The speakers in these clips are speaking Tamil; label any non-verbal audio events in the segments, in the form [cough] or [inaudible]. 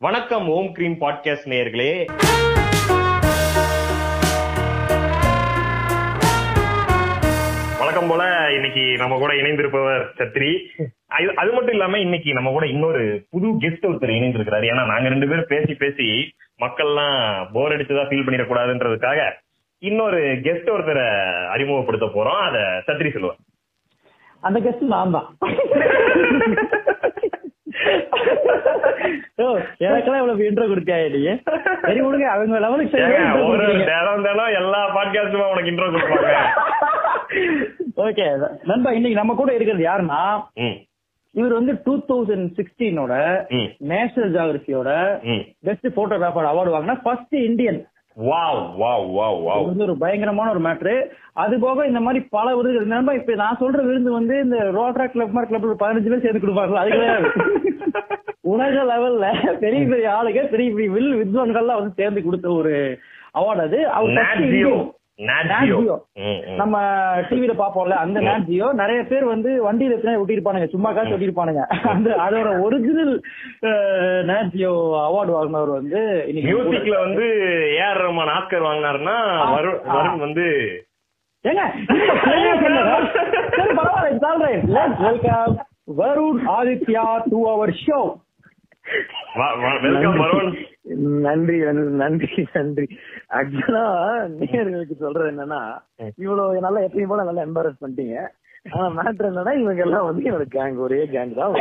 வணக்கம் ஓம் கிரீம் பாட்காஸ்ட் நேயர்களே. வழக்கம் போல இன்னைக்கு நம்ம கூட இணைந்திருப்பவர் சத்ரி. அது மட்டும் இல்லாம இன்னைக்கு நம்ம கூட இன்னொரு புது கெஸ்ட் ஒருத்தர் இணைந்திருக்கிறாரு. ஏன்னா நாங்க ரெண்டு பேரும் பேசி பேசி மக்கள்லாம் போர் அடிச்சுதான் ஃபீல் பண்ணிடக்கூடாதுன்றதுக்காக இன்னொரு கெஸ்ட் ஒருத்தரை அறிமுகப்படுத்த போறோம். அத சத்ரி சொல்லுவார் அந்த கெஸ்ட் நான் தான் எனக்கெல்லாம் இவ்வளவு இன்ட்ரோ கொடுத்தியா நீ? சரி விடுங்க அவங்க லெவலுக்கு ஏங்க, ஒரு தினம் தினம் எல்லா பாட்காஸ்டுமே உனக்கு இன்ட்ரோ கொடுப்பாங்க. ஓகே நண்பா இன்னைக்கு நம்ம கூட இருக்கிறது யாருன்னா இவர் வந்து டூ தௌசண்ட் சிக்ஸ்டீனோட நேஷனல் ஜியாகிரபியோட. பெஸ்ட் போட்டோகிராஃபர் அவார்டு வாங்கினா ஃபர்ஸ்ட் இந்தியன் வந்து ஒரு பயங்கரமான ஒரு மேட்ரு அது போக இந்த மாதிரி பல விருதுகள் நண்பா இப்ப நான் சொல்ற விருது வந்து இந்த ரோட்ரா கிளப் மாதிரி கிளப்ல ஒரு பதினஞ்சு பேர் சேர்ந்து கொடுப்பாங்களா அது கிடையாது [laughs] உலக லெவல்ல பெரிய பெரிய ஆளுங்க பெரிய பெரிய வில் வித்வான்கள்லாம் வந்து சேர்ந்து கொடுத்த ஒரு அவார்டு அது. அவர் நம்ம டிவில பாப்போம்ல அந்த நேட் ஜியோ நிறைய பேர் வந்து வண்டியில எத்தனை ஒட்டியிருப்பானுங்க. சும்மா காசு ஒட்டியிருப்பானுங்க அந்த அதோட ஒரிஜினல் நேட் ஜியோ அவார்டு வாங்கினவர் வந்து மியூசிக்ல வந்து ஏஆர் ரஹ்மான் ஆஸ்கர் வாங்கினாருன்னா வருண் வந்து ஏங்க Varun Aditya to our show நன்றி. நன்றி நன்றி ஆக்சுவலா நேயர்களுக்கு சொல்றது என்னன்னா இவ்வளவு நல்லா எப்பயும் போல நல்லா எம்பாரஸ் பண்ணிட்டீங்க. ஆனா மேட்ரு என்னன்னா [laughs] இவங்க எல்லாம் வந்து என்னோட கேங் ஒரே கேங் தான்.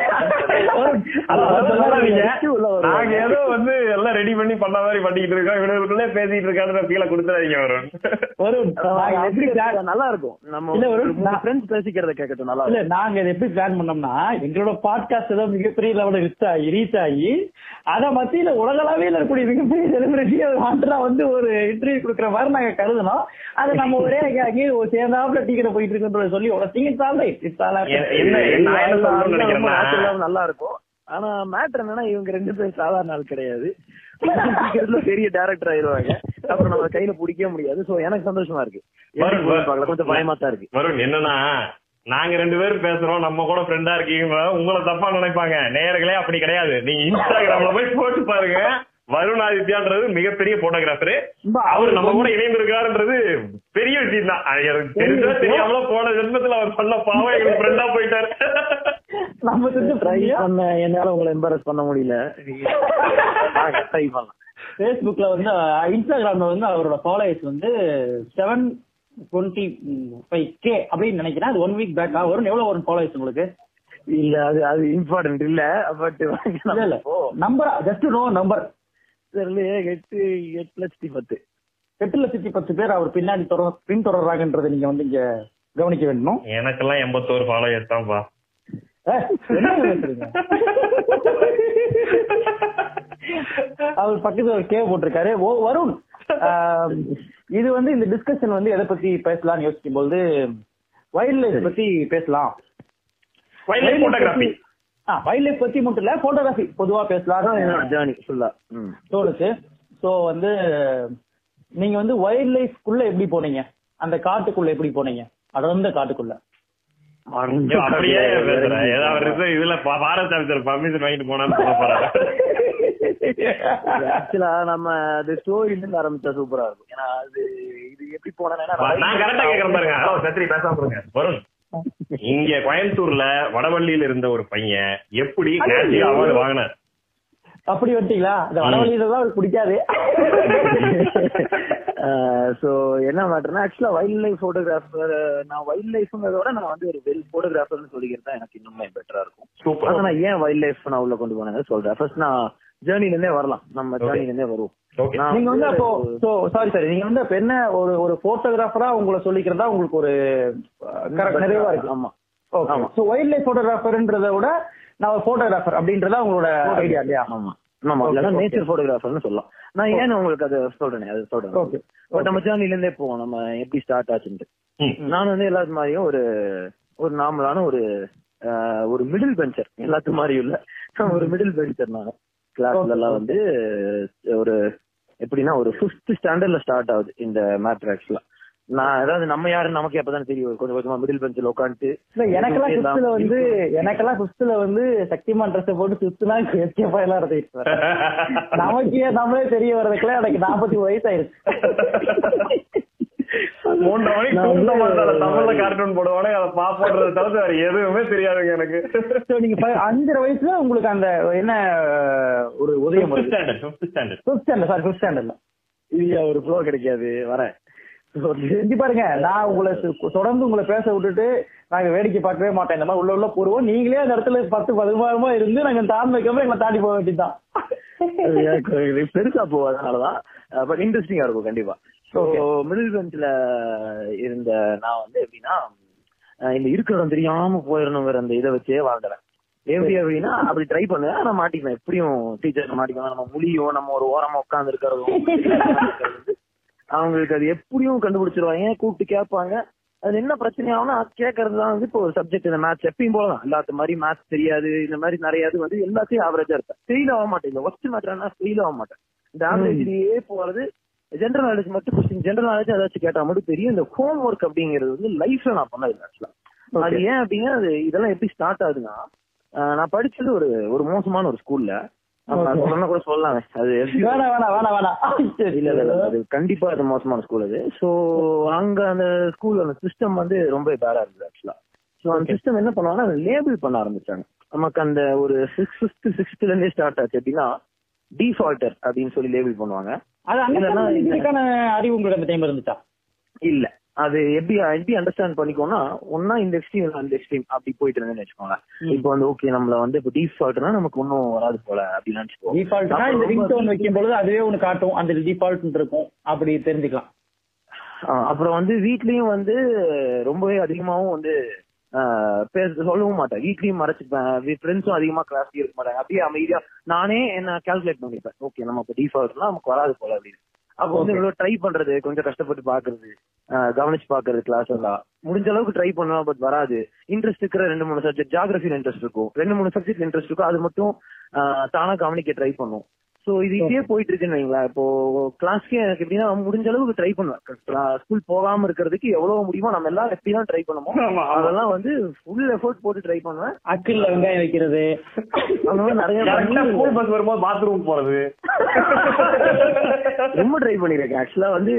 நாங்க. ஏதோ வந்து எல்லாம் ரெடி பண்ணி பண்ண மாதிரி பண்ணிட்டு இருக்கோம். இவனுக்குள்ளே பேசிட்டு இருக்கான்ற ஃபீல கொடுத்துறாதீங்க வருண். நாங்க எப்படி நல்லா இருக்கும். நம்ம இல்ல, ஒரு- ஃப்ரெண்ட்ஸ் பேசிக்கிறத கேட்கட்டும் நல்லா இல்ல இருக்கும். நாங்க இதை எப்படி பிளான் பண்ணோம்னா எங்களோட பாட்காஸ்ட் ஏதோ மிகப்பெரிய லெவலில் ரீச் ஆகி ரீச் ஆகி அத மத்தியில உலகளவில் இருக்கக்கூடிய மிகப்பெரிய செலிபிரிட்டி ஹாண்டரா வந்து ஒரு இன்டர்வியூ கொடுக்குற மாதிரி நாங்க கருதணும். அதை நம்ம ஒரே அங்கே சேர்ந்தாப்புல டீ கடை போயிட்டு இருக்குன்றத சொல்லி உடச்சிங்க நல்லா இருக்கும் ஆனா மேட்டர் என்னன்னா இவங்க ரெண்டு பேரும் சாதாரண ஆள் கிடையாது. [laughs] பெரிய டேரக்டர் ஆயிருவாங்க. அப்புறம் நம்ம கையில பிடிக்க முடியாது. சோ எனக்கு சந்தோஷமா இருக்கு. வரும், வரும். கொஞ்சம் பயமா தான் இருக்கு. வருண் என்னன்னா நாங்க ரெண்டு பேரும் பேசுறோம். நம்ம கூட ஃப்ரெண்டா இருக்கீங்க. உங்களை தப்பா நினைப்பாங்க. நேயர்களே அப்படி கிடையாது. நீங்க இன்ஸ்டாகிராம்ல போய் போட்டு பாருங்க. வருண் ஆதித்யான்றது மிகப்பெரிய போட்டோகிராஃபர் அவர் நம்ம கூட இணைந்திருக்காருன்றது பெரிய விஷயம் தான் எனக்கு தெரிஞ்சோ தெரியாமல போன ஜென்மத்துல அவர் பண்ண பாவம் எங்களுக்கு ஃப்ரெண்டா போயிட்டாரு. நம்ம செஞ்சு ட்ரை பண்ண என்னால உங்களை எம்பாரஸ் பண்ண முடியல. [laughs] ட்ரை பண்ணலாம். ஃபேஸ்புக்ல வந்து இன்ஸ்டாகிராம்ல வந்து அவரோட ஃபாலோவர்ஸ் வந்து செவன் டுவெண்ட்டி ஃபைவ் கே அப்படின்னு நினைக்கிறேன். அது ஒன் வீக் பேக் வரும் எவ்வளவு வரும் ஃபாலோவர்ஸ் உங்களுக்கு? இல்ல அது அது இம்பார்ட்டன்ட் இல்ல பட் இல்ல இல்ல. நம்பர் ஜஸ்ட் நோ நம்பர் தெரியலையே எட்டு எட்டு லட்சத்தி பத்து. எட்டு லட்சத்தி பத்து பேர் அவர் பின்னாடி தொடர் பின்தொடர்றாங்கன்றதை நீங்க வந்து இங்க கவனிக்க வேண்டும்? எனக்கெல்லாம் எண்பத்தோரு ஃபாலோயர்ஸ் தான்ப்பா? அவர் பக்கத்துல ஒரு கேவ் போட்டிருக்காரு. ஓ வருண். இது வந்து இந்த டிஸ்கஷன் வந்து எதை பத்தி பேசலாம்னு யோசிக்கும் போது வைல்ட் லைஃப் பத்தி பேசலாம். Wild life photography wild life பத்தி மட்டும் இல்ல போட்டோகிராஃபி பொதுவா பேசலாம் என்னோட ஜேர்னி ஃபுல்லா தோணுச்சு. சோ வந்து நீங்க வந்து வைல்ட் லைஃப்குள்ள எப்படி போனீங்க? அந்த காட்டுக்குள்ள எப்படி போனீங்க? அடர்ந்த காட்டுக்குள்ள. அப்படியே ஏதாவது இது- இதுல பாரத் பர்மிஷன் வாங்கிட்டு போறாரு. [laughs] ஆக்சுவலா நம்ம அது ஸ்டோரில இருந்து ஆரம்பிச்சா சூப்பரா இருக்கும். ஏன்னா அது இது எப்படி போனா நான் கரெக்டா கேக்குறேன் பாருங்க. ஹலோ சத்ரி பேசாம பாருங்க வருண் இங்க கோயம்புத்தூர்ல வடவள்ளியில இருந்த ஒரு பையன் எப்படி நேஷனல் அவார்டு வாங்கினார்? அப்படி வந்துட்டீங்களா? இந்த வடவழியில தான் அவருக்கு பிடிக்காது. [laughs] சோ என்ன மேட்டர்னா ஆக்சுவலா வைல்ட் லைஃப் போட்டோகிராஃபர் நான் வைல்ட் லைஃப்ங்கிறத விட நான் வந்து ஒரு வெல் போட்டோகிராஃபர்னு சொல்லிக்கிறது தான் எனக்கு இன்னுமே பெட்டரா இருக்கும். சூப்பர் ஆனா நான் ஏன் வைல்ட் லைஃப் நான் உள்ள கொண்டு போனேன் சொல்றேன். ஃபர்ஸ்ட் நான் ஜேர்னில இருந்தே வரலாம். நம்ம ஜேர்னில இருந்தே வருவோம். நீங்க வந்து அப்போ சோ சாரி சாரி நீங்க வந்து அப்ப என்ன ஒரு ஒரு போட்டோகிராஃபரா உங்களை சொல்லிக்கிறதா உங்களுக்கு ஒரு கரெக்ட் நிறைவா இருக்கு? ஆமா. ஓகே ஆமா. சோ வைல்ட் லைஃப் போட்டோகிராஃபர்ன்றத விட நான் ஒரு போட்டோகிராஃபர் அப்படின்றதா உங்களோட ஐடியா இல்லையா? ஆமா. ஆமா Okay, இல்லைன்னா. நேச்சர் போட்டோகிராஃபர்னு சொல்லலாம். நான் ஏன் உங்களுக்கு அதை சொல்றேனே அது சொல்றேன். ஓகே நம்ம ஜேர்னில இருந்தே போவோம். நம்ம எப்படி ஸ்டார்ட் ஆச்சுன்ட்டு. நான் வந்து எல்லாத்து மாதிரியும் ஒரு ஒரு நார்மலான ஒரு ஆஹ், ஒரு மிடில் பெஞ்சர் எல்லாத்து மாதிரியும் இல்ல. ஒரு மிடில் பெஞ்சர் நான். கிளாஸ்ல எல்லாம் வந்து ஒரு எப்படின்னா ஒரு ஃபிஃப்த் ஸ்டாண்டர்ட்ல ஸ்டார்ட் ஆகுது இந்த மேட்ரு ஆக்சுவலா நான் அதாவது நம்ம யாருன்னு நமக்கு அப்பதானே தெரியும். கொஞ்சம் கொஞ்சமா மிடில் பெஞ்சில் உட்காந்துட்டு இல்ல எனக்கெல்லாம் பிப்த்ல வந்து எனக்கெல்லாம் பிப்த்ல வந்து சக்திமான் ட்ரெஸ் போட்டு சுத்துனா எஸ்கேப் ஆயிலாம் இருந்துச்சு நமக்கே நம்மளே தெரிய வர்றதுக்குள்ள எனக்கு நாற்பத்தி வயசு ஆயிருச்சு மூன்றரை மணிக்கு தூங்க மாட்டாங்க தமிழ்ல கார்ட்டூன் போடுவானே அதை பாப்போன்றத வேற எதுவுமே தெரியாதுங்க எனக்கு. நீங்க அஞ்சரை வயசுல உங்களுக்கு அந்த என்ன ஒரு உதயம் fifth standard fifth standard fifth standard sorry fifth ஸ்டாண்டர்ட்ல ஒரு ஃப்ளோ கிடைக்காது வரேன். செஞ்சு பாருங்க நான் உங்களை தொடர்ந்து உங்களை பேச விட்டுட்டு நாங்க வேடிக்கை பார்க்கவே மாட்டேன் இந்த மாதிரி உள்ள உள்ள போடுவோம். நீங்களே அந்த இடத்துல பத்து பதினாறுமா இருந்து நாங்க தாழ்ந்து வைக்காம எங்களை தாண்டி போக வேண்டியதுதான். பெருசா போகும் அதனாலதான் பட் இன்ட்ரெஸ்டிங்கா இருக்கும் கண்டிப்பா. ஸோ. மிடில் பெஞ்ச்ல இருந்த நான் வந்து எப்படின்னா இந்த இருக்கிற இடம் தெரியாம போயிடணுங்கிற அந்த இதை வச்சே வாழ்ந்துறேன் எப்படி அப்படின்னா அப்படி ட்ரை பண்ணுவேன் ஆனா மாட்டிக்குவேன். எப்படியும் டீச்சர் மாட்டிக்குவேன். நம்ம முழியும் நம்ம ஒரு ஓரமா உட்கார்ந்து இருக்கிறதும் அவங்களுக்கு அது எப்படியும் கண்டுபிடிச்சிருவாங்க. கூப்பிட்டு கேட்பாங்க? அது என்ன பிரச்சனை ஆகும்னா கேட்கறது தான் வந்து இப்போ ஒரு சப்ஜெக்ட் இந்த மேத்ஸ் எப்பயும் போல தான் எல்லாத்த மாதிரி மேத்ஸ் தெரியாது. இந்த மாதிரி நிறைய இது வந்து எல்லாத்தையும் ஆவரேஜா இருப்பேன். ஃபெயில் ஆக மாட்டேன். இந்த ஒஸ்ட் மேட்டர்னா ஃபெயில் ஆக மாட்டேன். இந்த ஆவரேஜ்லயே போறது ஜென்ரல் நாலேஜ் மட்டும் கொஸ்டின் ஜென்ரல் நாலேஜ் ஏதாச்சும் கேட்டா மட்டும் தெரியும். இந்த ஹோம் ஒர்க் அப்படிங்கிறது வந்து லைஃப்ல நான் பண்ணது ஆக்சுவலா அது ஏன் அப்படின்னா அது இதெல்லாம் எப்படி ஸ்டார்ட் ஆகுதுன்னா நான் படிச்சது ஒரு ஒரு மோசமான ஒரு ஸ்கூல்ல சொன்னா கூட சொல்லலாம். அது இல்ல அது கண்டிப்பா அது மோசமான ஸ்கூல் அது. சோ அங்க அந்த ஸ்கூல் அந்த சிஸ்டம் வந்து ரொம்ப பேடா இருந்தது ஆக்சுவலா சோ அந்த சிஸ்டம் என்ன பண்ணுவாங்கன்னா லேபிள் பண்ண ஆரம்பிச்சாங்க. நமக்கு அந்த ஒரு சிக்ஸ் ஃபிஃப்த் சிக்ஸ்த்ல இருந்தே ஸ்டார்ட் ஆச்சு எப்படின்னா டிஃபால்டர் அப்படின்னு சொல்லி லேபிள் பண்ணுவாங்க. இதுக்கான அறிவு உங்களுக்கு அந்த டைம் இருந்துச்சா? இல்ல. அது எப்படி எப்படி அண்டர்ஸ்டாண்ட் பண்ணிக்கோன்னா ஒன்னா இந்த எக்ஸ்ட்ரீம் அந்த எக்ஸ்ட்ரீம் அப்படி போயிட்டு இருந்தேன்னு வச்சுக்கோங்க. இப்போ வந்து ஓகே நம்மள வந்து இப்போ டிஃபால்ட்னா நமக்கு ஒன்னும் வராது போல அப்படின்னு நினைச்சுக்கோ. டிஃபால்ட்னா இந்த ரிங் டோன் வைக்கும் பொழுது அதுவே ஒண்ணு காட்டும் அந்த டிஃபால்ட் இருக்கும். அப்படி தெரிஞ்சுக்கலாம். அப்புறம் வந்து வீட்லயும் வந்து ரொம்பவே அதிகமாவும் வந்து பேச சொல்லவும் மாட்டேன். வீட்லயும் மறைச்சுப்பேன் ஃப்ரெண்ட்ஸும் அதிகமா கிளாஸ் இருக்க மாட்டாங்க. அப்படியே அமைதியா நானே என்ன கால்குலேட் பண்ணிப்பேன். ஓகே நம்ம இப்போ டிஃபால்ட்னா நமக்கு வராது போல அப்படின்னு. அப்போ வந்து இவ்வளவு ட்ரை பண்றது கொஞ்சம் கஷ்டப்பட்டு பாக்குறது கவனிச்சு பாக்குறது கிளாஸ் எல்லாம். முடிஞ்ச அளவுக்கு ட்ரை பண்ணுவேன் பட் வராது. இன்ட்ரெஸ்ட் இருக்கிற ரெண்டு மூணு சப்ஜெக்ட் ஜாகிரபியில் இன்ட்ரெஸ்ட் இருக்கும். ரெண்டு மூணு சப்ஜெக்ட் இன்ட்ரெஸ்ட் இருக்கும். அது மட்டும் தானா கவனிக்க ட்ரை பண்ணும் சோ இது இப்படியே போயிட்டு இருக்குன்னு வைங்களேன். இப்போ கிளாஸ்க்கே எனக்கு எப்படின்னா முடிஞ்ச அளவுக்கு ட்ரை பண்ணுவேன். ஸ்கூல் போகாம இருக்கிறதுக்கு எவ்வளவு முடியுமோ நம்ம எல்லாம் எப்படிலாம் ட்ரை பண்ணுமோ ஆமா, ஆமா. அதெல்லாம் வந்து ஃபுல் எஃபோர்ட் போட்டு ட்ரை பண்ணுவேன். அக்கில்ல வெங்காயம் வைக்கிறது. அந்த மாதிரி நிறைய ஸ்கூல் பஸ் வரும்போது பாத்ரூம் போறது. ரொம்ப ட்ரை பண்ணிருக்கேன் ஆக்சுவலா வந்து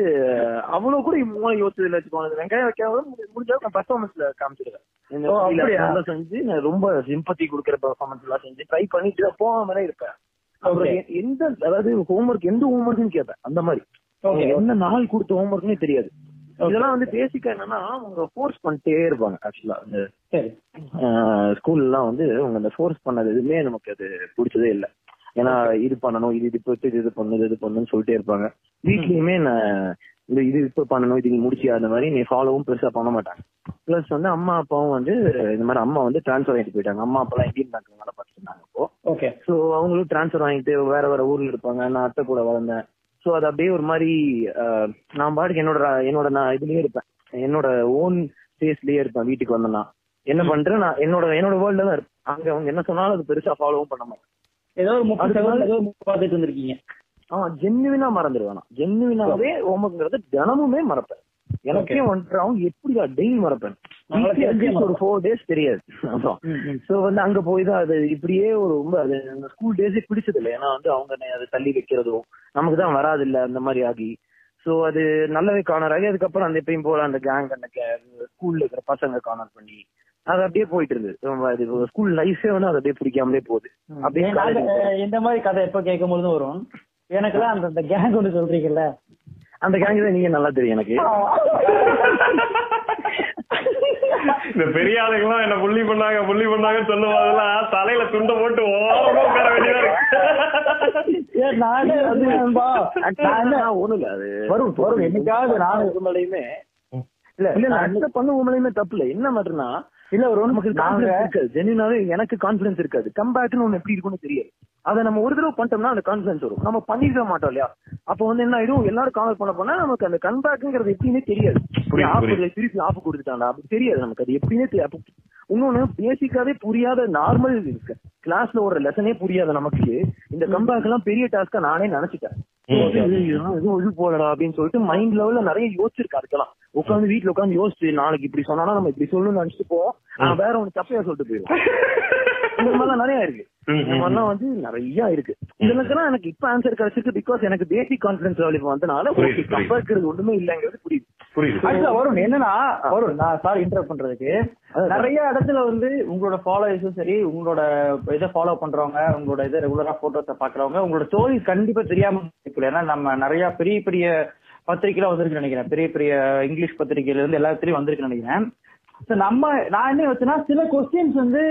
அவ்வளவு கூட மூளை யோசிச்சதுல வச்சுக்கோங்க வெங்காயம் வைக்காம முடிஞ்ச அளவுக்கு பர்ஃபார்மன்ஸ்ல காமிச்சிருக்கேன் செஞ்சு ரொம்ப சிம்பத்தி கொடுக்குற பெர்ஃபார்மன்ஸ் எல்லாம் செஞ்சு ட்ரை பண்ணிட்டு போகாமலே இருப்பேன். எந்த அதாவது ஹோம்ஒர்க் எந்த ஹோம்ஒர்க்னு கேட்பேன் அந்த மாதிரி. என்ன நாள் கொடுத்த ஹோம்ஒர்க்னே தெரியாது. இதெல்லாம் வந்து பேசிக்கா என்னன்னா அவங்க ஃபோர்ஸ் பண்ணிட்டே இருப்பாங்க ஆக்சுவலா அந்த ஸ்கூல்லாம் வந்து அவங்க அந்த ஃபோர்ஸ் பண்ணது எதுவுமே நமக்கு அது பிடிச்சதே இல்ல. ஏன்னா இது பண்ணணும் இது இது இப்போ இது பண்ணணும் இது பண்ணணும்னு சொல்லிட்டே இருப்பாங்க. வீட்லயுமே நான் இந்த இது இப்ப பண்ணணும் இது நீ முடிச்சியா அந்த மாதிரி நீ ஃபாலோவும் பெருசா பண்ண மாட்டாங்க. பிளஸ் வந்து அம்மா அப்பாவும் வந்து இந்த மாதிரி அம்மா வந்து ட்ரான்ஸ்ஃபர் ஆகிட்டு போயிட்டாங்க. அம்மா அப்பா இந்தியன் பேங்க் வேலை பார்த்துருந்தாங்க இப்போ. ஓகே ஸோ அவங்களும் ட்ரான்ஸ்ஃபர் வாங்கிட்டு வேற வேற ஊர்ல இருப்பாங்க. நான் அத்தை கூட வளர்ந்தேன். ஸோ அது அப்படியே ஒரு மாதிரி நான் பாட்டுக்கு என்னோட என்னோட நான் இதுலயே இருப்பேன். என்னோட ஓன் ஸ்பேஸ்லயே இருப்பேன் வீட்டுக்கு வந்தேன்னா. என்ன பண்றேன்? நான் என்னோட என்னோட வேர்ல்ட்ல தான் இருப்பேன். அங்க அவங்க என்ன சொன்னாலும் அது பெருசா ஃபாலோவும் பண்ண மாட்டேன் ஏதோ ஒரு முப்பது செகண்ட் ஏதோ பார்த்துட்டு இருந்திருக்கீங்க ஆமா ஜென்னுவினா மறந்துடுவேன் ஜென்னுவினாவே ஹோம்ஒர்க்ங்கிறது தினமுமே மறப்பேன். எனக்கே வந்துட்டாவும் எப்படிடா டெய்லி மறப்பேன். ஒரு ஃபோர் டேஸ் தெரியாது. சோ வந்து அங்க போய் தான் அது இப்படியே ஒரு ரொம்ப அது ஸ்கூல் டேஸே பிடிச்சது இல்லை. ஏன்னா வந்து அவங்க அதை தள்ளி வைக்கிறதும் நமக்கு தான் வராது இல்ல அந்த மாதிரி ஆகி. சோ அது நல்லாவே கார்னர் ஆகி அதுக்கப்புறம் அந்த எப்பயும் போல அந்த கேங் அந்த ஸ்கூல்ல இருக்கிற பசங்க கார்னர் பண்ணி அது அப்படியே போயிட்டு இருந்தது. ஸ்கூல் லைஃபே வந்து அது அப்படியே பிடிக்காமலே போகுது. அப்படியே இந்த மாதிரி கதை எப்ப கேட்கும் பொழுதும் வரும். எனக்குலாம் அந்த அந்த கேங் ஒன்று சொல்றீங்கல்ல? அந்த கேங் தான் நீங்க நல்லா தெரியும் எனக்கு. இந்த பெரிய ஆளுங்கெல்லாம் என்ன புள்ளி பண்ணாங்க புள்ளி பண்ணாங்கன்னு சொல்லும் போதெல்லாம் தலையில துண்டை போட்டு ஓரமா உட்கார வேண்டியதா இருக்கு. நானே இல்ல அது வரும் வரும். என்னைக்காவது நானும் உண்மையிலுமே இல்ல இல்ல நான் அக்செப்ட் பண்ண தப்பு இல்ல. என்ன மட்டும்னா இல்ல ஒரு நமக்கு கான்பிடன்ஸ் ஜென்யூனாவே எனக்கு கான்பிடன்ஸ் இருக்காது. கம்பேக்னு ஒண்ணு எப்படி இருக்கும்னு தெரியாது. அதை நம்ம ஒரு தடவை பண்ணிட்டோம்னா அந்த கான்பிடன்ஸ் வரும். நம்ம பண்ணிருக்க மாட்டோம் இல்லையா? அப்ப வந்து என்ன ஆயிடும்? எல்லாரும் கால் பண்ண போனா நமக்கு அந்த கம்பேக்ங்கிறது எப்படின்னே தெரியாது. திருப்பி ஆஃப் கொடுத்துட்டாண்டா அப்படி தெரியாது நமக்கு. அது எப்படின்னே தெரியாது. இன்னொன்னு பேசிக்காவே புரியாத நார்மல் இருக்கு. கிளாஸ்ல ஒரு லெசனே புரியாத நமக்கு இந்த கம்பேக் எல்லாம் பெரிய டாஸ்கா நானே நினைச்சிட்டேன். இது போலடா அப்படின்னு சொல்லிட்டு மைண்ட் லெவல்ல நிறைய யோசிச்சிருக்கு அதுக்கெல்லாம். உட்காந்து வீட்டுல உட்காந்து யோசிச்சு நாளைக்கு இப்படி சொன்னா நம்ம இப்படி சொல்லணும்னு நினைச்சிட்டு போவோம். வேற ஒண்ணு தப்பையா சொல்லிட்டு போயிடும் இந்த மாதிரிலாம் நிறைய இருக்கு. இந்த மாதிரிலாம் வந்து நிறைய இருக்கு. இதுலக்கெல்லாம் எனக்கு இப்ப ஆன்சர் கிடைச்சிருக்கு பிகாஸ் எனக்கு பேசிக் கான்பிடன்ஸ் லெவல் இப்ப வந்தனால. கம்பேர்க்கிறது ஒண்ணுமே இல்லங்கிறது புரியுது. வரும் என்னன்னா வரும் நான் சாரி இன்டர் பண்றதுக்கு. நிறைய இடத்துல வந்து உங்களோட ஃபாலோவர்ஸும் சரி உங்களோட இதை ஃபாலோ பண்றவங்க உங்களோட இதை ரெகுலரா போட்டோஸை பாக்குறவங்க உங்களோட ஸ்டோரி கண்டிப்பா தெரியாம ஏன்னா நம்ம நிறைய பெரிய பெரிய பத்திரிக்கைலாம் வந்திருக்கு நினைக்கிறேன். பெரிய பெரிய இங்கிலீஷ் பத்திரிகையில இருந்து எல்லாத்துலயும் வந்திருக்கு நினைக்கிறேன். நம்ம நான் என்ன வச்சேன்னா சில கொஸ்டின்ஸ் வந்து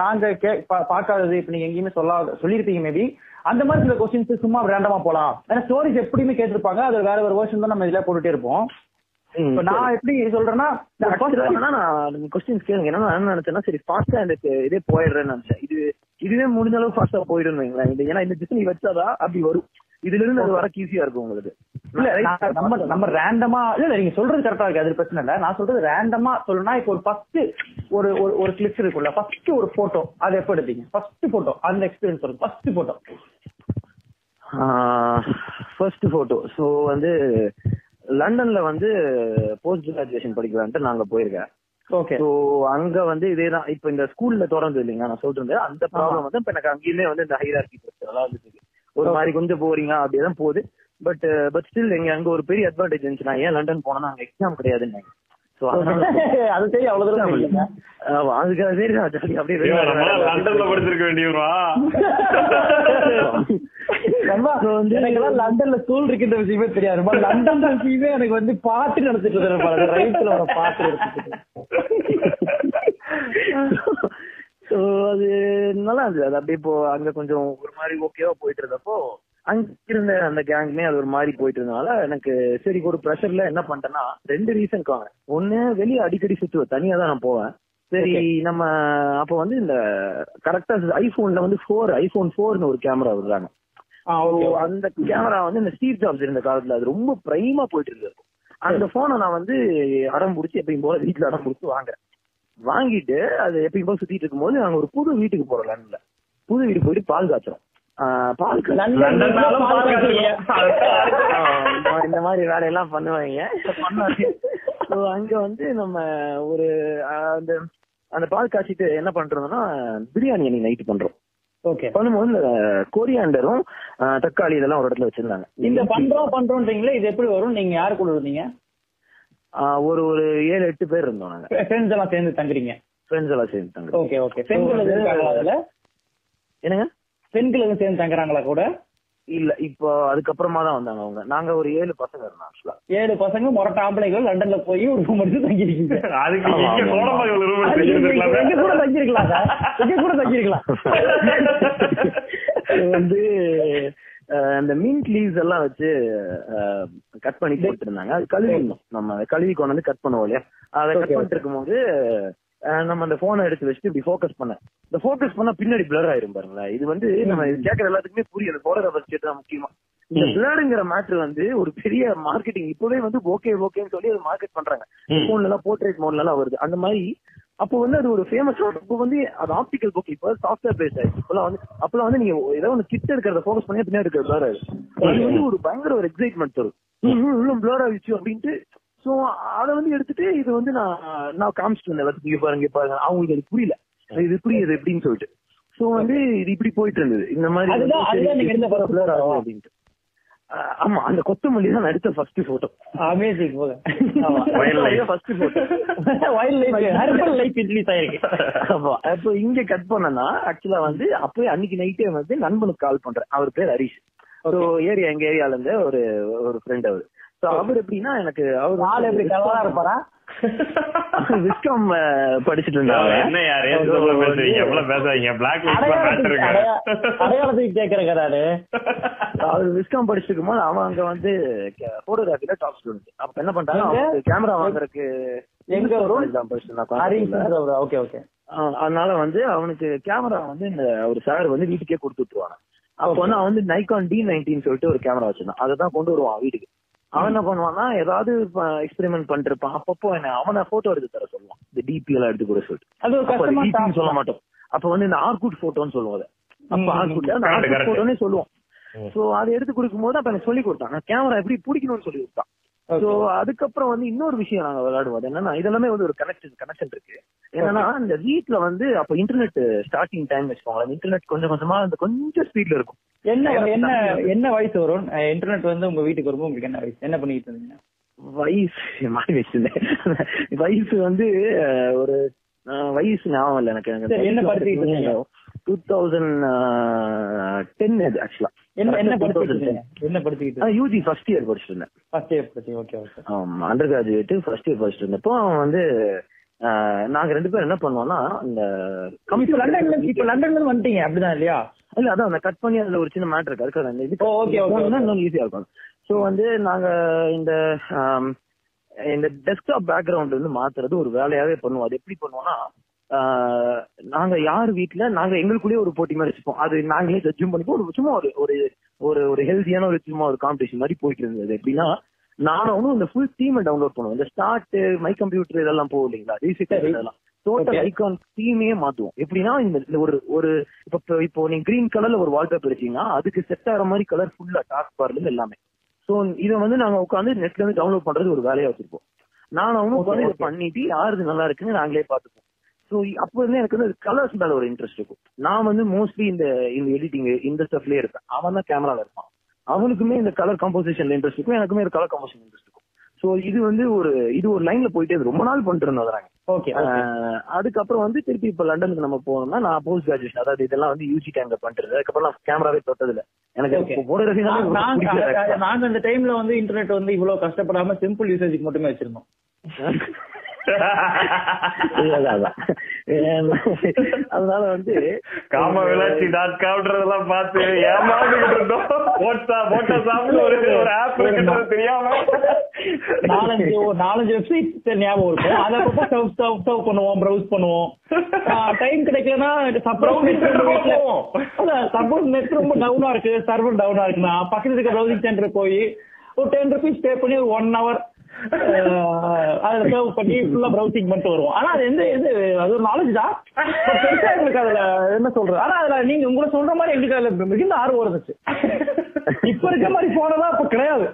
நாங்க கே பார்க்காதது இப்ப நீங்க எங்கேயுமே சொல்லாத சொல்லியிருப்பீங்க மேபி அந்த மாதிரி சில கொஸ்டின்ஸ் சும்மா ரேண்டமா போலாம். ஏன்னா ஸ்டோரிஸ் எப்படியுமே கேட்டிருப்பாங்க. அது வேற ஒரு வருஷன் தான் நம்ம இதுல போட்டுட்டே இருப்போம். நான் எப்படி சொல்றேன்னா நான் கொஸ்டின்ஸ் கேளுங்க. நான் என்ன நினைச்சேன்னா சரி ஃபாஸ்டா இந்த இதே போயிடுறேன்னு நினைச்சேன். இது இதுவே முடிஞ்ச அளவு ஃபாஸ்டா போயிடும் ஏன்னா இந்த டிசைன் வச்சாதான் அப்படி வரும். இதுல இருந்து அது வரக்கு ஈஸியா இருக்கும் உங்களுக்கு. இல்ல நம்ம நம்ம ரேண்டமா இல்ல நீங்க சொல்றது கரெக்டா இருக்கு அது பிரச்சனை இல்ல. நான் சொல்றது ரேண்டமா சொல்லணும்னா இப்போ ஒரு ஃபர்ஸ்ட் ஒரு ஒரு ஒரு கிளிப்ஸ் இருக்குல்ல ஃபர்ஸ்ட் ஒரு போட்டோ அது எப்ப எடுத்தீங்க ஃபர்ஸ்ட் போட்டோ அந்த எக்ஸ்பீரியன்ஸ் சொல்லுங்க first photo first photo so வந்து லண்டன்ல வந்து போஸ்ட் கிராஜுவேஷன் படிக்கலான்ட்டு நாங்க போயிருக்கேன். ஓகே சோ அங்க வந்து இதேதான். இப்ப இந்த ஸ்கூல்ல தொடர்ந்து இல்லைங்க நான் சொல்றேன் அந்த ப்ராப்ளம் வந்து இப்ப எனக்கு அங்கேயுமே வந்து இந்த ஹைரார்கி இருந்துச்சு. ஒரு மாதிரி கொஞ்சம் போறீங்க அப்படியேதான் போகுது. பட் பட் ஸ்டில் எங்க அங்க ஒரு பெரிய அட்வான்டேஜ் இருந்துச்சு நான் ஏன் லண்டன் போனேன்னா அங்க எக்ஸாம் கிடையாதுன்னு. [laughs] அது சரி அவ்வளவு தூரம் [laughs] அதுக்காக சரி அப்படியே. லண்டன்ல படிச்சிருக்க வேண்டியவரா? [laughs] லண்டன்ல ஸ்கூல் இருக்கின்ற விஷயமே தெரியாது. லண்டன் விஷயமே எனக்கு வந்து பாட்டு நடத்திட்டு இருந்தேன் ரைட்ல வர பாட்டு அது நல்லா இருந்தது. அது அப்படியே இப்போ அங்க கொஞ்சம் ஒரு மாதிரி ஓகேவா போயிட்டு இருந்தப்போ அங்க இருந்த அந்த கேங்குமே அது ஒரு மாதிரி போயிட்டு இருந்தனால எனக்கு சரி ஒரு ப்ரெஷர்ல என்ன பண்ணிட்டேன்னா ரெண்டு ரீசன் காங்க ஒண்ணு வெளியே அடிக்கடி சுத்துவேன் தனியா தான் நான் போவேன். சரி நம்ம அப்ப வந்து இந்த கரெக்டா ஐபோன்ல வந்து ஃபோர் ஐபோன் ஃபோர்னு ஒரு கேமரா விடுறாங்க. அந்த கேமரா வந்து இந்த ஸ்டீவ் ஜாப்ஸ் இருந்த காலத்துல அது ரொம்ப பிரைமா போயிட்டு இருந்தது. அந்த போனை நான் வந்து அடம் பிடிச்சி எப்பயும் போல வீட்டுல அடம் பிடிச்சி வாங்குறேன். வாங்கிட்டு அது எப்பயும் போல சுத்திட்டு இருக்கும்போது நாங்க ஒரு புது வீட்டுக்கு போறோம் லண்டன்ல. புது வீட்டுக்கு போயிட்டு பால் காய்ச்சறோம். ஆஹ் பால் இந்த மாதிரி வேலையெல்லாம் பண்ணுவாங்க. அங்க வந்து நம்ம ஒரு அந்த அந்த பால் காய்ச்சிட்டு என்ன பண்றோம்னா பிரியாணி அன்னைக்கு நைட் பண்றோம். ஓகே பண்ணும்போது கொரியாண்டரும் தக்காளி இதெல்லாம் ஒரு இடத்துல வச்சிருந்தாங்க. இந்த பண்றோம் பண்றோம்ன்றீங்களே இது எப்படி வரும்? நீங்க யாரு கூட இருந்தீங்க ஆஹ், ஒரு ஒரு ஏழு எட்டு பேர் இருந்தோம் நாங்க. ஃப்ரெண்ட்ஸ் எல்லாம் சேர்ந்து தங்குறீங்க? ஃப்ரெண்ட்ஸ் எல்லாம் சேர்ந்துட்டாங்க ஓகே ஓகே பெண்கள் என்னங்க? பெண்கள் எதுவும் சேர்ந்து தங்குறாங்களா கூட? இல்ல இப்போ அதுக்கப்புறமா தான் வந்தாங்க அவங்க. நாங்க ஒரு ஏழு பசங்க இருந்தோம் ஆக்சுவலா ஏழு பசங்க முரட்ட ஆம்பளைகள் லண்டன்ல போய் ஒரு ரூம் எடுத்து தங்கிருக்கீங்க [laughs] அதுக்கு இங்க கூட தங்கிருக்கலாம் கூட தங்கிருக்கலாம் [laughs] வந்து அந்த மின்ட் லீவ்ஸ் எல்லாம் வச்சு கட் பண்ணி போட்டுருந்தாங்க அது கழுவிடணும் நம்ம கழுவி கொண்டு வந்து கட் பண்ணுவோம் இல்லையா? அதை கட் பண்ணிட்டு இருக்கும்போது நம்ம அந்த போனை எடுத்து வச்சுட்டு இப்படி ஃபோக்கஸ் பண்ண. இந்த ஃபோக்கஸ் பண்ணா பின்னாடி பிளர் ஆயிரும் பாருங்களேன். இது வந்து நம்ம இது கேட்கற எல்லாத்துக்குமே புரியும். போட்டோகிராஃபர் தான் முக்கியமா. இந்த. பிளருங்கிற மேட்ரு வந்து ஒரு பெரிய மார்க்கெட்டிங் இப்பவே வந்து ஓகே ஓகேன்னு சொல்லி அதை மார்க்கெட் பண்றாங்க. போன்ல எல்லாம் போர்ட்ரேட் மோட்ல எல்லாம் வருது. அந்த மாதிரி அப்போ வந்து அது ஒரு ஃபேமஸ் இப்போ வந்து அது ஆப்டிகல் புக் இப்போ சாஃப்ட்வேர் பேஸ்ட் ஆயிடுச்சு. இப்பெல்லாம் வந்து அப்பெல்லாம் வந்து நீங்க ஏதோ ஒன்று கிட்ட இருக்கிறத ஃபோக்கஸ் பண்ணி பின்னாடி இருக்கிறது ஆயிடுது அது வந்து ஒரு பயங்கர ஒரு எக்ஸைட்மெண்ட் தரும். இவ்வளவு பிளர் ஆயிடுச்சு அப்படின்ட்டு. சோ அதை வந்து எடுத்துட்டு இது வந்து நான் நான் காமிச்சிட்டு வந்தேன். இங்க பாருங்க பாருங்க. அவங்களுக்கு அது புரியல. இது புரியுது எப்படின்னு சொல்லிட்டு. சோ வந்து இது இப்படி போயிட்டு இருந்தது. இந்த மாதிரி. அப்படின்ட்டு. ஆமா அந்த கொத்தமல்லி தான் எடுத்த first photo amazing. First photo wild life herbal life introduce ஆயிருக்கு ஆமா. அப்போ இங்க கட் பண்ணனா ஆக்சுவலா வந்து அப்பவே அன்னைக்கு நைட்டே வந்து நண்பனுக்கு கால் பண்றேன். அவர் பேர் ஹரிஷ். ஸோ ஏரியா எங்க ஏரியால இருந்து ஒரு ஒரு ஃப்ரெண்ட் அவர். அவர் எப்படின்னா எனக்கு [laughs] அவர் ஆள் எப்படி கலரா இருப்பாரா? விஸ்காம் படிச்சுட்டு இருந்தாங்க என்ன யாரு? எவ்வளவு பேசாதீங்க? பிளாக் அடையாளத்துக்கு அவர் விஸ்காம் படிச்சுட்டு இருக்கும்போது அவன் அங்க வந்து போட்டோகிராஃபில டாப் ஸ்டூடெண்ட் அப்ப என்ன? அவனுக்கு கேமரா வாங்குறதுக்கு எங்க இருந்தான் கோயம்புத்தூர்ல. ஓகே ஓகே ஆஹ் அதனால வந்து அவனுக்கு கேமரா வந்து இந்த ஒரு சார் வந்து வீட்டுக்கே கொடுத்து விட்டுருவாங்க. அப்ப வந்து அவன் வந்து நைகான் டி நைன்டீன் சொல்லிட்டு ஒரு கேமரா வச்சிருந்தான். அதை தான் கொண்டு வருவான் வீட்டுக்கு. அவன் என்ன பண்ணுவான்னா ஏதாவது எக்ஸ்பெரிமெண்ட் பண்ணிட்டு இருப்பான் அப்பப்போ என்ன அவனை போட்டோ எடுத்து தர சொல்லுவான். இந்த டிபி எல்லாம் எடுத்து கூட சொல்லிட்டு. அது சொல்ல மாட்டோம். அப்ப வந்து இந்த ஆர்குட் போட்டோன்னு சொல்லுவோம் அப்ப ஆர்குட் அந்த ஆர்குட் correct. போட்டோனே சொல்லுவோம். சோ அதை எடுத்து கொடுக்கும்போது அப்ப எனக்கு சொல்லி கொடுத்தான். கேமரா எப்படி பிடிக்கணும்னு சொல்லி கொடுத்தான். சோ அதுக்கப்புறம் வந்து இன்னொரு விஷயம் நாங்க விளையாடுவோம். என்னன்னா இதெல்லாமே வந்து ஒரு கனெக்ஷன் கனெக்ஷன் இருக்கு. என்னன்னா இந்த வீட்ல வந்து அப்ப இன்டர்நெட் ஸ்டார்டிங் டைம் வச்சுக்கோங்களேன். இன்டர்நெட் கொஞ்சம் கொஞ்சமா அந்த கொஞ்சம் ஸ்பீட்ல இருக்கும். என்ன என்ன என்ன வயசு வரும்? இன்டர்நெட் வந்து உங்க வீட்டுக்கு வரும்போது உங்களுக்கு என்ன வயசு என்ன பண்ணிட்டு இருந்தீங்க? வயசு [laughs] மாறி வச்சிருந்தேன் வயசு வந்து ஒரு வயசு ஞாபகம் இல்லை எனக்கு. என்ன இருந்தீங்க? டூ தௌசண்ட் டென் அது ஆக்சுவலா என்ன என்ன என்ன படிச்சுக்கிட்டு? யூஜி ஃபர்ஸ்ட் இயர் படிச்சுட்டு இருந்தேன் ஃபர்ஸ்ட் இயர் படிச்சு ஓகே ஓகே ஆமா அண்டர் கிராஜுவேட் ஃபர்ஸ்ட் இயர் படிச்சுட்டு இருந்தப்போ அவன் வந்து நாங்க ரெண்டு பேரும் என்ன பண்ணுவோம்னா இந்த லண்டன்ல இப்ப லண்டன்ல இருந்து வந்துட்டீங்க அப்படிதான் இல்லையா? இல்ல அதான் அந்த கட் பண்ணி அதுல ஒரு சின்ன மேட்டர் இருக்கு. அதுக்கு அந்த இது. இன்னும் ஈஸியா இருக்கும். சோ வந்து நாங்க இந்த இந்த டெஸ்க்டாப் பேக்ரவுண்ட் வந்து மாத்துறது ஒரு வேலையாவே பண்ணுவோம். அது எப்படி பண்ணுவோம்னா நாங்க யார் வீட்ல நாங்க எங்களுக்குள்ளேயே ஒரு போட்டி மாதிரி வச்சுப்போம். அது நாங்களே ஜட்ஜும் பண்ணிப்போம். ஒரு சும்மா ஒரு ஒரு ஒரு ஒரு ஹெல்த்தியான ஒரு சும்மா ஒரு காம்படிஷன் மாதிரி போயிட்டு இருந்தது. எப்படின்னா நானும் இந்த ஃபுல் டீமை டவுன்லோட் பண்ணுவோம். இந்த ஸ்டார்ட் மை கம்ப்யூட்டர் இதெல்லாம் போகும் இல்லைங்களா? ரீசெட் இதெல்லாம். டோட்டல். ஐகான் தீமே மாத்துவோம். எப்படின்னா இந்த ஒரு ஒரு இப்போ இப்போ- நீங்க கிரீன் கலர்ல ஒரு வால்பேப்பர் வச்சீங்கன்னா அதுக்கு செட் ஆகிற மாதிரி கலர் ஃபுல்லா டாஸ்க் பார்ல எல்லாமே. சோ இதை வந்து நாங்க உட்காந்து நெட்ல இருந்து டவுன்லோட் பண்றது ஒரு வேலையா வச்சிருப்போம். நான் அவனும் உட்காந்து இதை பண்ணிட்டு யாருது நல்லா இருக்குன்னு நாங்களே பார்த்துப்போம். சோ அப்போ வந்து எனக்கு வந்து கலர்ஸ் மேல ஒரு இன்ட்ரெஸ்ட் இருக்கும். நான் வந்து மோஸ்ட்லி இந்த இந்த எடிட்டிங் இந்த ஸ்டஃப்லயே இருப்பேன். அவன் தான் கேமரால இருப்பான். அவனுக்குமே இந்த கலர் கம்போசிஷன்ல இன்ட்ரெஸ்ட் இருக்கும். எனக்குமே ஒரு கலர் கம்போசிஷன் இன்ட்ரெஸ்ட் இருக்கும். சோ இது வந்து ஒரு இது ஒரு லைன்ல போயிட்டே. ரொம்ப நாள் பண்ணிட்டு இருந்தோம் நாங்க. ஓகே அதுக்கப்புறம் வந்து திருப்பி இப்ப லண்டனுக்கு நம்ம போனோம்னா நான் போஸ்ட் கிராஜுவேஷன் அதாவது இதெல்லாம் வந்து யூஜி டைம்ல பண்ணிட்டு அதுக்கப்புறம் நான் கேமராவே தொட்டது இல்ல எனக்கு. போட்டோகிராஃபி நாங்க அந்த டைம்ல வந்து இன்டர்நெட் வந்து இவ்வளவு கஷ்டப்படாம சிம்பிள் யூசேஜுக்கு மட்டுமே வச்சிருந்தோம். [laughs] அதனால வந்து காம விளாட்சி டாட் காம்ன்றதெல்லாம் பார்த்து ஏமாந்துகிட்டு இருந்தோம். போட்டா போட்டா சாப்பிட்டு ஒரு ஒரு ஆப் இருக்குன்றது தெரியாம. நாலஞ்சு ஒரு நாலஞ்சு வெப்சைட் ஞாபகம் இருக்கும் அதை அப்பப்போ சர்வ் சர்வ் சர்வ் பண்ணுவோம் ப்ரௌஸ் பண்ணுவோம். டைம் கிடைக்கலன்னா சப்போஸ் நெட் சப்போஸ் நெட் ரொம்ப டவுனா இருக்கு சர்வர் டவுனா இருக்குன்னா பக்கத்துல இருக்க ப்ரௌசிங் சென்டர் போய் ஒரு டென் ருபீஸ் பே பண்ணி ஒரு ஒன் ஹவர் அதுல சர்வ் பண்ணி ஃபுல்லா ப்ரௌசிங் பண்ணிட்டு வருவோம். ஆனா அது எந்த இது அது ஒரு நாலேஜ் தான். பெருசா எங்களுக்கு அதுல என்ன சொல்றது? ஆனா அதுல நீங்க உங்களை சொல்ற மாதிரி எங்களுக்கு அதுல மிகுந்த ஆர்வம் இருந்துச்சு. இப்ப இருக்க மாதிரி போனதா இப்ப கிடையாது.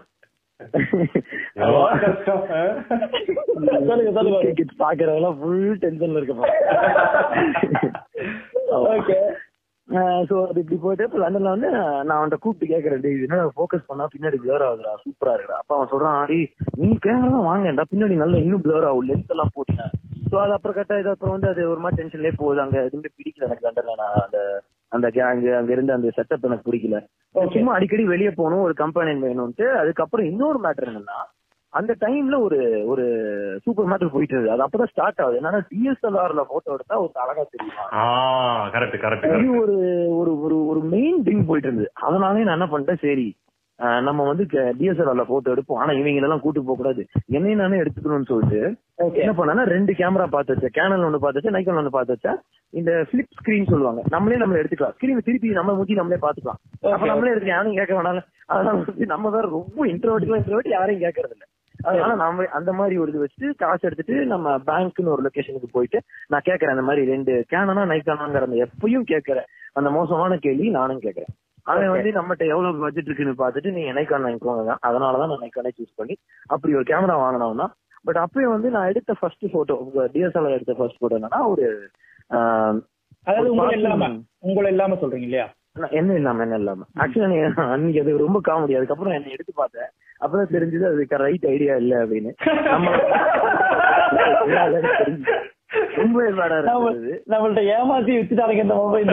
பாக்குறவங்க ஃபுல் டென்ஷன்ல இருக்க ஓகே சோ அது இப்படி போயிட்டு இப்ப லண்டன்ல வந்து நான் அவன்கிட்ட கூப்பிட்டு கேக்குறேன் டேய் இது என்ன ஃபோக்கஸ் பண்ணா பின்னாடி பிளர் ஆகுதுடா சூப்பரா இருக்குடா. அப்ப அவன் சொல்றான் டேய் நீ கேமரா வாங்கடா பின்னாடி நல்லா இன்னும் பிளர் ஆகும் லென்ஸ் எல்லாம் போட்டேன் சோ அது அப்புறம் கட்ட இது அப்புறம் வந்து அது ஒரு மாதிரி டென்ஷன்லயே போகுது. அங்க எதுவுமே பிடிக்கல எனக்கு லண்டன்ல. நான் அந்த அந்த கேங் அங்க இருந்து அந்த செட்டப் எனக்கு பிடிக்கல. சும்மா அடிக்கடி வெளியே போகணும் ஒரு கம்பெனி வேணும்ட்டு அதுக்கப்புறம் இன்னொரு மேட்டர் என்னன்னா அந்த டைம்ல ஒரு ஒரு சூப்பர் மேட்டர் போயிட்டு இருக்கு அது அப்பதான் ஸ்டார்ட் ஆகுது. என்னன்னா டிஎஸ்எல்ஆர்ல போட்டோ எடுத்தா ஒரு அழகா தெரியுமா? ஆ கரெக்ட் கரெக்ட் இது கரெக்ட் ஒரு ஒரு ஒரு ஒரு மெயின் திங் போயிட்டு இருந்தது அதனாலே நான் என்ன பண்ணிட்டேன்? சரி நம்ம வந்து டிஎஸ்எல்ஆர்ல போட்டோ எடுப்போம். ஆனா இவங்க எல்லாம் கூட்டு போக கூடாது. என்னையும் நானே எடுத்துக்கணும்னு சொல்லிட்டு என்ன பண்ணா ரெண்டு கேமரா பார்த்து வச்சேன் கேனல் ஒண்ணு பார்த்து வச்சேன் நைக்கன் ஒண்ணு பார்த்து வச்சேன் இந்த பிளிப் ஸ்கிரீன் சொல்லுவாங்க. நம்மளே நம்ம எடுத்துக்கலாம். ஸ்கிரீன் திருப்பி நம்ம மூஞ்சி நம்மளே பாத்துக்கலாம் அப்ப. நம்மளே எடுத்து யாரும் கேட்க வேணாம் அதனால வந்து நம்ம வேற ரொம்ப இன்ட்ரோவர்ட்டுலாம் இன்ட்ரோவர்ட் யாரையும் கேட்கறது இல்ல அதனால நாம அந்த மாதிரி ஒரு இது வச்சுட்டு காசு எடுத்துட்டு நம்ம பேங்க்னு ஒரு லொகேஷனுக்கு போயிட்டு நான் கேட்கறேன் அந்த மாதிரி ரெண்டு கேனனா நைக்கானாங்கிற அந்த எப்பயும் கேட்கறேன் அந்த மோசமான கேள்வி நானும் கேட்கறேன் அவன் வந்து நம்மகிட்ட எவ்வளவு பட்ஜெட் இருக்குன்னு பார்த்துட்டு நீங்க நைக்கான் வாங்கிக்கோங்க அதனாலதான் நான் நைக்கானே சூஸ் பண்ணி அப்படி ஒரு கேமரா வாங்கினோம்னா பட் அப்பயும் வந்து நான் எடுத்த ஃபர்ஸ்ட் போட்டோ டிஎஸ்எல்ஆர் எடுத்த ஃபர்ஸ்ட் போட்டோ என்னன்னா ஒரு அதாவது உங்களை இல்லாம உங்களை இல்லாம சொல்றீங்க இல்லையா? என்ன இல்லாம என்ன இல்லாம? ஆக்சுவலா அன்னைக்கு அது ரொம்ப காமெடி அதுக்கப்புறம் என்ன எடுத்து பார்த்தேன் அப்பதான் தெரிஞ்சது அதுக்கு ரைட் ஐடியா இல்ல அப்படின்னு. ரொம்ப நம்மள்ட்ட ஏமாத்தி வச்சுட்டாருங்க இந்த mobile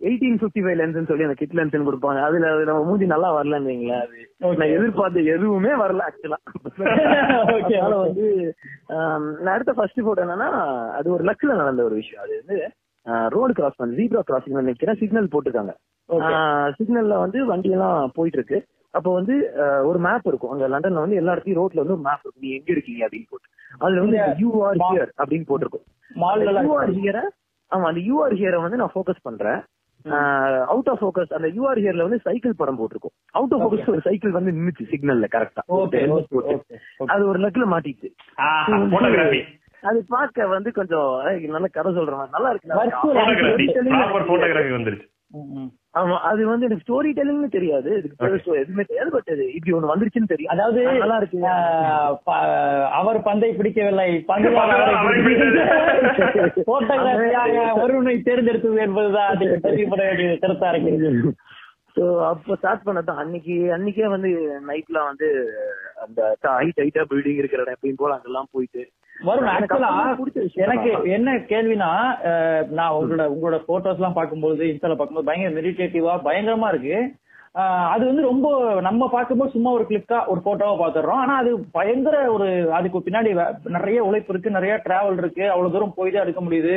eighteen fifty five lens சொல்லி அந்த கிட் லென்ஸ் கொடுப்பாங்க. அதுல அது நம்ம மூஞ்சி நல்லா வரலன்னு வைங்களேன் அது. நான் எதிர்பார்த்த எதுவுமே வரல ஆக்சுவலா [laughs] அதனால. வந்து நான் எடுத்த ஃபர்ஸ்ட் போட்டோ என்னன்னா அது ஒரு லக்ல நடந்த ஒரு விஷயம். அது வந்து ரோடு கிராஸ் பண்ணி ஜீப்ரா கிராசிங் நினைக்கிறேன் சிக்னல் போட்டிருக்காங்க. சிக்னல்ல வந்து வண்டி எல்லாம் போயிட்டு இருக்கு. அப்போ வந்து ஒரு மேப் இருக்கும். அங்க லண்டன்ல வந்து எல்லா இடத்தையும் ரோட்ல வந்து ஒரு மேப் இருக்கும். நீ எங்க இருக்கீங்க அப்படின்னு போட்டு. அதுல வந்து யூ ஆர் ஹியர் அப்படின்னு போட்டிருக்கும். யூ ஆர் ஹியரை ஆமா அந்த யூ ஆர் ஹியரை வந்து நான் ஃபோக்கஸ் பண்றேன். அவுட் ஆஃப் ஃபோக்கஸ் அந்த யூ ஆர் ஹியர்ல வந்து சைக்கிள் படம் போட்டிருக்கும். அவுட் ஆஃப் ஃபோக்கஸ் ஒரு சைக்கிள் வந்து நின்னுச்சு சிக்னல்ல கரெக்டா ஓகே அது ஒரு லக்ல மாட்டிச்சு. அது பார்க்க வந்து கொஞ்சம் நல்ல கதை சொல்ற மாதிரி. நல்லா இருக்கு ஆமா அது வந்து எனக்கு ஸ்டோரி டெல்லிங்னு தெரியாது. எதுவுமே தெரியாது பட் அது இப்படி ஒண்ணு வந்துருச்சுன்னு தெரியும். அதாவது நல்லா இருக்கு அவர் பந்தை பிடிக்கவில்லை. [laughs] போட்டோகிராஃபியாக ஒருவனை தேர்ந்தெடுத்தது என்பதுதான் அதுக்கு தெரியப்பட வேண்டிய கருத்தா இருக்கு சோ அப்ப ஸ்டார்ட் பண்ணதான் அன்னைக்கு அன்னைக்கே வந்து நைட்ல வந்து அந்த ஹைட் ஹைட்டா பில்டிங் இருக்கிற இடம் எப்பயும் போல அங்கெல்லாம் போயிட்டு வரும் ஆக்சுவலா எனக்கு. என்ன கேள்வினா நான் உங்களோட உங்களோட போட்டோஸ் எல்லாம் பார்க்கும்போது இன்ஸ்டால பார்க்கும்போது பயங்கர மெடிடேட்டிவா பயங்கரமா இருக்கு. அது வந்து ரொம்ப நம்ம பார்க்கும்போது சும்மா ஒரு கிளிக்கா ஒரு போட்டோவா பாத்துறோம் ஆனா அது பயங்கர ஒரு அதுக்கு பின்னாடி நிறைய உழைப்பு இருக்கு நிறைய டிராவல் இருக்கு அவ்வளவு தூரம் போய் தான் எடுக்க முடியுது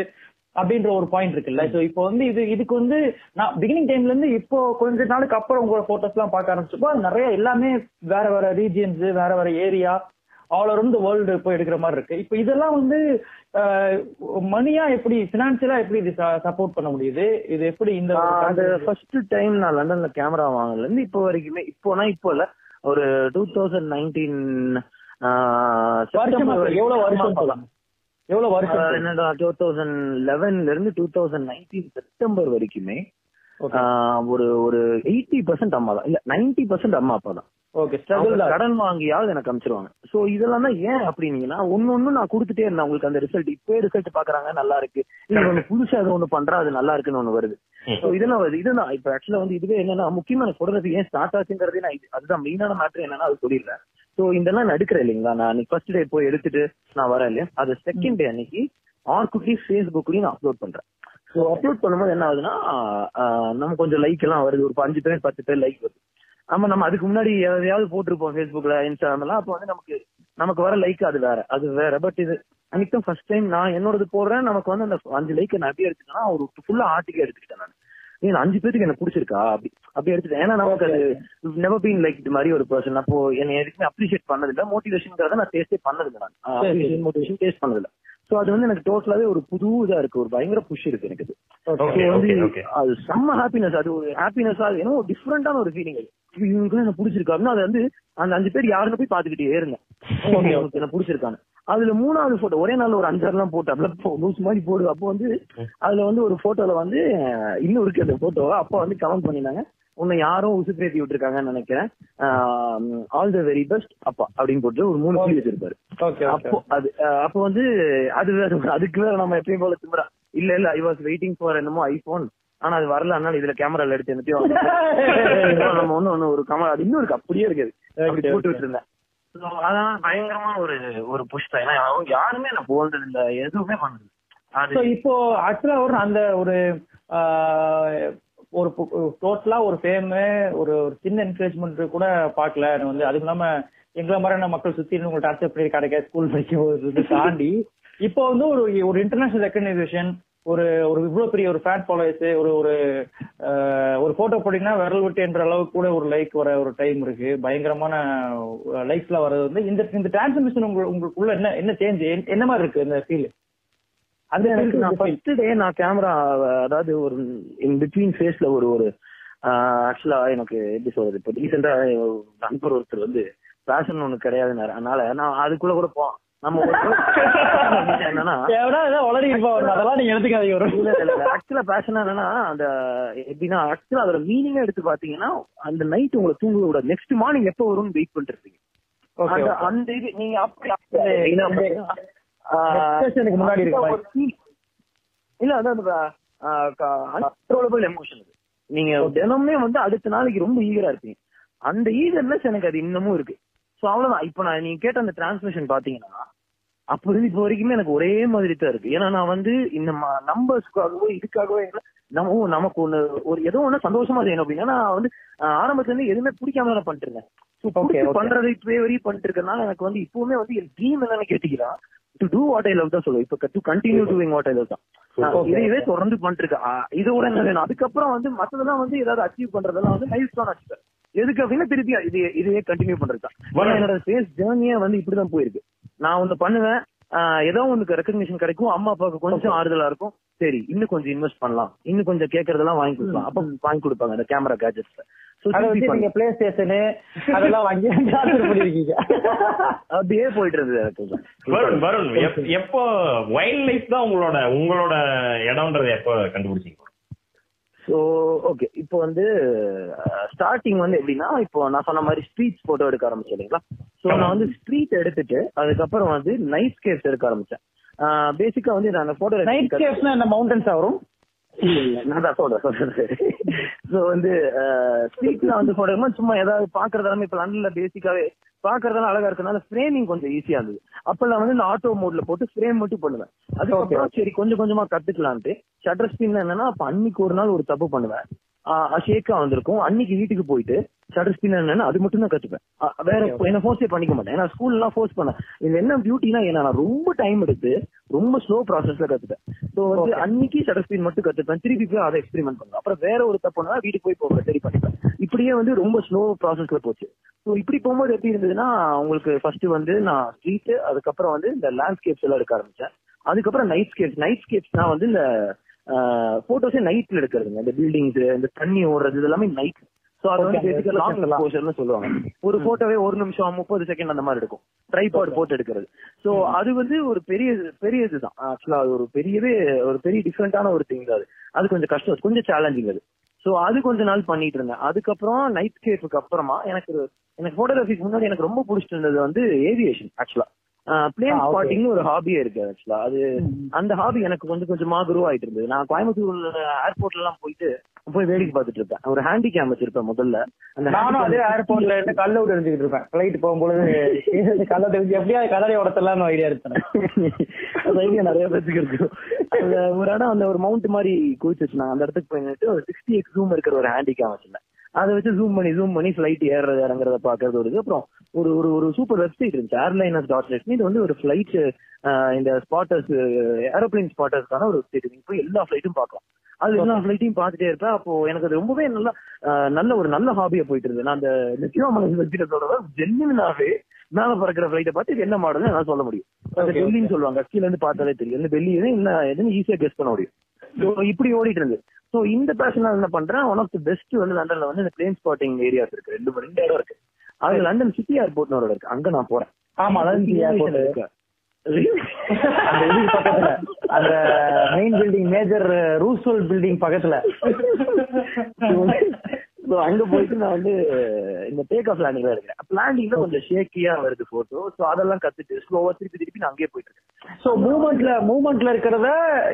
அப்படின்ற ஒரு பாயிண்ட் இருக்குல்ல. சோ இப்போ வந்து இது இதுக்கு வந்து நான் பிகினிங் டைம்ல இருந்து இப்போ கொஞ்ச நாளுக்கு அப்புறம் உங்களோட போட்டோஸ் எல்லாம் பார்க்க ஆரம்பிச்சப்போ நிறைய எல்லாமே வேற வேற ரீஜியன்ஸ் வேற வேற ஏரியா ஆல் அரௌண்ட் வேர்ல்டு போய் எடுக்கிற மாதிரி இருக்கு. இப்போ இதெல்லாம் வந்து மணியா எப்படி பினான்சியலா எப்படி இது சப்போர்ட் பண்ண முடியுது? இது எப்படி இந்த ஃபர்ஸ்ட் டைம் நான் லண்டன்ல கேமரா வாங்கினதுல இருந்து இப்போ வரைக்குமே இப்போனா இப்போ இல்ல ஒரு டூ தௌசண்ட் நைன்டீன் எவ்வளவு வருஷம் எவ்வளவு வருஷம் என்னடா டூ தௌசண்ட் லெவன்ல இருந்து டூ தௌசண்ட் நைன்டீன் செப்டம்பர் வரைக்குமே ஒரு ஒரு எயிட்டி பர்சன்ட் அம்மா தான் இல்ல நைன்டி பர்சன்ட் அம்மா அப்பா தான் ஓகே கடன் வாங்கியாவது எனக்கு அமிச்சிருவாங்க. சோ இதெல்லாம் தான் ஏன் அப்படின்னீங்கன்னா ஒன்னு ஒண்ணு நான் கொடுத்துட்டே இருந்தேன். உங்களுக்கு அந்த ரிசல்ட் இப்பவே ரிசல்ட் பாக்குறாங்க நல்லா இருக்கு. இல்ல ஒண்ணு புதுசா ஏதோ ஒண்ணு பண்றா அது நல்லா இருக்குன்னு ஒண்ணு வருது. சோ இதெல்லாம் வருது. இதுதான். இப்ப ஆக்சுவலா வந்து இதுவே என்னன்னா முக்கியமா எனக்கு சொல்றது ஏன் ஸ்டார்ட் ஆச்சுங்கிறதே நான் அதுதான் மெயினான மேட்டர் என்னன்னா அது சொல்லிடுறேன் சோ இதெல்லாம் நான் எடுக்கிறேன் இல்லைங்களா? நான் அன்னைக்கு ஃபர்ஸ்ட் டே போய் எடுத்துட்டு நான் வரேன் இல்லையா? அது செகண்ட் டே அன்னைக்கு ஆர்குட்லயும் ஃபேஸ்புக்லயும் நான் அப்லோட் பண்றேன். சோ அப்லோட் பண்ணும்போது என்ன ஆகுதுன்னா நம்ம கொஞ்சம் லைக் எல்லாம் வருது. ஒரு அஞ்சு பேர் பத்து பேர் லைக் வருது. ஆமா நம்ம அதுக்கு முன்னாடி எதையாவது போட்டிருப்போம் ஃபேஸ்புக்ல இன்ஸ்டாகிராம் எல்லாம் அப்போ வந்து நமக்கு நமக்கு வர லைக் அது வேற. அது வேற. பட் இது அன்னைக்கு தான் ஃபர்ஸ்ட் டைம் நான் என்னோடது போடுறேன். நமக்கு வந்து அந்த அஞ்சு லைக் நான் எப்படி எடுத்துட்டேன்னா ஒரு ஃபுல்லா ஆர்டிக்கல் எடுத்துக்கிட்டேன் நான். நீ அஞ்சு பேருக்கு எனக்கு பிடிச்சிருக்கா? அப்படி அப்படி எடுத்துட்டேன். ஏன்னா நமக்கு அது நெவர் பீன் லைக் மாதிரி ஒரு பர்சன் அப்போ என்னை எதுக்குமே அப்ரிஷியேட் பண்ணதில்ல. மோட்டிவேஷன்ங்கிறத நான் டேஸ்டே பண்ணதில்லை நான். மோட்டிவேஷன் டேஸ்ட் பண்ணதில்ல. சோ அது வந்து எனக்கு டோட்டலாவே ஒரு புது இதா இருக்கு. ஒரு பயங்கர புஷ் இருக்கு எனக்கு So வந்து. அது செம்ம ஹாப்பினஸ் அது ஒரு ஹாப்பினஸ் அது ஏன்னா ஒரு டிஃப்ரெண்டான ஒரு ஃபீலிங் அது. இவங்களுக்கு எனக்கு பிடிச்சிருக்கு? அப்படின்னா அது வந்து அந்த அஞ்சு பேர் யாருன்னு போய் பாத்துக்கிட்டே இருங்க. [laughs] என்ன பிடிச்சிருக்காங்க அதுல மூணாவது போட்டோ ஒரே நாள்ல ஒரு அஞ்சாறு எல்லாம் போட்டு அப்படியே லூஸ் மாதிரி போடு. அப்போ வந்து அதுல வந்து ஒரு போட்டோல வந்து இன்னும் இருக்கு அந்த போட்டோ அப்பா வந்து கமெண்ட் பண்ணிருந்தாங்க உன்னை யாரும் உசுப்பேத்தி விட்டுருக்காங்கன்னு நினைக்கிறேன். ஆல் த வெரி பெஸ்ட் அப்பா அப்படின்னு போட்டு ஒரு மூணு புள்ளி வச்சிருப்பாரு. அப்போ அது அப்போ வந்து அது வேற அதுக்கு வேற நம்ம எப்பயும் போல திமுறா இல்ல இல்ல ஐ வாஸ் வெயிட்டிங் ஃபார் என்னமோ ஐபோன் ஆனா அது வரல அதனால இதுல கேமரால எடுத்து என்னத்தையும் [laughs] நம்ம ஒண்ணு ஒண்ணு ஒரு கமரா அது இன்னும் இருக்கு அப்படியே இருக்குது. அப்படி போட்டு. வச்சிருந்தேன். அதான் பயங்கரமான ஒரு ஒரு புஷ் தான் ஏன்னா அவங்க யாருமே நான் போனது இல்ல எதுவுமே பண்ணது இப்போ ஆக்சுவலா ஒரு அந்த ஒரு ஒரு டோட்டலா ஒரு ஃபேம் ஒரு ஒரு சின்ன என்கரேஜ்மெண்ட் கூட பார்க்கல. வந்து அதுவும் இல்லாம எங்களை மாதிரியான மக்கள் சுத்தி உங்களுக்கு டார்ச்சர் பண்ணி கிடைக்க ஸ்கூல் படிக்கும் போது [laughs] தாண்டி இப்போ வந்து ஒரு ஒரு இன்டர்நேஷனல் ரெக்கனைசேஷன் ஒரு ஒரு இவ்வளவு பெரிய ஒரு ஃபேன் ஃபாலோயர்ஸ் ஒரு ஒரு ஒரு போட்டோ போட்டீங்கன்னா விரல் விட்டு என்ற அளவுக்கு கூட ஒரு லைக் வர ஒரு டைம் இருக்கு. பயங்கரமான லைக்ஸ்ல வர்றது வந்து இந்த இந்த டிரான்ஸ்மிஷன் உங்களுக்கு உங்களுக்குள்ள என்ன என்ன சேஞ்ச் என்ன மாதிரி இருக்கு இந்த ஃபீல் அது எனக்கு நான் ஃபர்ஸ்ட் டே நான் கேமரா அதாவது ஒரு இன் பிட்வீன் ஃபேஸ்ல ஒரு ஒரு ஆக்சுவலா எனக்கு எப்படி சொல்றது? இப்போ ரீசெண்டா நண்பர் ஒருத்தர் வந்து பேஷன் ஒண்ணு கிடையாதுனாரு. அதனால நான் அதுக்குள்ள கூட போ நம்ம [laughs] என்னன்னா ஆக்சுவலா பேஷன் என்னன்னா அந்த எப்படின்னா ஆக்சுவலா அதோட மீனிங்கா எடுத்து பாத்தீங்கன்னா அந்த நைட் உங்களை தூங்க விட நெக்ஸ்ட் மார்னிங் எப்ப வரும்னு வெயிட் Okay, அந்த இது நீங்க அப்படி முன்னாடி இல்ல அதான் அன்கன்ட்ரோலபிள் எமோஷன் அது நீங்க தினமுமே வந்து அடுத்த நாளைக்கு ரொம்ப ஈகரா இருப்பீங்க. அந்த ஈகர்னஸ் எனக்கு அது இன்னமும் இருக்கு. சோ அவ்வளவுதான். இப்ப நான் நீங்க கேட்ட அந்த டிரான்ஸ்மிஷன் பாத்தீங்கன்னா அப்ப இருந்து இப்போ வரைக்குமே எனக்கு ஒரே மாதிரி தான் இருக்கு. ஏன்னா நான் வந்து இந்த நம்பர்ஸ்க்காகவோ இதுக்காகவோ நம்ம நமக்கு ஒண்ணு ஒரு ஏதோ ஒண்ணு சந்தோஷமா செய்யணும் அப்படின்னா நான் வந்து ஆரம்பத்துல இருந்து எதுவுமே பிடிக்காம தான் பண்ணிட்டு இருந்தேன். பண்றதை இப்பவே வரையும் பண்ணிட்டு இருக்கனால எனக்கு வந்து இப்பவுமே வந்து என் ட்ரீம் என்னன்னு கேட்டீங்கன்னா to do what I love தான் சொல்லுவேன். இப்ப to continue doing what I love தான். இதையவே தொடர்ந்து பண்ணிட்டு இருக்கேன் ஆஹ், இதோட என்ன வேணும் அதுக்கப்புறம் வந்து மத்ததெல்லாம் வந்து ஏதாவது அச்சீவ் பண்றதெல்லாம் வந்து மைல் ஸ்டோன் அச்சீவ் எதுக்கு அப்படின்னா திருப்பி இது இதையே கண்டினியூ பண்றது தான். வரும். என்னோட ஃபேஸ் ஜேர்னியே வந்து இப்படிதான் போயிருக்கு. நான் ஒண்ணு பண்ணுவேன். ஏதோ ஒண்ணுக்கு ரெக்கக்னிஷன் கிடைக்கும். அம்மா அப்பாவுக்கு கொஞ்சம் ஆறுதலா இருக்கும். சரி இன்னும் கொஞ்சம் இன்வெஸ்ட் பண்ணலாம். இன்னும் கொஞ்சம் கேட்கறதெல்லாம் வாங்கி கொடுக்கலாம். அப்ப வாங்கி கொடுப்பாங்க அந்த கேமரா கேஜெட்ஸ் நீங்க பிளே ஸ்டேஷனு அதெல்லாம் வாங்கி பண்ணிருக்கீங்க அப்படியே போயிட்டு இருந்தது எனக்கு. வருண் வருண் எப்- எப்போ வைல்ட் லைஃப் தான் உங்களோட உங்களோட இடம்ன்றது எப்போ கண்டுபிடிச்சீங்க? சோ சோ ஓகே இப்போ வந்து ஸ்டார்டிங் வந்து எப்படின்னா இப்போ நான் சொன்ன மாதிரி ஸ்ட்ரீட் போட்டோ எடுக்க ஆரம்பிச்சேன் இல்லைங்களா? சோ நான் வந்து ஸ்ட்ரீட் எடுத்துட்டு அதுக்கப்புறம் வந்து நைட் ஸ்கேப்ஸ் எடுக்க ஆரம்பிச்சேன். பேசிக்கா வந்து நான் போட்டோ நைட் ஸ்கேப்ஸ்னா என்ன மவுண்டன்ஸ் வரும்? நான் தான் சொல்றேன் சொல்றேன் சோ வந்து ஸ்ட்ரீட்ல வந்து சும்மா ஏதாவது பாக்குறதெல்லாம் இப்ப லண்டன்ல பேசிக்காவே பாக்குறதெல்லாம் அழகா இருக்கனால ஃப்ரேமிங் கொஞ்சம் ஈஸியா இருந்தது. அப்ப நான் வந்து இந்த ஆட்டோ மோட்ல போட்டு ஃப்ரேம் மட்டும் பண்ணுவேன். அதுக்கப்புறம் சரி கொஞ்சம் கொஞ்சமா கத்துக்கலான்ட்டு. ஷட்டர் ஸ்பின் என்னன்னா அப்ப அன்னைக்கு ஒரு நாள் ஒரு தப்பு பண்ணுவேன். ஷேக்கா வந்திருக்கும். அன்னைக்கு வீட்டுக்கு போயிட்டு ஷட்டர் ஸ்பின் என்னன்னா அது மட்டும் தான் கத்துப்பேன் வேற என்ன ஃபோர்ஸே பண்ணிக்க மாட்டேன். ஏன்னா ஸ்கூல்ல எல்லாம் ஃபோர்ஸ் பண்ணேன் இது என்ன பியூட்டினா என்ன நான் ரொம்ப டைம் எடுத்து ரொம்ப ஸ்லோ ப்ராசஸ்ல கத்துட்டேன் சோ வந்து அன்னைக்கு ஷட்டர் ஸ்பின் மட்டும் கத்துப்பேன். திருப்பி போய் அதை எக்ஸ்பெரிமெண்ட் பண்ணுவேன். அப்புறம் வேற ஒரு தப்புனா வீட்டுக்கு போய் போக சரி பண்ணிப்பேன். இப்படியே வந்து ரொம்ப ஸ்லோ ப்ராசஸ்ல போச்சு. ஸோ இப்படி போகும்போது எப்படி இருந்ததுன்னா உங்களுக்கு ஃபர்ஸ்ட் வந்து நான் ஸ்ட்ரீட் அதுக்கப்புறம் வந்து இந்த லேண்ட்ஸ்கேப்ஸ் எல்லாம் எடுக்க ஆரம்பிச்சேன். அதுக்கப்புறம் நைட் ஸ்கேப்ஸ் நைட் ஸ்கேப்ஸ்னா வந்து இந்த போட்டோஸே நைட்ல எடுக்கிறதுங்க. இந்த பில்டிங்ஸ் இந்த தண்ணி ஓடுறது இது எல்லாமே நைட் சோ அது வந்து பேசிக்கா லாங் எக்ஸ்போஷர்னு சொல்லுவாங்க. ஒரு போட்டோவே ஒரு நிமிஷம் முப்பது செகண்ட் அந்த மாதிரி எடுக்கும். ட்ரைபாட் போட்டு எடுக்கிறது. சோ அது வந்து ஒரு பெரிய பெரிய இதுதான் ஆக்சுவலா அது ஒரு பெரியவே ஒரு பெரிய டிஃப்ரெண்டான ஒரு திங் அது. அது கொஞ்சம் கஷ்டம். கொஞ்சம் சேலஞ்சிங் அது. சோ அது கொஞ்ச நாள் பண்ணிட்டு இருந்தேன். அதுக்கப்புறம் நைட் ஸ்கேப்புக்கு அப்புறமா எனக்கு எனக்கு போட்டோகிராஃபிக்கு முன்னாடி எனக்கு ரொம்ப பிடிச்சிட்டு இருந்தது வந்து ஏவியேஷன் ஆக்சுவலா பிளேன் ஸ்பாட்டிங்னு ஒரு ஹாபியே இருக்கு ஆக்சுவலா அது அந்த ஹாபி எனக்கு கொஞ்சம் கொஞ்சமா குரோ ஆயிட்டு இருந்தது. நான் கோயம்புத்தூர் ஏர்போர்ட்ல எல்லாம் போயிட்டு போய் வேடிக்கை பார்த்துட்டு இருப்பேன். ஒரு ஹேண்டி கேம் வச்சிருப்பேன் முதல்ல. நானும் அதே ஏர்போர்ட்ல இருந்து கல் அவுட் எடுத்துக்கிட்டு இருப்பேன். ஃபிளைட் போகும்பொழுது கல்ல தெரிஞ்சு எப்படியா கலரை உடத்தலாம்னு ஐடியா அது ஐடியா நிறைய பேருக்கு இருக்கு. ஒரு இடம் அந்த ஒரு மவுண்ட் மாதிரி குவிச்சு வச்சிருந்தாங்க அந்த இடத்துக்கு போய் நின்னுட்டு ஒரு சிக்ஸ்டி எக்ஸ் ஜூம் இருக்கிற ஒரு ஹேண்டி கேம் வச்சிருந்தேன். அதை வச்சு ஜூம் பண்ணி ஜூம் பண்ணி ஃபிளைட் ஏறுறது இறங்குறத பாக்குறது ஒரு இது. அப்புறம் ஒரு ஒரு ஒரு சூப்பர் வெப்சைட் இருந்துச்சு. ஏர்லைனர்ஸ் டாட் நெட் இது வந்து ஒரு ஃபிளைட் இந்த ஸ்பாட்டர்ஸ் ஏரோப்ளேன் ஸ்பாட்டர்ஸ்க்கான ஒரு வெப்சைட் நீங்க போய் எல்லா ஃபிளைட்டும் பார்க்கலாம். அது எல்லா ஃபிளைட்டையும் பார்த்துட்டே இருப்பேன். அப்போ எனக்கு அது ரொம்பவே நல்ல நல்ல ஒரு நல்ல ஹாபியா போயிட்டு இருந்தது. நான் அந்த நிச்சயமலை வெப்சைட் சொல்றத ஜென்மினாவே மேல பறக்கிற ஃபிளைட்டை பார்த்து இது என்ன மாடல் நான் சொல்ல முடியும். டெல்லின்னு சொல்லுவாங்க. கீழ இருந்து பார்த்தாலே தெரியும் டெல்லி என்ன எதுன்னு ஈஸியா கெஸ் பண்ண முடியும். இப்படி ஓடிட்டு இருந்து சோ இந்த பேஷன் என்ன பண்றேன் ஒன் ஆஃப் தி பெஸ்ட் வந்து லண்டன்ல வந்து இந்த பிளேன் ஸ்பாட்டிங் ஏரியாஸ் இருக்கு. ரெண்டு ரெண்டு இடம் இருக்கு. அது லண்டன் சிட்டி ஏர்போர்ட்னு ஒரு இருக்கு. அங்க நான் போறேன். ஆமா City ஏர்போர்ட் இருக்கு. அந்த பக்கத்துல. அந்த main building major Roosevelt building பக்கத்துல. அங்க போயிட்டு நான் வந்து இந்த டேக் ஆஃப் லேண்டிங்ல இருக்கிறேன் லேண்டிங்ல கொஞ்சம் ஷேக்கியா வருது போட்டோ சோ அதெல்லாம் கத்துட்டு ஸ்லோவா திருப்பி திருப்பி நான் அங்கேயே போயிட்டு இருக்கேன். சோ மூவ்மெண்ட்ல மூவ்மெண்ட்ல இருக்கிறத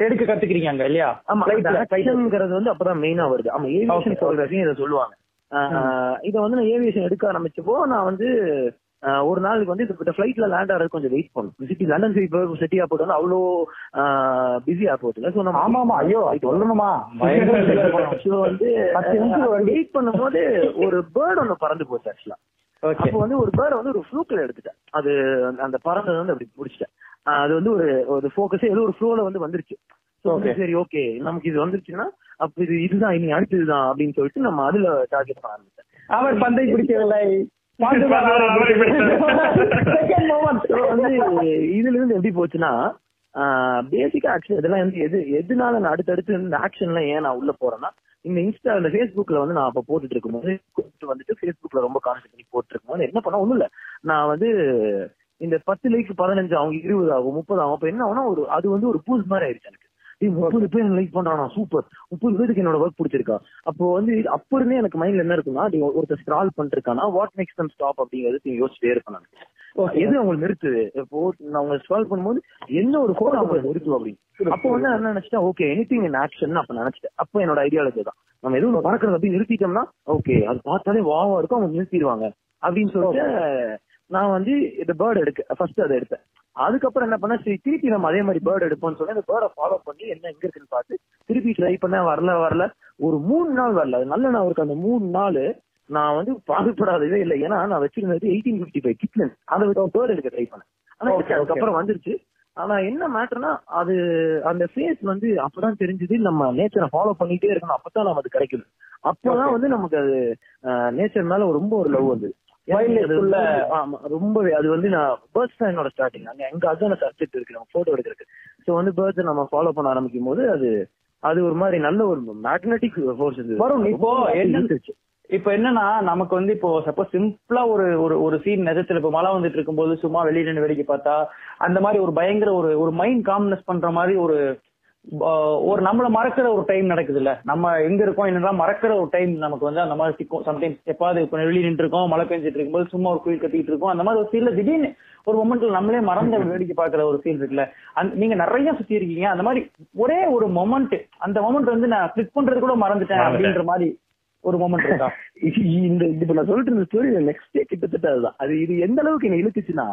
எடுக்க கத்துக்கிறீங்க அங்க இல்லையா? ஆமா. ஆக்ஷன்ங்கிறது வந்து அப்பதான் மெயினா வருது. ஆமா ஏவியேஷன் போட்டோகிராஃபி இதை சொல்லுவாங்க. இதை வந்து நான் ஏவியேஷன் எடுக்க ஆரம்பிச்சப்போ நான் வந்து ஒரு நாளுக்கு வந்து இந்த ஃபிளைட்ல லேண்ட் ஆகிறது கொஞ்சம் வெயிட் பண்ணும் city London city city airport வந்து அவ்வளோ பிஸி ஏர்போர்ட் இல்ல. ஸோ நம்ம ஆமா ஆமா. ஐயோ சொல்லணுமா? ஸோ வந்து வெயிட் பண்ணும்போது ஒரு பேர்ட் ஒன்னு பறந்து போச்சு ஆக்சுவலா அப்போ வந்து ஒரு பேர்ட் வந்து ஒரு ஃப்ளூக்ல எடுத்துட்டேன். அது அந்த பறந்தது வந்து அப்படி பிடிச்சிட்டேன். ஆஹ் அது வந்து ஒரு ஒரு ஃபோக்கஸ் ஏதோ ஒரு ஃப்ளோல வந்து வந்துருச்சு. So, Okay. சரி ஓகே நமக்கு இது வந்துருச்சுன்னா அப்ப இது இதுதான் இனி அடுத்ததுதான் அப்படின்னு சொல்லிட்டு நம்ம அதுல டார்கெட் பண்ண ஆரம்பிச்சேன் அவர் பந்தை பிடிக்கவில்லை. [laughs] இதுல இருந்து எப்படி போச்சுன்னா பேசிக்கா ஆக்சுவலி இதெல்லாம் வந்து எது எதுனால நான் அடுத்தடுத்து இந்த ஆக்ஷன்ல ஏன் நான் உள்ள போறேன்னா இந்த இன்ஸ்டா இந்த ஃபேஸ்புக்ல வந்து நான் அப்ப போட்டுட்டு இருக்கும்போது கூப்பிட்டு வந்துட்டு ஃபேஸ்புக்ல ரொம்ப கான்சென்ட் பண்ணி இருக்கும்போது என்ன பண்ண ஒண்ணும் இல்ல. நான் வந்து இந்த பத்து லைக் பதினஞ்சு அவங்க இருபது ஆகும் முப்பது ஆகும். அப்ப என்ன ஆகும்னா ஒரு அது வந்து ஒரு பூஸ் மாதிரி ஆயிடுச்சு எனக்கு. முப்பது பேர் லைக் பண்றானா? சூப்பர் முப்பது பேருக்கு என்னோட ஒர்க் பிடிச்சிருக்கா? அப்போ வந்து அப்ப இருந்தே எனக்கு மைண்ட்ல என்ன இருக்குன்னா ஒருத்தர் ஸ்க்ரால் பண்ணிருக்கானா? வாட் மேக்ஸ் தம் ஸ்டாப் அப்படிங்கிறது யோசிச்சுட்டே இருப்பேன். எது அவங்க நிறுத்துது? இப்போ நான் அவங்க ஸ்க்ரால் பண்ணும்போது என்ன ஒரு போன் அவங்க நிறுத்துவோம் அப்படின்னு. அப்போ வந்து என்ன நினைச்சிட்டேன்? Okay any thing in action அப்ப நினைச்சிட்டேன். அப்போ என்னோட ஐடியாலஜி தான். நம்ம எதுவும் பறக்கிறது அப்படி நிறுத்திட்டோம்னா ஓகே அது பார்த்தாலே வாவா இருக்கும் அவங்க நிறுத்திடுவாங்க. அப்படின்னு சொல்லிட்டு நான் வந்து இந்த பேர்ட் எடுக்க ஃபர்ஸ்ட் அதை எடுத்தேன். அதுக்கப்புறம் என்ன பண்ண சரி திருப்பி நம்ம அதே மாதிரி பேர்ட் எடுப்போம்னு சொல்லி அந்த பேர்டை ஃபாலோ பண்ணி என்ன எங்க இருக்குன்னு பார்த்து திருப்பி ட்ரை பண்ண வரல வரல. ஒரு மூணு நாள் வரல. அது நல்ல நான் இருக்கு. அந்த மூணு நாள் நான் வந்து பாகுபடாதவே இல்லை. ஏன்னா நான் வச்சிருந்தது எயிட்டீன் பிப்டி ஃபைவ் கிட்லன் அதை வச்சு பேர்ட் எடுக்க ட்ரை பண்ணேன். ஆனா அதுக்கப்புறம் வந்துருச்சு. ஆனா என்ன மேட்டர்னா அது அந்த ஃபேஸ் வந்து அப்பதான் தெரிஞ்சது. நம்ம நேச்சரை ஃபாலோ பண்ணிட்டே இருக்கணும். அப்பதான் நம்ம அது கிடைக்குது. அப்பதான் வந்து நமக்கு அது நேச்சர் மேல ரொம்ப ஒரு லவ் வந்து உள்ள- ஆமா ரொம்பவே அது வந்து நான் பேர்ட்ஸ் தான் என்னோட ஸ்டார்டிங் அங்க எங்க அதான சப்ஜெக்ட் இருக்கு நம்ம போட்டோ எடுக்கிறதுக்கு. சோ வந்து பேர்ட்ஸ் நம்ம ஃபாலோ பண்ண ஆரம்பிக்கும் போது அது அது ஒரு மாதிரி நல்ல ஒரு மேக்னெட்டிக் ஃபோர்ஸ் வரும், இப்போ. இப்ப என்னன்னா நமக்கு வந்து இப்போ சப்போஸ் சிம்பிளா ஒரு ஒரு ஒரு சீன் நிஜத்துல இப்ப மழை வந்துட்டு இருக்கும்போது சும்மா வெளியில நின்று வேடிக்கை பார்த்தா அந்த மாதிரி ஒரு பயங்கர ஒரு ஒரு மைண்ட் காம்னஸ் பண்ற மாதிரி ஒரு ஒரு நம்மள மறக்கிற ஒரு டைம் நடக்குது இல்ல நம்ம எங்க இருக்கோம் என்னதான் மறக்கிற ஒரு டைம் நமக்கு வந்து அந்த மாதிரி சிக்கும். சம்டைம்ஸ் எப்பாவது இப்ப வெளியே நின்று இருக்கோம் மழை பெஞ்சிட்டு இருக்கும்போது சும்மா ஒரு குயில் கத்திட்டு இருக்கோம். அந்த மாதிரி ஒரு ஃபீல்ல திடீர்னு ஒரு மொமெண்ட்ல நம்மளே மறந்த [laughs] வேடிக்கை பாக்குற ஒரு ஃபீல் இருக்குல்ல. அந்த நீங்க நிறைய சுத்தி இருக்கீங்க. அந்த மாதிரி ஒரே ஒரு மொமெண்ட் அந்த மொமெண்ட் வந்து நான் கிளிக் பண்றது கூட மறந்துட்டேன். அப்படின்ற மாதிரி ஒரு மொமெண்ட் இருக்கா? [laughs] இந்த இப்ப நான் சொல்லிட்டு இருந்த ஸ்டோரி நெக்ஸ்ட் டே கிட்டத்தட்ட அதுதான். அது இது எந்த அளவுக்கு என்ன இழுத்துச்சுன்னா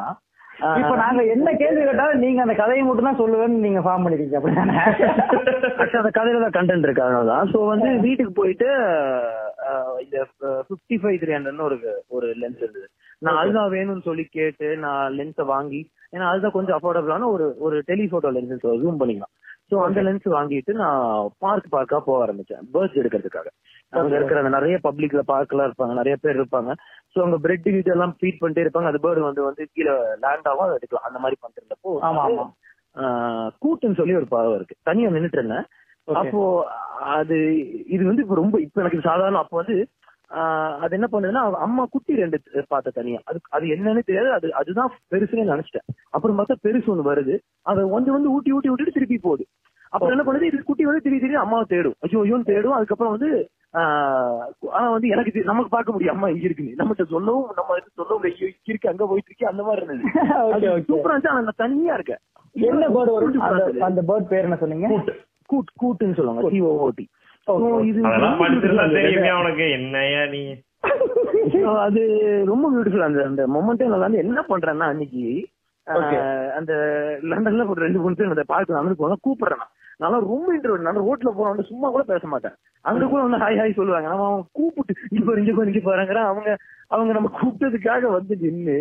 இப்ப நாங்க என்ன கேள்வி கேட்டாலும் நீங்க அந்த கதையை மட்டும் தான் சொல்லுவேன்னு நீங்க ஃபார்ம் பண்ணிருக்கீங்க அப்படிதானே? Actually அந்த கதையில தான் கண்டென்ட் இருக்கு அதனாலதான். சோ வந்து வீட்டுக்கு போயிட்டு இந்த பிப்டி ஃபைவ் த்ரீ ஹண்ட்ரட்னு ஒரு ஒரு லென்ஸ் இருந்தது. நான் அதுதான் வேணும்னு சொல்லி கேட்டு நான் லென்ஸை வாங்கி ஏன்னா அதுதான் கொஞ்சம் அஃபோர்டபுளான ஒரு ஒரு டெலிஃபோட்டோ லென்ஸ் ஜூம் பண்ணிக்கலாம். சோ அந்த லென்ஸ் வாங்கிட்டு நான் பார்க் பார்க்கா போக ஆரம்பிச்சேன் பேர்ட்ஸ் எடுக்கிறதுக்காக. அங்க இருக்கிற அந்த நிறைய பப்ளிக்ல பார்க்லாம் இருப்பாங்க நிறைய பேர் இருப்பாங்க. சோ அங்க பிரெட் கிட்ட எல்லாம் ஃபீட் பண்ணிட்டே இருப்பாங்க. அது பேர்டு வந்து வந்து கீழே லேண்ட் ஆகும் அதை எடுக்கலாம். அந்த மாதிரி பண்ணிட்டு இருந்தப்போ ஆமா ஆமா. ஆஹ் கூட்டுன்னு சொல்லி ஒரு பறவை இருக்கு. தனியா நின்னுட்டு இருந்தேன். அப்போ அது இது வந்து இப்ப ரொம்ப இப்ப எனக்கு சாதாரண அப்போ வந்து அது என்ன பண்ணுதுன்னா அம்மா குட்டி ரெண்டு பார்த்த தனியா. அது அது என்னன்னு தெரியாது. அது அதுதான் பெருசுன்னு நினைச்சிட்டேன். அப்புறம் பார்த்தா பெருசு ஒண்ணு வருது. அதை வந்து வந்து ஊட்டி ஊட்டி ஊட்டிட்டு திருப்பி போகுது. அப்புறம் என்ன பண்ணுது? இது குட்டி வந்து திருப்பி திருப்பி அம்மாவை தேடும். ஐயோ ஐயோன்னு தேடும். அதுக்கப்புறம் வந்து ஆஹ் ஆனா வந்து எனக்கு நமக்கு பார்க்க முடியும். அம்மா இங்க இருக்குன்னு. நம்மகிட்ட சொல்லவும் நம்ம இது சொல்லவும் ஐயோ இங்க இருக்கு அங்க போயிட்டு இருக்கு அந்த மாதிரி இருந்தது. [laughs] சூப்பரா இருந்துச்சு. ஆனா நான் தனியா இருக்கேன். என்ன பேர்டு. அந்த பேர்ட் பேர் என்ன சொன்னீங்க? கூட் கூட்டுன்னு சொல்லுவாங்க. சிஓஓடி என்னையா நீ. [laughs] அது ரொம்ப பியூட்டிஃபுல் அந்த அந்த மொமெண்ட்டே நான் வந்து என்ன பண்றேன்னா அன்னைக்கு அந்த லண்டன்ல ஒரு ரெண்டு மூணு பேர் அந்த பார்க்க நடந்து போனா கூப்பிடுறேன். நல்லா ரொம்ப இன்டர்வியூ நான் ரோட்ல போன சும்மா கூட பேச மாட்டேன். அங்க கூட வந்து ஹாய் ஹாய் சொல்லுவாங்க. அவன் அவன் கூப்பிட்டு இங்க பாரு இங்க பாரு இங்க பாருங்கிற அவங்க அவங்க நம்ம கூப்பிட்டதுக்காக வந்து நின்னு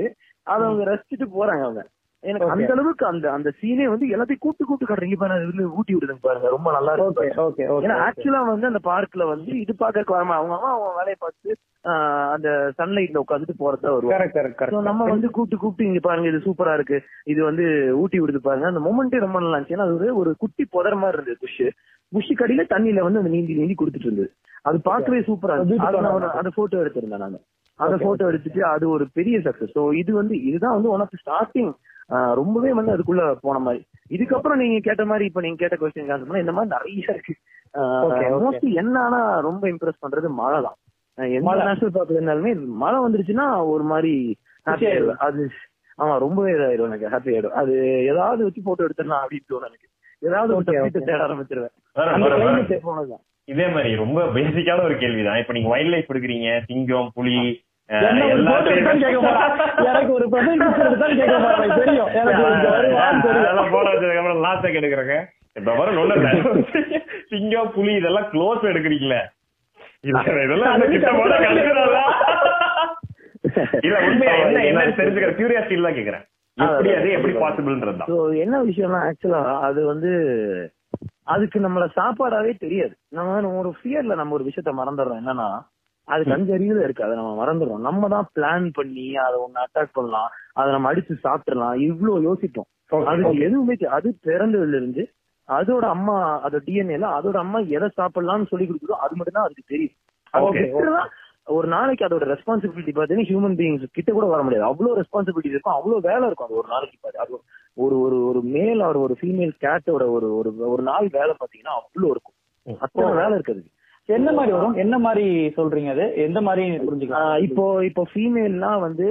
அதை அவங்க ரசிச்சுட்டு போறாங்க அவங்க. எனக்கு. அந்த அளவுக்கு அந்த அந்த சீனே வந்து எல்லாத்தையும் கூப்பிட்டு கூப்பிட்டு காட்டுறீங்க பாருங்க. ஊட்டி விடுதுங்க பாருங்க. ரொம்ப நல்லா இருக்கு ஓகே பாருங்க. ஓகே ஓகே ஏன்னா ஆக்சுவலா வந்து அந்த பார்க்ல வந்து இது பாக்க வரமா அவங்க அவன் அவன் வேலையை பார்த்து அந்த சன்லைட்ல உட்காந்துட்டு போறதா கரெக்ட் நம்ம வந்து கூப்பிட்டு கூப்பிட்டு இங்க பாருங்க இது சூப்பரா இருக்கு. இது வந்து ஊட்டி விடுது பாருங்க. அந்த மொமெண்டே ரொம்ப நல்லா இருந்துச்சு. ஏன்னா அது ஒரு- குட்டி புதர் மாதிரி இருந்தது புஷ் புஷ் கடியில தண்ணியில வந்து அந்த நீந்தி நீந்தி கொடுத்துட்டு இருந்தது. அது பார்க்கவே சூப்பரா இருந்துச்சு. அந்த போட்டோ எடுத்திருந்தேன் நான். அந்த போட்டோ எடுத்துட்டு அது ஒரு பெரிய சக்சஸ் சோ இது வந்து இதுதான் வந்து ஒன் ஆஃப் ஸ்டார்டிங் ரொம்பவே வந்து அதுக்குள்ள போன மாதிரி. இதுக்கப்புறம் நீங்க கேட்ட மாதிரி இப்ப நீங்க கேட்ட கொஸ்டின் ஆன்சர் பண்ணா இந்த மாதிரி நிறைய இருக்கு. மோஸ்ட்லி என்ன ஆனா ரொம்ப இம்ப்ரெஸ் பண்றது மழை தான். எந்த. நேஷனல் பார்க் இருந்தாலுமே மழை வந்துருச்சுன்னா ஒரு மாதிரி ஹாப்பி ஆயிடுவேன். அது ஆமா ரொம்பவே இதாயிடும் எனக்கு ஹாப்பி ஆயிடும். அது ஏதாவது வச்சு போட்டோ எடுத்துடலாம் அப்படின்னு தோணும் எனக்கு. ஏதாவது. தேட ஆரம்பிச்சிருவேன். இதே மாதிரி ரொம்ப பேசிக்கான ஒரு கேள்விதான். இப்ப நீங்க வைல்ட் லைஃப் எடுக்கிறீங்க சிங்கம் புலி எனக்கு ஒரு தெரியும். எனக்கு எடுக்கிறேங்க இப்ப வரும் ஒண்ணு சிங்கம் புலி இதெல்லாம் க்ளோஸ் எடுக்கிறீங்களே. இதெல்லாம் இல்ல உண்மையா என்ன என்ன தெரிஞ்சுக்கிற கியூரியாசிட்டி தான் கேக்குறேன். எப்படி அது எப்படி பாசிபிள்ன்றதுதான் சோ என்ன விஷயம்னா ஆக்சுவலா அது வந்து அதுக்கு நம்மள சாப்பாடாவே தெரியாது. நம்ம ஒரு ஃபியர்ல நம்ம ஒரு விஷயத்த மறந்துடுறோம். என்னன்னா அதுக்கு அஞ்சு அறிவுல இருக்கு. அதை நம்ம மறந்துடுறோம். நம்ம தான் பிளான் பண்ணி அதை ஒண்ணு அட்டாக் பண்ணலாம் அதை நம்ம அடிச்சு சாப்பிடலாம் இவ்வளவு யோசிப்போம். அதுக்கு எதுவுமே அது பிறந்ததுல இருந்து அதோட அம்மா அதோட டிஎன்ஏல அதோட அம்மா எதை சாப்பிடலாம்னு சொல்லி கொடுக்குதோ அது மட்டும் தான் அதுக்கு தெரியும். ஒரு நாளைக்கு அதோட ரெஸ்பான்சிபிலிட்டி பாத்தீங்கன்னா ஹியூமன் பீயிங்ஸ் கிட்ட கூட வர முடியாது. அவ்வளவு ரெஸ்பான்சிபிலிட்டி இருக்கும். அவ்வளவு வேலை இருக்கும் அது ஒரு நாளைக்கு பாரு. அது ஒரு ஒரு ஒரு மேல் ஆர் ஒரு ஃபீமேல் கேட்டோட ஒரு ஒரு ஒரு நாள் வேலை பாத்தீங்கன்னா அவ்வளவு இருக்கும். அத்தனை வேலை இருக்குது என்ன மாதிரி வரும்? என்ன மாதிரி சொல்றீங்க அது? எந்த மாதிரி புரிஞ்சுக்கலாம்? இப்போ இப்போ ஃபீமேல்னா வந்து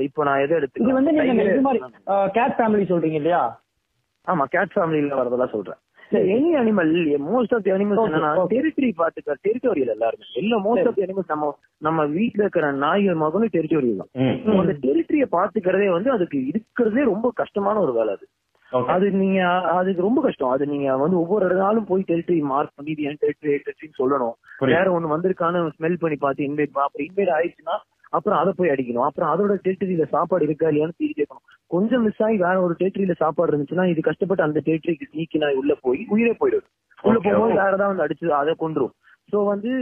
இப்போ- நான் எதை எடுத்து இது வந்து நீங்க இது மாதிரி கேட் ஃபேமிலி சொல்றீங்க இல்லையா? ஆமா கேட் ஃபேமிலில வரதெல்லாம் சொல்றேன். Any animal most of the animals என்னன்னா. டெரிட்டரி பாத்துக்க டெரிட்டோரியல் எல்லாருமே. எல்லா மோஸ்ட் ஆஃப் அனிமல்ஸ் நம்ம நம்ம வீட்ல இருக்கிற நாய்கள் மகனும் டெரிட்டோரியல் தான். அந்த டெரிட்டரிய பாத்துக்கிறதே வந்து அதுக்கு இருக்கிறதே ரொம்ப கஷ்டமான ஒரு வேலை அது. அது நீங்க அதுக்கு ரொம்ப கஷ்டம். அது நீங்க வந்து ஒவ்வொரு நாளும் போய் டெரிட்டரி மார்க் பண்ணி இது என் டெரிட்டரி டெரிட்டரின்னு சொல்லணும். வேற ஒண்ணு வந்திருக்கான்னு ஸ்மெல் பண்ணி பார்த்து இன்வைட் அப்புறம் இன்வைட் ஆயிடுச்சுன்னா அப்புறம் அதை போய் அடிக்கணும். அப்புறம் அதோட டெரிட்டரியில சாப்பாடு இருக்கா இல்லையான்னு தேடி கேட்கணும் கொஞ்சம் மிஸ் ஆகி வேற ஒரு டெரிட்டரியில சாப்பாடு இருந்துச்சுன்னா இது கஷ்டப்பட்டு அந்த டெரிட்டரிக்கு ஸ்னீக்கி நான் உள்ள போய் உயிரே போயிடும். உள்ள போகும்போது okay. வேற ஏதாவது வந்து அடிச்சு அதை கொண்டுரும் சோ வந்து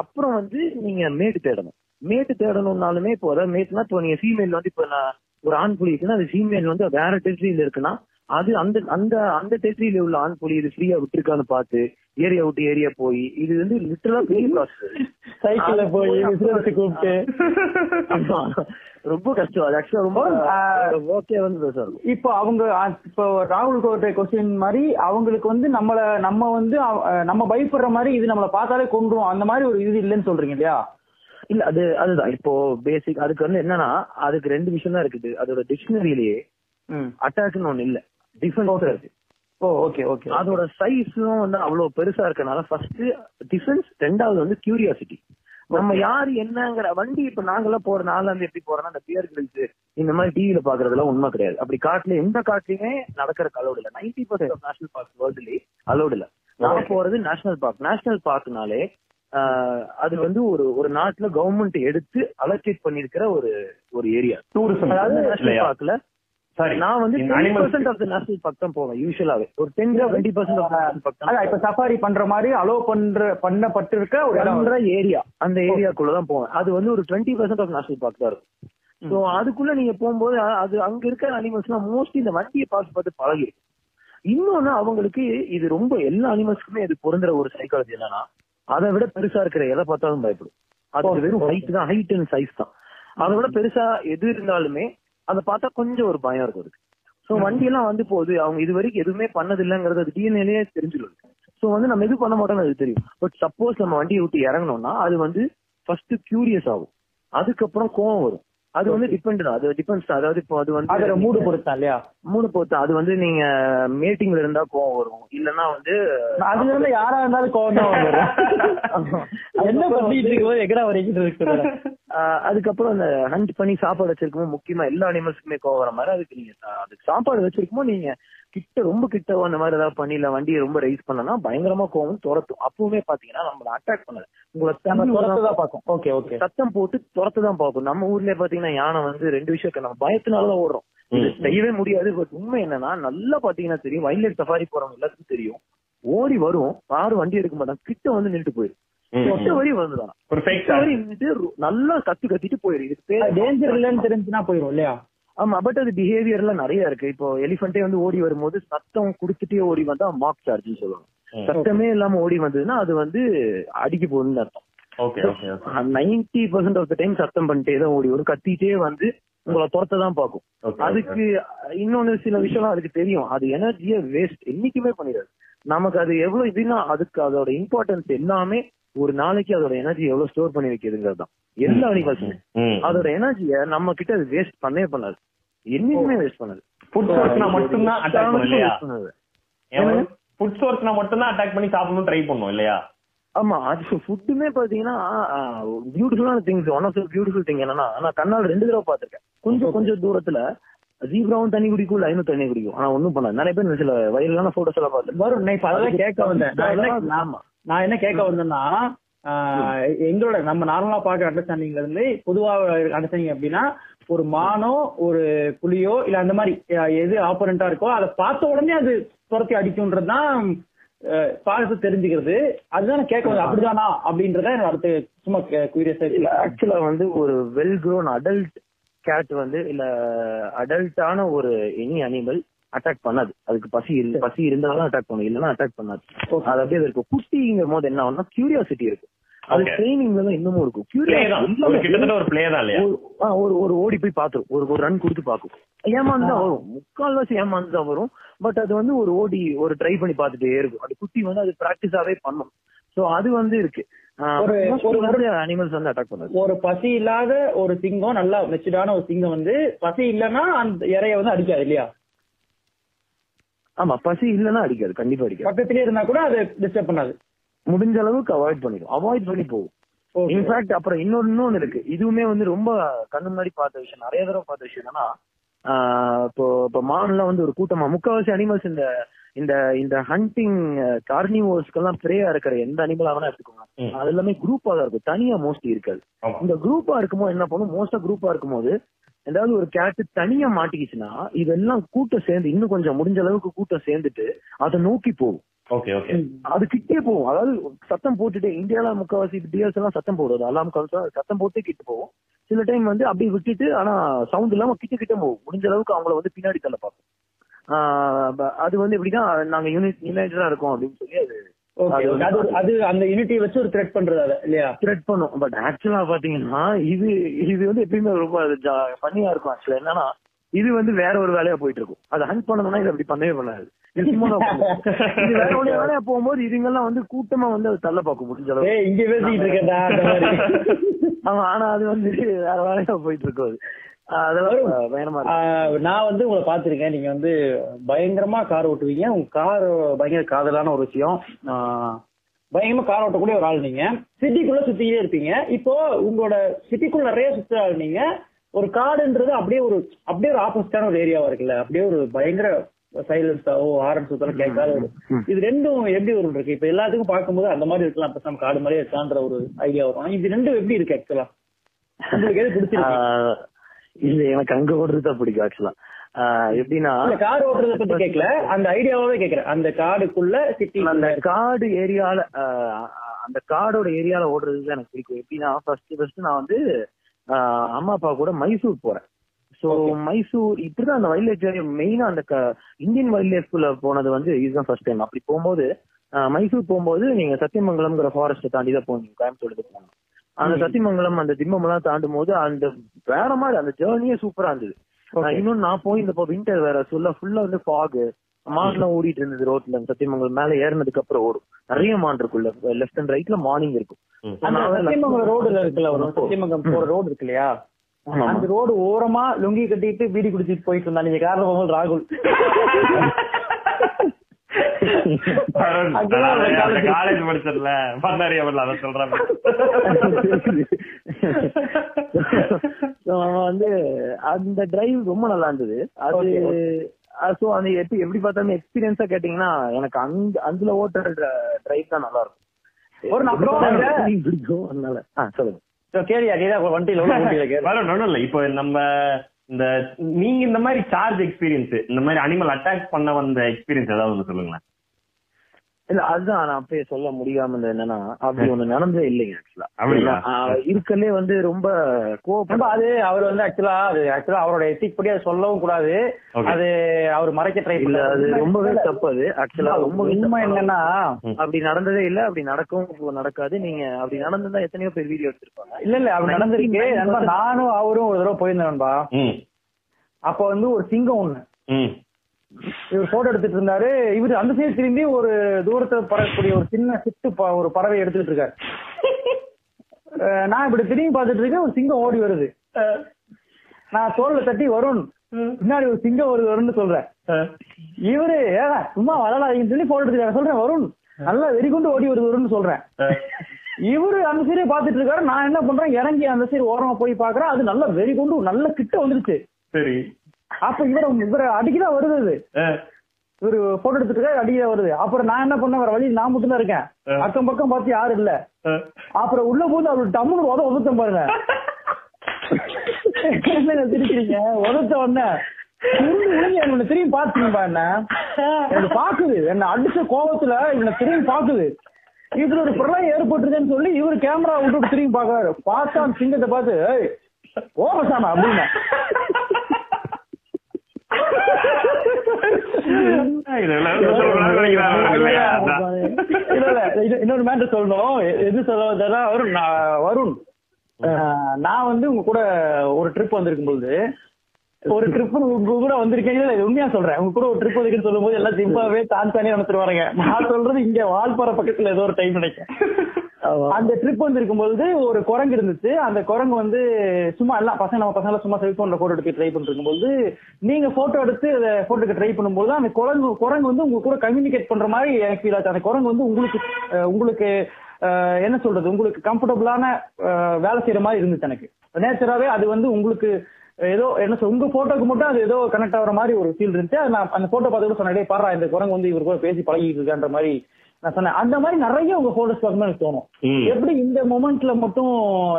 அப்புறம் வந்து நீங்க மேட்டு தேடணும். மேட்டு தேடணும்னாலுமே இப்போ அதாவது மேட்டுனா இப்போ நீங்க ஃபீமேல் வந்து இப்போ நான் ஒரு ஆண் புலி இருக்குன்னா அது ஃபீமேல் வந்து வேற டெரிட்டரியில இருக்குன்னா அது அந்த அந்த அந்த டெரிட்டரியில உள்ள ஆண் புலி இது ஃப்ரீயா விட்டுருக்கான்னு பார்த்து ஏரியா விட்டு ஏரியா போய் இது வந்து லிட்டரலா பெரிய ப்ராசஸ் சைக்கிள்ல போய் கூப்பிட்டு. ரொம்ப கஷ்டம். அது ஆக்சுவலா ரொம்ப ஓகே வந்து இருக்கும் இப்போ அவங்க இப்போ ராகுல் கோட்டை கொஸ்டின் மாதிரி அவங்களுக்கு வந்து நம்மள நம்ம வந்து நம்ம பயப்படுற மாதிரி இது நம்மள பார்த்தாலே கொண்டுரும் அந்த மாதிரி ஒரு இது இல்லைன்னு சொல்றீங்க இல்லையா? இல்ல அது அதுதான். இப்போ பேசிக் அதுக்கு வந்து என்னன்னா அதுக்கு ரெண்டு விஷயம் தான் இருக்குது. அதோட டிக்ஷனரியிலேயே அட்டாக்னு ஒண்ணு இல்ல. டிஃபென்ஸ் இருக்கு. ஓ ஓகே ஓகே அதோட சைஸும் வந்து அவ்வளவு பெருசா இருக்கனால ஃபர்ஸ்ட் டிஃபென்ஸ் ரெண்டாவது வந்து கியூரியாசிட்டி நம்ம யாரு என்னங்கிற வண்டி இப்ப நாங்கெல்லாம் போற நாள்ல இருந்து எப்படி போறோம்னா அந்த பியர் கிரில்ஸ் இந்த மாதிரி டிவில பாக்குறதுலாம் உண்மை கிடையாது. அப்படி காட்டுல எந்த காட்டுலயுமே நடக்கிற அலோடு இல்ல. நைன்டி பர்சன்ட் நேஷனல் பார்க் வேர்ல்டுலயே அலோடு இல்ல. நான் போறது நேஷனல் பார்க் நேஷனல் பார்க்னாலே அது வந்து ஒரு ஒரு நாட்டுல கவர்மெண்ட் எடுத்து அலோகேட் பண்ணிருக்கிற ஒரு ஒரு ஏரியா டூரிசம் அதாவது நேஷனல் பார்க்ல சாரி நான் வந்து percent of the national park தான் போவேன் யூஸ்வலாவே ஒரு ten twenty percent of national இப்ப சஃபாரி பண்ற மாதிரி அலோ பண்ற பண்ணப்பட்டிருக்க ஒரு ஏரியா அந்த ஏரியாக்குள்ள தான் போவேன். அது வந்து ஒரு twenty percent of national park தான் இருக்கும். சோ அதுக்குள்ள நீங்க போகும்போது அது அங்க இருக்கிற அனிமல்ஸ்லாம் மோஸ்ட்லி இந்த வண்டியை பார்த்து பார்த்து பழகி இன்னொன்னு அவங்களுக்கு இது ரொம்ப எல்லா அனிமல்ஸ்க்குமே இது பொருந்துற ஒரு சைக்காலஜி என்னன்னா அதை விட பெருசா இருக்கிற எதை பார்த்தாலும் பயப்படும். அது வெறும் ஹைட் தான் ஹைட் அண்ட் சைஸ் தான். அதை விட பெருசா எது இருந்தாலுமே அதை பார்த்தா கொஞ்சம் ஒரு பயம் இருக்கும் அதுக்கு. சோ வண்டி எல்லாம் வந்து போகுது அவங்க இது வரைக்கும் எதுவுமே பண்ணது இல்லைங்கிறது அது டிஎன்ஏலயே தெரிஞ்சிடும் சோ வந்து நம்ம எது பண்ண மாட்டோம்னு அது தெரியும். பட் சப்போஸ் நம்ம வண்டியை விட்டு இறங்கணும்னா அது வந்து ஃபர்ஸ்ட் கியூரியஸ் ஆகும். அதுக்கப்புறம் கோவம் வரும். அது வந்து டிபெண்ட் அது டிபெண்ட்ஸ் அதாவது இப்போ அது வந்து அதோட மூடு பொறுத்தா இல்லையா? மூணு பொறுத்து அது வந்து நீங்க மீட்டிங்ல இருந்தா கோவம் வரும். இல்லன்னா வந்து அதுல இருந்து யாரா இருந்தாலும் கோவம் தான் வந்துரும் [laughs] என்ன பண்ணிட்டு இருக்கோ எங்கடா வரைக்கும் இருக்கு அதுக்கப்புறம் அந்த ஹண்ட் பண்ணி சாப்பாடு வச்சிருக்குமோ முக்கியமா எல்லா அனிமல்ஸ்க்குமே கோவம் வர மாதிரி அதுக்கு நீங்க அதுக்கு சாப்பாடு வச்சிருக்குமோ நீங்க கிட்ட ரொம்ப கிட்ட அந்த மாதிரி ஏதாவது பண்ணி இல்ல வண்டியை ரொம்ப ரைஸ் பண்ணனா பயங்கரமா கோவம் துரத்தும். அப்பவுமே பாத்தீங்கன்னா நம்மள அட்டாக் பண்ணாது. உங்களை சத்தம் போட்டு துரத்து தான் பார்க்கும். நம்ம ஊர்லயே பாத்தீங்கன்னா யானை வந்து ரெண்டு விஷயம். நம்ம பயத்தினாலதான் ஓடுறோம். செய்யவே முடியாது. பட் உண்மை என்னன்னா நல்லா பாத்தீங்கன்னா தெரியும். வைல்ட் லைஃப் சஃபாரி போறவங்க எல்லாத்துக்கும் தெரியும். ஓடி வரும். யாரும் வண்டி எடுக்க மாட்டாங்க கிட்ட வந்து நின்னுட்டு போயிடும். ஒட்ட வரி ரொ- நல்லா கத்து கத்திட்டு போயிடும் இதுக்கு பேர் டேஞ்சர் இல்லைன்னு தெரிஞ்சுனா போயிரும் இல்லையா? ஆமா பட் அது பிஹேவியர் எல்லாம் நிறைய இருக்கு. இப்போ எலிஃபென்ட்டே வந்து ஓடி வரும்போது சத்தம் குடுத்துட்டே ஓடி வந்தா மார்க் சார்ஜ்னு சொல்லுவாங்க. சத்தமே இல்லாம ஓடி வந்ததுன்னா அது வந்து அடிக்க போகுதுன்னு அர்த்தம். Ninety percent of the time சத்தம் பண்ணிட்டே தான் ஓடி வரும். கத்திட்டே வந்து உங்களை துரத்த தான் பார்க்கும். Okay, அதுக்கு இன்னொன்னு சில விஷயம் அதுக்கு தெரியும். அது எனர்ஜியை வேஸ்ட் என்னைக்குமே பண்ணிடாது. நமக்கு அது எவ்வளவு இதுனா அதுக்கு அதோட இம்பார்ட்டன்ஸ் எல்லாமே ஒரு நாளைக்கு அதோட எனர்ஜி எவ்வளவு ஸ்டோர் பண்ணி வைக்கிறதுங்கிறது தான். எல்லா அனிமல்ஸுமே. அதோட எனர்ஜியை நம்ம கிட்ட அது வேஸ்ட் பண்ணவே பண்ணாது. என்னைக்குமே வேஸ்ட் பண்ணாது. ஃபுட் மட்டும்தான் ஃபுட் சோர்ஸ்னா மட்டும்தான் அட்டாக் பண்ணி சாப்பிடணும் ட்ரை பண்ணும் இல்லையா? ஆமா அது ஃபுட்டுமே பாத்தீங்கன்னா பியூட்டிஃபுல்லான things one of the beautiful thing என்னன்னா நான் கண்ணால் ரெண்டு தடவை பாத்திருக்கேன் கொஞ்சம் கொஞ்சம் தூரத்துல ஜீப்ராவும் தண்ணி குடிக்கும் லைனும் தண்ணி குடிக்கும். ஆனா ஒண்ணும் பண்ணாது நிறைய பேர் சில வயலான போட்டோஸ் எல்லாம் பாத்துருக்கேன் வரும் நான் இப்ப கேட்க வந்தேன். ஆமா. நான் என்ன கேட்க வந்தேன்னா எங்களோட நம்ம நார்மலா பாக்குற அண்டர்ஸ்டாண்டிங்ல இருந்து பொதுவா அண்டர்ஸ்டாண்டிங் அப்படின்னா ஒரு மானோ ஒரு புலியோ இல்ல அந்த மாதிரி எது ஆப்பரண்டா இருக்கோ அதை பார்த்த உடனே அது துரத்தி அடிக்கும்ன்றதுதான் அஹ், பார்த்து தெரிஞ்சுக்கிறது. அதுதான் கேட்க வந்தேன். அப்படிதானா? அப்படின்றத எனக்கு அடுத்து சும்மா குயூரியஸா இல்ல ஆக்சுவலா வந்து ஒரு வெல் க்ரோன் அடல்ட் கேட் வந்து இல்ல அடல்ட்டான ஒரு எனி அனிமல் அட்டாக் பண்ணாது. அதுக்கு பசி இல்ல பசி இருந்தாலும் அட்டாக் பண்ணும். இல்லைன்னா அட்டாக் பண்ணாது. அது அப்படியே இருக்கும் குட்டிங்கும் போது என்ன ஆகும்னா கியூரியாசிட்டி இருக்கும் அது. ட்ரைனிங்ல தான் இன்னமும் இருக்கும் தான். ஒரு Curiosity கிட்டத்தட்ட ஒரு பிளே தான் ஒரு ஒரு ஒரு ஓடி போய் பாத்துரும் ஒரு ஒரு ரன் கொடுத்து பாக்கும் ஏமாந்து தான் வரும். முக்கால்வாசி ஏமாந்து தான் வரும். பட் அது வந்து ஒரு ஓடி ஒரு ட்ரை பண்ணி பார்த்துட்டே இருக்கும். அது குட்டி வந்து அது பிராக்டிஸாவே பண்ணும். சோ அது வந்து இருக்கு. அனிமல்ஸ் வந்து அட்டாக் பண்ணாது. ஒரு பசி இல்லாத ஒரு சிங்கம் நல்லா மெச்சூர்டான ஒரு சிங்கம் வந்து பசி இல்லைன்னா அந்த இறைய வந்து அடிக்காது இல்லையா? ஆமா பசி இல்லைன்னா அடிக்காது கண்டிப்பா அடிக்காது. பக்கத்திலே இருந்தா கூட அது டிஸ்டர்ப் பண்ணாது. முடிஞ்ச அளவுக்கு அவாய்ட் பண்ணிடும். அவாய்ட் பண்ணி போகும். இன்ஃபேக்ட் அப்புறம் இன்னொன்னு இருக்கு. இதுவுமே வந்து ரொம்ப கண்ணு முன்னாடி பார்த்த விஷயம் நிறைய தடவை பார்த்த விஷயம் என்னன்னா இப்போ இப்போ மான்லாம் வந்து ஒரு கூட்டமா முக்காவாசி அனிமல்ஸ் இந்த இந்த இந்த ஹண்டிங் கார்னிவோர்ஸ்க்கெல்லாம் பிரேயா இருக்கிற எந்த அனிமலா வேணா எடுத்துக்கோங்க. அது எல்லாமே குரூப்பா தான் இருக்கும். தனியா மோஸ்ட்லி இருக்காது. இந்த குரூப்பா இருக்கும்போது என்ன பண்ணும்? மோஸ்டா குரூப்பா இருக்கும்போது ஏதாவது ஒரு கேட்டு தனியா மாட்டிக்கிச்சுன்னா இதெல்லாம் கூட்டம் சேர்ந்து இன்னும் கொஞ்சம் முடிஞ்ச அளவுக்கு கூட்டம் சேர்ந்துட்டு அதை நோக்கி போகும். ஓகே ஓகே அது கிட்டே போகும். அதாவது சத்தம் போட்டுட்டே இந்தியால முக்காவாசி டிஎஸ் எல்லாம் சத்தம் போடுறது அலாம் சத்தம் போட்டு கிட்ட போகும். சில டைம் வந்து அப்படியே விட்டுட்டு ஆனா சவுண்ட் இல்லாம கிட்ட கிட்ட போகும். முடிஞ்ச அளவுக்கு அவங்கள வந்து பின்னாடி தள்ள பார்க்கும். ஆஹ் ப- அது வந்து எப்படின்னா நாங்க யூனிட் யுனைடடா இருக்கோம் அப்படின்னு சொல்லி அது ஓகே அது அந்த யூனிட்டி வச்சு ஒரு த்ரெட் பண்றது அதை இல்லையா? த்ரெட் பண்ணும். பட் ஆக்சுவலா பாத்தீங்கன்னா இது இது வந்து எப்பயுமே ரொம்ப பண்ணியா இருக்கும் ஆக்சுவலா என்னன்னா இது வந்து வேற ஒரு வேலையா போயிட்டு இருக்கும் அது ஹண்ட் பண்ணணும்னா இது அப்படி பண்ணவே பண்ணாது. இது வேற ஒரு [laughs] வேலையா போகும்போது இதுங்கெல்லாம் வந்து கூட்டமா வந்து அது தள்ள பார்க்க முடிஞ்ச அளவு இங்க [laughs] ஆமா ஆனா அது வந்து வேற வேலையா போயிட்டு இருக்கும் நான் வந்து உங்களை பார்த்திருக்கேன். நீங்க வந்து பயங்கரமா கார் ஓட்டுவீங்க. உங்க கார் பயங்கர காதலான ஒரு விஷயம். ஆஹ் பயங்கரமா கார் ஓட்டக்கூடிய ஒரு ஆள் நீங்க. சிட்டிக்குள்ள சுத்திக்கிட்டே இருப்பீங்க. இப்போ உங்களோட சிட்டிக்குள்ள நிறைய சுத்துற ஆள் நீங்க. ஒரு காடுன்றது அப்படியே ஒரு அப்படியே ஒரு ஆப்போசிட்டான ஒரு ஏரியாவா இருக்குல்ல. அப்படியே ஒரு பயங்கர சைலன்ஸாவோ ஆரன் சுத்தலாம் கேட்காத ஒரு இது ரெண்டும் எப்படி ஒரு இருக்கு? இப்ப எல்லாத்துக்கும் பார்க்கும்போது அந்த மாதிரி இருக்கலாம். நம்ம காடு மாதிரியே இருக்கான்ற ஒரு ஐடியா வரும். இது ரெண்டும் எப்படி இருக்கு ஆக்சுவலா உங்களுக்கு எது பிடிச்சிருக்கு? இல்ல எனக்கு அங்க ஓடுறது தான் பிடிக்கும் ஆக்சுவலா எப்படின்னா கார் ஓட்டுறத பத்தி கேட்கல. அந்த ஐடியாவே கேக்குறேன் அந்த காடுக்குள்ள சிட்டி அந்த காடு ஏரியால அந்த காடோட ஏரியால ஓடுறது தான் எனக்கு பிடிக்கும். எப்படின்னா ஃபர்ஸ்ட் ஃபர்ஸ்ட் நான் வந்து அம்மா அப்பா கூட மைசூர் போறேன். சோ மைசூர் இப்படிதான் அந்த வைல்ட் லைஃப் மெயினா அந்த இந்தியன் வைல்ட் லைஃப்குள்ள போனது வந்து இதுதான் ஃபர்ஸ்ட் டைம் அப்படி போகும்போது மைசூர் போகும்போது நீங்க சத்தியமங்கலம்ங்கிற ஃபாரஸ்ட்டை தாண்டி தான் போகணும் கோயம்புத்தூருக்கு போகணும். அந்த சத்தியமங்கலம் அந்த திம்மம்லாம் தாண்டும் போது அந்த வேற மாதிரி அந்த ஜேர்னியே சூப்பரா இருந்தது. இன்னொன்னு நான் போய் இந்த வின்டர் வேற சொல்ல ஃபுல்லா வந்து ஃபாக் மான்லாம் ஓடிட்டு இருந்தது ரோட்ல சத்தியமங்கலம் மேல ஏறினதுக்கு அப்புறம் ஓடும். நிறைய மான் இருக்குள்ள லெஃப்ட் அண்ட் ரைட்ல மார்னிங் இருக்கும். சத்தியமங்கலம் ரோடுல இருக்குல்ல சத்தியமங்கலம் போற ரோடு இருக்கு இல்லையா அந்த ரோடு ஓரமா லுங்கி கட்டிட்டு பீடி குடிச்சிட்டு போயிட்டு இருந்தா நீங்க காரணம் போகும்போது ராகுல். காலேஜ் பண்ணாரி அதை சொல்றேன். வந்து அந்த டிரைவ் ரொம்ப நல்லா இருந்தது. அது சோ அந்த எப்படி எப்படி பார்த்தாலும் எக்ஸ்பீரியன்ஸா கேட்டீங்கன்னா எனக்கு அங்க அதுல ஓட்டுற டிரைவ் தான் நல்லா இருக்கும் ஒரு பிடிக்கும் அதனால. ஆ சொல்லுங்க. So, கேளியா நீதான் வண்டியில இப்போ நம்ம இந்த நீங்க இந்த மாதிரி சார்ஜ் எக்ஸ்பீரியன்ஸ் இந்த மாதிரி அனிமல் அட்டாக் பண்ண வந்த எக்ஸ்பீரியன்ஸ் ஏதாவது சொல்லுங்களேன். இல்ல அதுதான் நான் அப்பயே சொல்ல முடியாம என்னன்னா அப்படி ஒண்ணு நடந்ததே இல்லைங்க ஆக்சுவலா? இருக்கலே வந்து ரொம்ப ரொம்ப அது அவர் வந்து ஆக்சுவலா அது ஆக்சுவலா அவரோட எத்திக் படி அதை சொல்லவும் கூடாது. அது அவர் மறைக்க ட்ரை இல்ல அது ரொம்பவே தப்பு அது. ஆக்சுவலா ரொம்ப உண்மை என்னன்னா அப்படி நடந்ததே இல்ல அப்படி நடக்கவும் நடக்காது. நீங்க அப்படி நடந்திருந்தா எத்தனையோ பேர் வீடியோ எடுத்திருப்பாங்க. இல்ல இல்ல அப்படி நடந்திருக்கு. நானும் அவரும் ஒரு தடவை போயிருந்தேன் நண்பா. ம். அப்ப வந்து ஒரு சிங்கம் ஒண்ணு. இவர் போட்டோ எடுத்துட்டு இருந்தாரு. இவர் அந்த சைடு திரும்பி ஒரு தூரத்துல பறக்கக்கூடிய ஒரு சின்ன சிட்டு ஒரு பறவை எடுத்துட்டு இருக்காரு. நான் இப்படி திரும்பி பார்த்துட்டு இருக்கேன் ஒரு சிங்கம் ஓடி வருது. நான் தோல்ல தட்டி வருண் பின்னாடி ஒரு சிங்கம் வருது வரும்னு சொல்றேன். இவரு ஏடா சும்மா வரலாதீங்கன்னு சொல்லி போட்டோ எடுத்துக்காரு சொல்றேன் வருண் நல்லா வெறி கொண்டு ஓடி வருது வரும்னு சொல்றேன். இவரு அந்த சைடே பாத்துட்டு இருக்காரு. நான் என்ன பண்றேன்? இறங்கி அந்த சைடு ஓரமா போய் பாக்குறேன் அது நல்லா வெறி கொண்டு நல்ல கிட்ட வந்துருச்சு. சரி. அப்ப இவர இவர அடிக்கதான் வருது அது. இவரு போட்டோ எடுத்துட்டு இருக்காரு அடிக்க வருது. அப்புறம் நான் என்ன பண்ண வேற வழியில் நான் மட்டும் தான் இருக்கேன். அக்கம் பக்கம் பார்த்து யாரும் இல்ல. அப்புறம் உள்ள போது அவரு டம்முன்னு உத உதத்தம் பாருங்க. சிரிக்கிறீங்க? உதத்த உடனே என்ன திரும்பி பாத்துருப்பா என்ன என்ன பாக்குது என்ன அடிச்ச கோபத்துல இவனை திரும்பி பாக்குது இப்படி ஒரு பிரளயம் ஏற்பட்டுருச்சுன்னு சொல்லி இவர் கேமரா விட்டு திரும்பி பாக்குறாரு பார்த்தா சிங்கத்தை பார்த்து ஏய் ஓமசானா அப்படின்னு இதெல்லாம் சொல்லக்கூடாதுன்னு நினைக்கிறாங்க இல்லையா? அதான். இல்ல இல்ல இது- இன்னொரு மேட்டர் சொல்லணும் எது சொல்ல வருண் வருண் நான் வந்து உங்க கூட ஒரு ட்ரிப் வந்திருக்கும் பொழுது ஒரு ட்ரிப் உங்க கூட வந்திருக்கேன். இல்ல உண்மையா சொல்றேன். உங்க கூட ஒரு ட்ரிப் வந்திருக்குன்னு சொல்லும் போது எல்லாம் சிம்பாவே தான்சானியா நினைச்சிட்டு வரேங்க நான் சொல்றது இங்க வால்பாறை பக்கத்துல ஏதோ ஒரு டைம் நினைக்கிறேன் அந்த ட்ரிப் வந்திருக்கும் பொழுது ஒரு குரங்கு இருந்துச்சு. அந்த குரங்கு வந்து சும்மா எல்லாம் பசங்க நம்ம பசங்க சும்மா செல்போன்ல போட்டோ எடுக்க ட்ரை பண்ணிட்டு இருக்கும்போது நீங்க போட்டோ எடுத்து அதை போட்டோக்கு ட்ரை பண்ணும்போது அந்த குரங்கு குரங்கு வந்து உங்க கூட கம்யூனிகேட் பண்ற மாதிரி எனக்கு ஃபீல் ஆச்சு. அந்த குரங்கு வந்து உங்களுக்கு உங்களுக்கு என்ன சொல்றது? உங்களுக்கு கம்ஃபர்டபுளான வேலை செய்யற மாதிரி இருந்துச்சு எனக்கு. நேச்சராவே அது வந்து உங்களுக்கு ஏதோ என்ன உங்க போட்டோக்கு மட்டும் அது ஏதோ கனெக்ட் ஆகுற மாதிரி ஒரு ஃபீல் இருந்துச்சு. அது நான் அந்த போட்டோ பார்த்து கூட சொன்னேன் "டேய், பாருடா இந்த குரங்கு வந்து இவர் கூட பேசி பழகிட்டு இருக்கான்ற மாதிரி நான் சொன்னேன். அந்த மாதிரி நிறைய உங்க போட்டோஸ் பார்க்கும்போது எனக்கு தோணும். எப்படி இந்த மொமெண்ட்ல மட்டும்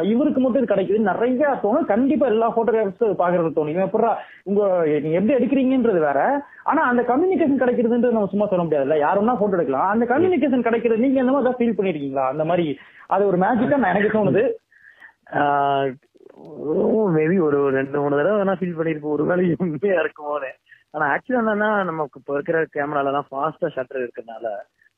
இவருக்கு மட்டும் இது கிடைக்குது நிறைய தோணும். கண்டிப்பா எல்லா போட்டோகிராஃபர்ஸும் பாக்குறது தோணும். இவன் எப்படா உங்க நீங்க எப்படி எடுக்கிறீங்கன்றது வேற. ஆனா அந்த கம்யூனிகேஷன் கிடைக்கிறதுன்றது நம்ம சும்மா சொல்ல முடியாதுல்ல. யாருன்னா போட்டோ எடுக்கலாம். அந்த கம்யூனிகேஷன் கிடைக்கிறது நீங்க இந்த மாதிரி ஃபீல் பண்ணிருக்கீங்களா? அந்த மாதிரி. அது ஒரு மேஜிக்கா நான் எனக்கு தோணுது. Oh, மேபி ஒரு ரெண்டு மூணு தடவை வேணா ஃபீல் பண்ணிருப்போம். ஒரு வேலை உண்மையா இருக்குமோனே ஆனா ஆக்சுவலா என்னன்னா நமக்கு இப்ப இருக்கிற கேமரால எல்லாம் ஃபாஸ்டா ஷட்டர் இருக்கறனால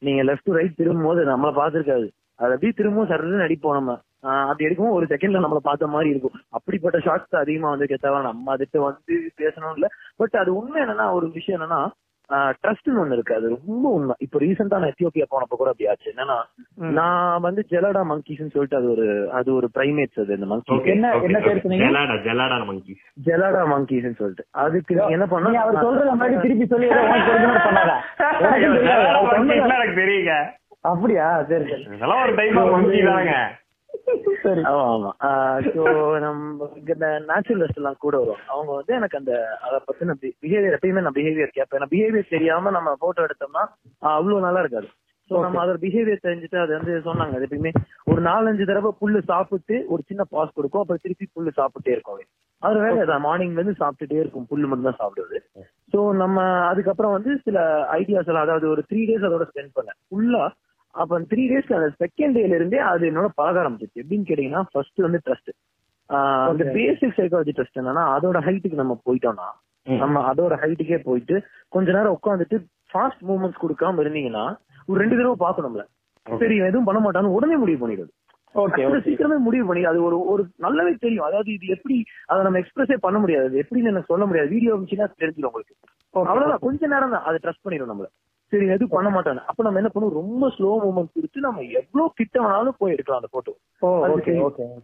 நீங்க லெஃப்ட் டு ரைட் திரும்பும் போது நம்மள பாத்துருக்காது அது அப்படியே திரும்பவும் சட்டர்னு அடிப்போம் நம்ம. ஆஹ் அப்படி எடுக்கும் ஒரு செகண்ட்ல நம்மள பார்த்த மாதிரி இருக்கும். அப்படிப்பட்ட ஷார்ட்ஸ் அதிகமா வந்து கெத்தவா நம்ம அதுட்டு வந்து பேசணும் இல்ல. பட் அது உண்மை என்னன்னா ஒரு விஷயம் என்னன்னா ட்ரஸ்ட்னு ஒண்ணு இருக்கு. அது ரொம்ப உண்மை. இப்ப ரீசெண்டா நான் எத்தியோப்பியா போனப்ப கூட அப்படி ஆச்சு. என்னன்னா நான் வந்து ஜெலடா மங்கீஸ்னு சொல்லிட்டு அது ஒரு அது ஒரு பிரைமேட்ஸ் அது இந்த மங்கி என்ன- என்ன பேர்? ஜெலாடா ஜெலாடா monkey. ஜெலடா மங்கீஸ்னு சொல்லிட்டு. அதுக்கு என்ன நீ அவர் பண்ணா சொல்றத மாதிரி திருப்பி சொல்லி எனக்கு தெரியுங்க. அப்படியா? சரி சரி. இதெல்லாம் ஒரு டைப் ஆஃப் monkey தாங்க. சரி. ஆமா ஆமா. சோ நம்ம நேச்சுரலிஸ்ட் எல்லாம் கூட வருவாங்க. அவங்க வந்து எனக்கு அந்த அத பத்தின பிஹேவியர் எப்பயுமே நான் பிஹேவியர் கேட்பேன் பிஹேவியர் தெரியாம நம்ம போட்டோ எடுத்தோம்னா அவ்வளவு நல்லா இருக்காது. சோ நம்ம அதோட பிஹேவியர் தெரிஞ்சுட்டு அது வந்து சொன்னாங்க. அது எப்பயுமே ஒரு நாலஞ்சு தடவை புல்லு சாப்பிட்டு ஒரு சின்ன பாஸ் கொடுக்கும். அப்புறம் திருப்பி புல்லு சாப்பிட்டே இருக்கும் அது. வேற மார்னிங்ல இருந்து சாப்பிட்டுட்டே இருக்கும். புல்லு மட்டும் தான் சாப்பிடுவது. சோ நம்ம அதுக்கப்புறம் வந்து சில ஐடியாஸ் எல்லாம் அதாவது ஒரு த்ரீ டேஸ் அதோட ஸ்பெண்ட் பண்ணேன். ஃபுல்லா அப்ப த்ரீ டேஸ்க்கு அந்த செகண்ட் டேல இருந்தே அது என்னோட பழக ஆரம்பிச்சிச்சு. எப்படின்னு கேட்டீங்கன்னா ஃபர்ஸ்ட் வந்து ட்ரஸ்ட் அந்த. பேசிக் சைக்காலஜி ட்ரஸ்ட் என்னன்னா அதோட ஹைட்டுக்கு நம்ம போயிட்டோம்னா. நம்ம அதோட ஹைட்டுக்கே போயிட்டு கொஞ்ச நேரம் உட்காந்துட்டு ஃபாஸ்ட் மூவ்மெண்ட்ஸ் கொடுக்காம இருந்தீங்கன்னா ஒரு ரெண்டு தடவை பார்க்கணும் நம்மள. சரி எதுவும் பண்ண மாட்டான்னு உடனே முடிவு பண்ணிடுது. சீக்கிரமே முடிவு பண்ணி அது ஒரு ஒரு நல்லாவே தெரியும். அதாவது இது எப்படி அதை நம்ம எக்ஸ்பிரஸே பண்ண முடியாது. எப்படின்னு எனக்கு சொல்ல முடியாது. வீடியோ இருந்துச்சுன்னா தெரிஞ்சிடும் உங்களுக்கு. அவ்வளவுதான். கொஞ்ச நேரம் தான். அதை ட்ரஸ்ட் பண்ணிடும் நம்மள. சரி எதுவும் பண்ண மாட்டாங்க. அப்ப நம்ம என்ன பண்ணுவோம்? ரொம்ப ஸ்லோ மூவ்மெண்ட் கொடுத்து நம்ம எவ்வளவு கிட்ட வேணாலும் போய் எடுக்கலாம் அந்த போட்டோ அது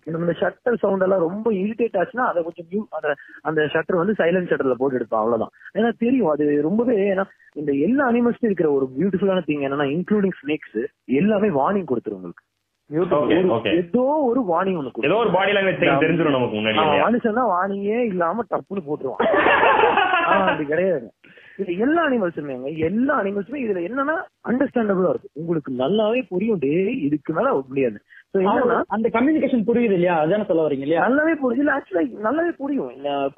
நம்ம இந்த ஷட்டர் சவுண்ட் எல்லாம் ரொம்ப இரிட்டேட் ஆச்சுன்னா அதை கொஞ்சம் மியூ அந்த அந்த ஷட்டர் வந்து சைலண்ட் ஷட்டர்ல போட்டு எடுப்போம் அவ்வளவுதான். ஏன்னா தெரியும் அது ரொம்பவே ஏன்னா இந்த எல்லா அனிமல்ஸ்லயும் இருக்கிற ஒரு பியூட்டிஃபுல்லான திங் என்னன்னா இன்க்ளூடிங் ஸ்னேக்ஸ் எல்லாமே வார்னிங் கொடுத்துரும் உங்களுக்கு. Okay, ஒரு- okay. ஏதோ ஒரு வார்னிங் ஒண்ணு ஏதோ ஒரு பாடி லாங்குவேஜ் தெரிஞ்சிடும் நமக்கு முன்னாடி? மனுஷன் தான் வார்னிங்கே இல்லாம டப்புன்னு போட்டுருவான். [laughs] ஆனா அப்படி கிடையாது. இது எல்லா அனிமல்ஸுமே எல்லா அனிமல்ஸுமே இதுல என்னன்னா அண்டர்ஸ்டாண்டபிளா இருக்கும் உங்களுக்கு நல்லாவே புரியும். டே இதுக்கு மேல முடியாது. அந்த கம்யூனிகேஷன் புரியுது இல்லையா? அதான சொல்ல வரீங்க இல்லையா? நல்லாவே இல்ல ஆக்சுவலா நல்லாவே புரியும்.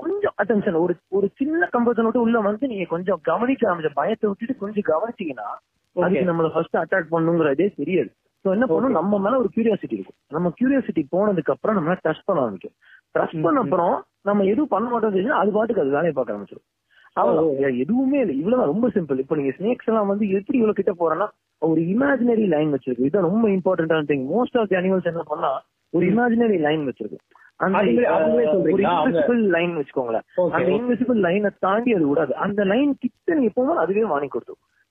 கொஞ்சம் அட்டென்ஷன் ஒரு ஒரு சின்ன கம்பர்ஷன் விட்டு உள்ள வந்து நீங்க கொஞ்சம் கவனிக்க ஆரம்பிச்ச பயத்தை விட்டுட்டு கொஞ்சம் கவனிச்சீங்கன்னா அதுக்கு நம்மள ஃபர்ஸ்ட் அட்டாக் பண்ணுங்கிறதே தெரியாது. சோ என்ன பண்ணும்? நம்ம மேல ஒரு கியூரியாசிட்டி இருக்கும். நம்ம கியூரியாசிட்டி போனதுக்கு அப்புறம் நம்ம டச் பண்ண ஆரம்பிக்கும். டச் பண்ண அப்புறம் நம்ம எதுவும் பண்ண மாட்டோம் அது பாட்டுக்கு அது வேலையை பார்க்க ஆரம்பிச்சிடும் அவ்வளவுதான். எதுவுமே இல்லை. இவ்வளவுதான். ரொம்ப சிம்பிள் இப்போ நீங்க ஸ்னேக்ஸ் எல்லாம் வந்து எப்படி இவ்வளவு கிட்ட போறேன்னா ஒரு இமேஜினரி லைன் வச்சிருக்கு. இதுதான் ரொம்ப இம்பார்ட்டன்டான thing most of the animals என்ன பண்ணா ஒரு இமேஜினரி லைன் வச்சிருக்கு. அந்த இன்விசிபிள் லைன் வச்சுக்கோங்களேன். அந்த. இன்விசிபிள் லைனை தாண்டி அது விடாது. அந்த லைன் கிட்ட நீங்க போகும்போது அதுவே வாங்கி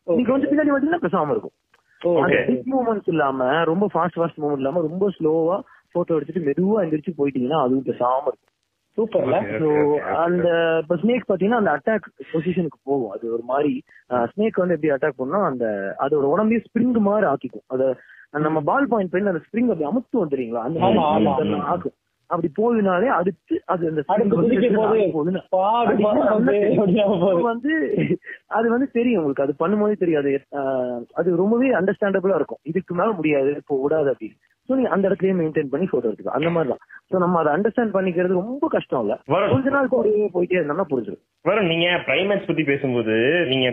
நீங்க கொஞ்சம் பின்னாடி வந்தீங்கன்னா பேசாம இருக்கும். அந்த Okay. பிக் மூமெண்ட்ஸ் இல்லாம ரொம்ப ஃபாஸ்ட் ஃபாஸ்ட் இல்லாம ரொம்ப ஸ்லோவா போட்டோ எடுத்துட்டு மெதுவா எந்திரிச்சு போயிட்டீங்கன்னா அதுவும் பேசாம இருக்கும். சூப்பர்ல Okay. ஸோ அந்த இப்ப ஸ்னேக் பாத்தீங்கன்னா அந்த அட்டாக் பொசிஷனுக்கு போகும். அது ஒரு மாதிரி ஸ்னேக் வந்து எப்படி அட்டாக் பண்ணா அந்த அதோட உடம்பே ஸ்ப்ரிங் மாதிரி ஆக்கிக்கும். அத நம்ம பால் பாயிண்ட் பெண் அந்த ஸ்ப்ரிங் அப்படி அமுத்துவோம் தெரியுங்களா? அந்த மாதிரி ஆக்கும். அப்படி போகுதுனாலே அடுத்து அது அந்த வந்து அது. வந்து அது வந்து தெரியும் உங்களுக்கு. அது பண்ணும்போதே தெரியாது. அது ரொம்பவே அண்டர்ஸ்டாண்டபிளா இருக்கும். இதுக்கு மேல முடியாது. இப்போ விடாது அப்படின்னு சோ நீங்க அந்த இடத்துலயே மெயின்டைன் பண்ணி போட்டோ எடுத்துக்கலாம் அந்த மாதிரி தான் சோ நம்ம அதை அண்டர்ஸ்டாண்ட் பண்ணிக்கிறது ரொம்ப கஷ்டம் இல்ல. கொஞ்ச நாள் கூடயே போயிட்டே இருந்தோம்னா புரிஞ்சிடும். வரும். நீங்க பிரைமேட்ஸ் பத்தி பேசும்போது நீங்க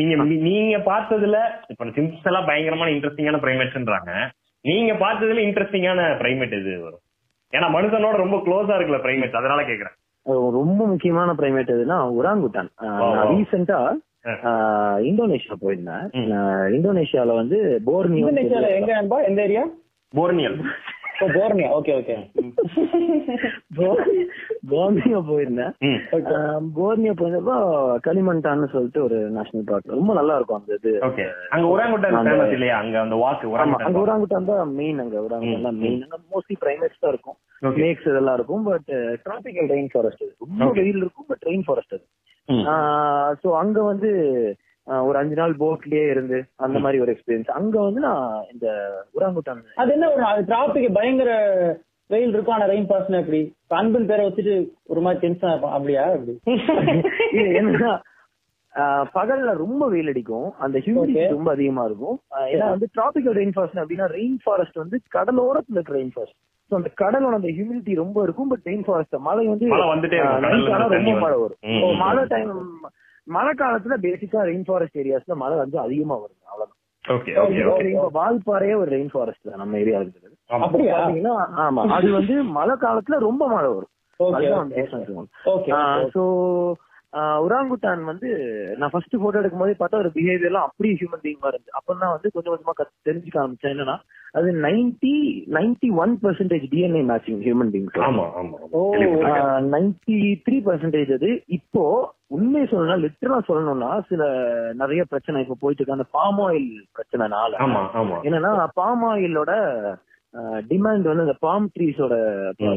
நீங்க நீங்க பார்த்ததுல இப்ப சிம்ஸ் எல்லாம் பயங்கரமான இன்ட்ரெஸ்டிங்கான பிரைமேட்ஸ்ன்றாங்க நீங்க பார்த்ததுல இன்ட்ரெஸ்டிங்கான பிரைமேட் எது வரும்? ஏன்னா மனுஷனோட ரொம்ப க்ளோஸா இருக்குல்ல பிரைமேட் அதனால கேக்குறேன். அது ரொம்ப முக்கியமான பிரைமேட் எதுனா wow. ரீசெண்டா இந்தோனேஷியா போயிருந்தேன். நான் இந்தோனேஷியால வந்து போர்னியோ எங்க எந்த ஏரியா போர்னியல் ஓ போர்னியா. Okay okay. போர்னியோ போயிருந்தேன். போர்னியோ போயிருந்தப்போ களிமண்டான்னு சொல்லிட்டு ஒரு நேஷனல் பார்க் ரொம்ப நல்லா இருக்கும் அந்த இது. அங்க ஃபேமஸ் இல்லையா? அங்க அந்த வாக்கு அங்க தான் மெயின் அங்க. ஒராங்குட்டான் தான் மெயின் அங்க மோஸ்ட்லி பிரைமேட்ஸ் தான் இருக்கும். Okay. மேக்ஸ் இதெல்லாம் இருக்கும். பட் டிராபிக்கல் ரெயின் ஃபாரஸ்ட் ரொம்ப. வெயில் இருக்கும் பட் ரெயின் ஃபாரஸ்ட் அது. சோ அங்க வந்து ஒரு அஞ்சு நாள் போட்லயே இருந்து அந்த மாதிரி ஒரு எக்ஸ்பீரியன்ஸ் அங்க வந்து நான் இந்த ஒராங்குட்டான் அது என்ன ஒரு டிராபிக் பயங்கர வெயில் இருக்கும் ஆனா ரெயின் பாஸ்னா எப்படி? அன்பின் பேரை வச்சுட்டு ஒரு மாதிரி டென்ஷன் இருப்பான். அப்படியா அப்படி [laughs] என்னன்னா பகல்ல ரொம்ப வெயில் அடிக்கும். அந்த ஹியூமிடிட்டி. ரொம்ப அதிகமா இருக்கும். ஏன்னா வந்து டிராபிக்கல் ரெயின் ஃபாரஸ்ட் அப்படின்னா ரெயின் ஃபாரஸ்ட் வந்து கடலோரத்துல இருக்கிற ரெயின் ஃபாரஸ்ட் ஸோ அந்த கடலோட அந்த ஹியூமிடிட்டி ரொம்ப இருக்கும் பட் ரெயின் ஃபாரஸ்ட் மழை வந்து ரொம்ப மழை வரும். மழை டைம் மழை காலத்துல பேசிக்கா ரெயின் ஃபாரஸ்ட் ஏரியாஸ்ல மழை வந்து அதிகமா வரும் அவ்வளவுதான். ஓகே ஓகே ஓகே இப்ப வால்பாறையே ஒரு ரெயின் ஃபாரஸ்ட் தான் நம்ம ஏரியா இருக்கிறது பாத்தீங்கன்னா ஆமா. அது வந்து மழை காலத்துல ரொம்ப மழை வரும். சோ உராங்குட்டான் வந்து நான் ஃபர்ஸ்ட் போட்டோ எடுக்கும் போதே பார்த்தா ஒரு பிஹேவியர் எல்லாம் அப்படியே ஹியூமன் பீங் மாதிரி இருந்துச்சு. அப்பதான் வந்து கொஞ்சம் கொஞ்சமா தெரிஞ்சுக்க ஆரம்பிச்சேன். என்னன்னா அது ninety ninety one percentage DNA matching human beings. Ninety three percentage அது. இப்போ உண்மையை சொல்லணும்னா லிட்டரலா சொல்லணும்னா சில நிறைய பிரச்சனை இப்போ போயிட்டு இருக்கு. அந்த பாம் ஆயில் பிரச்சனைனால. ஆமா ஆமா. என்னன்னா பாம் ஆயிலோட டிமாண்ட் வந்து அந்த பாம் ட்ரீஸோட.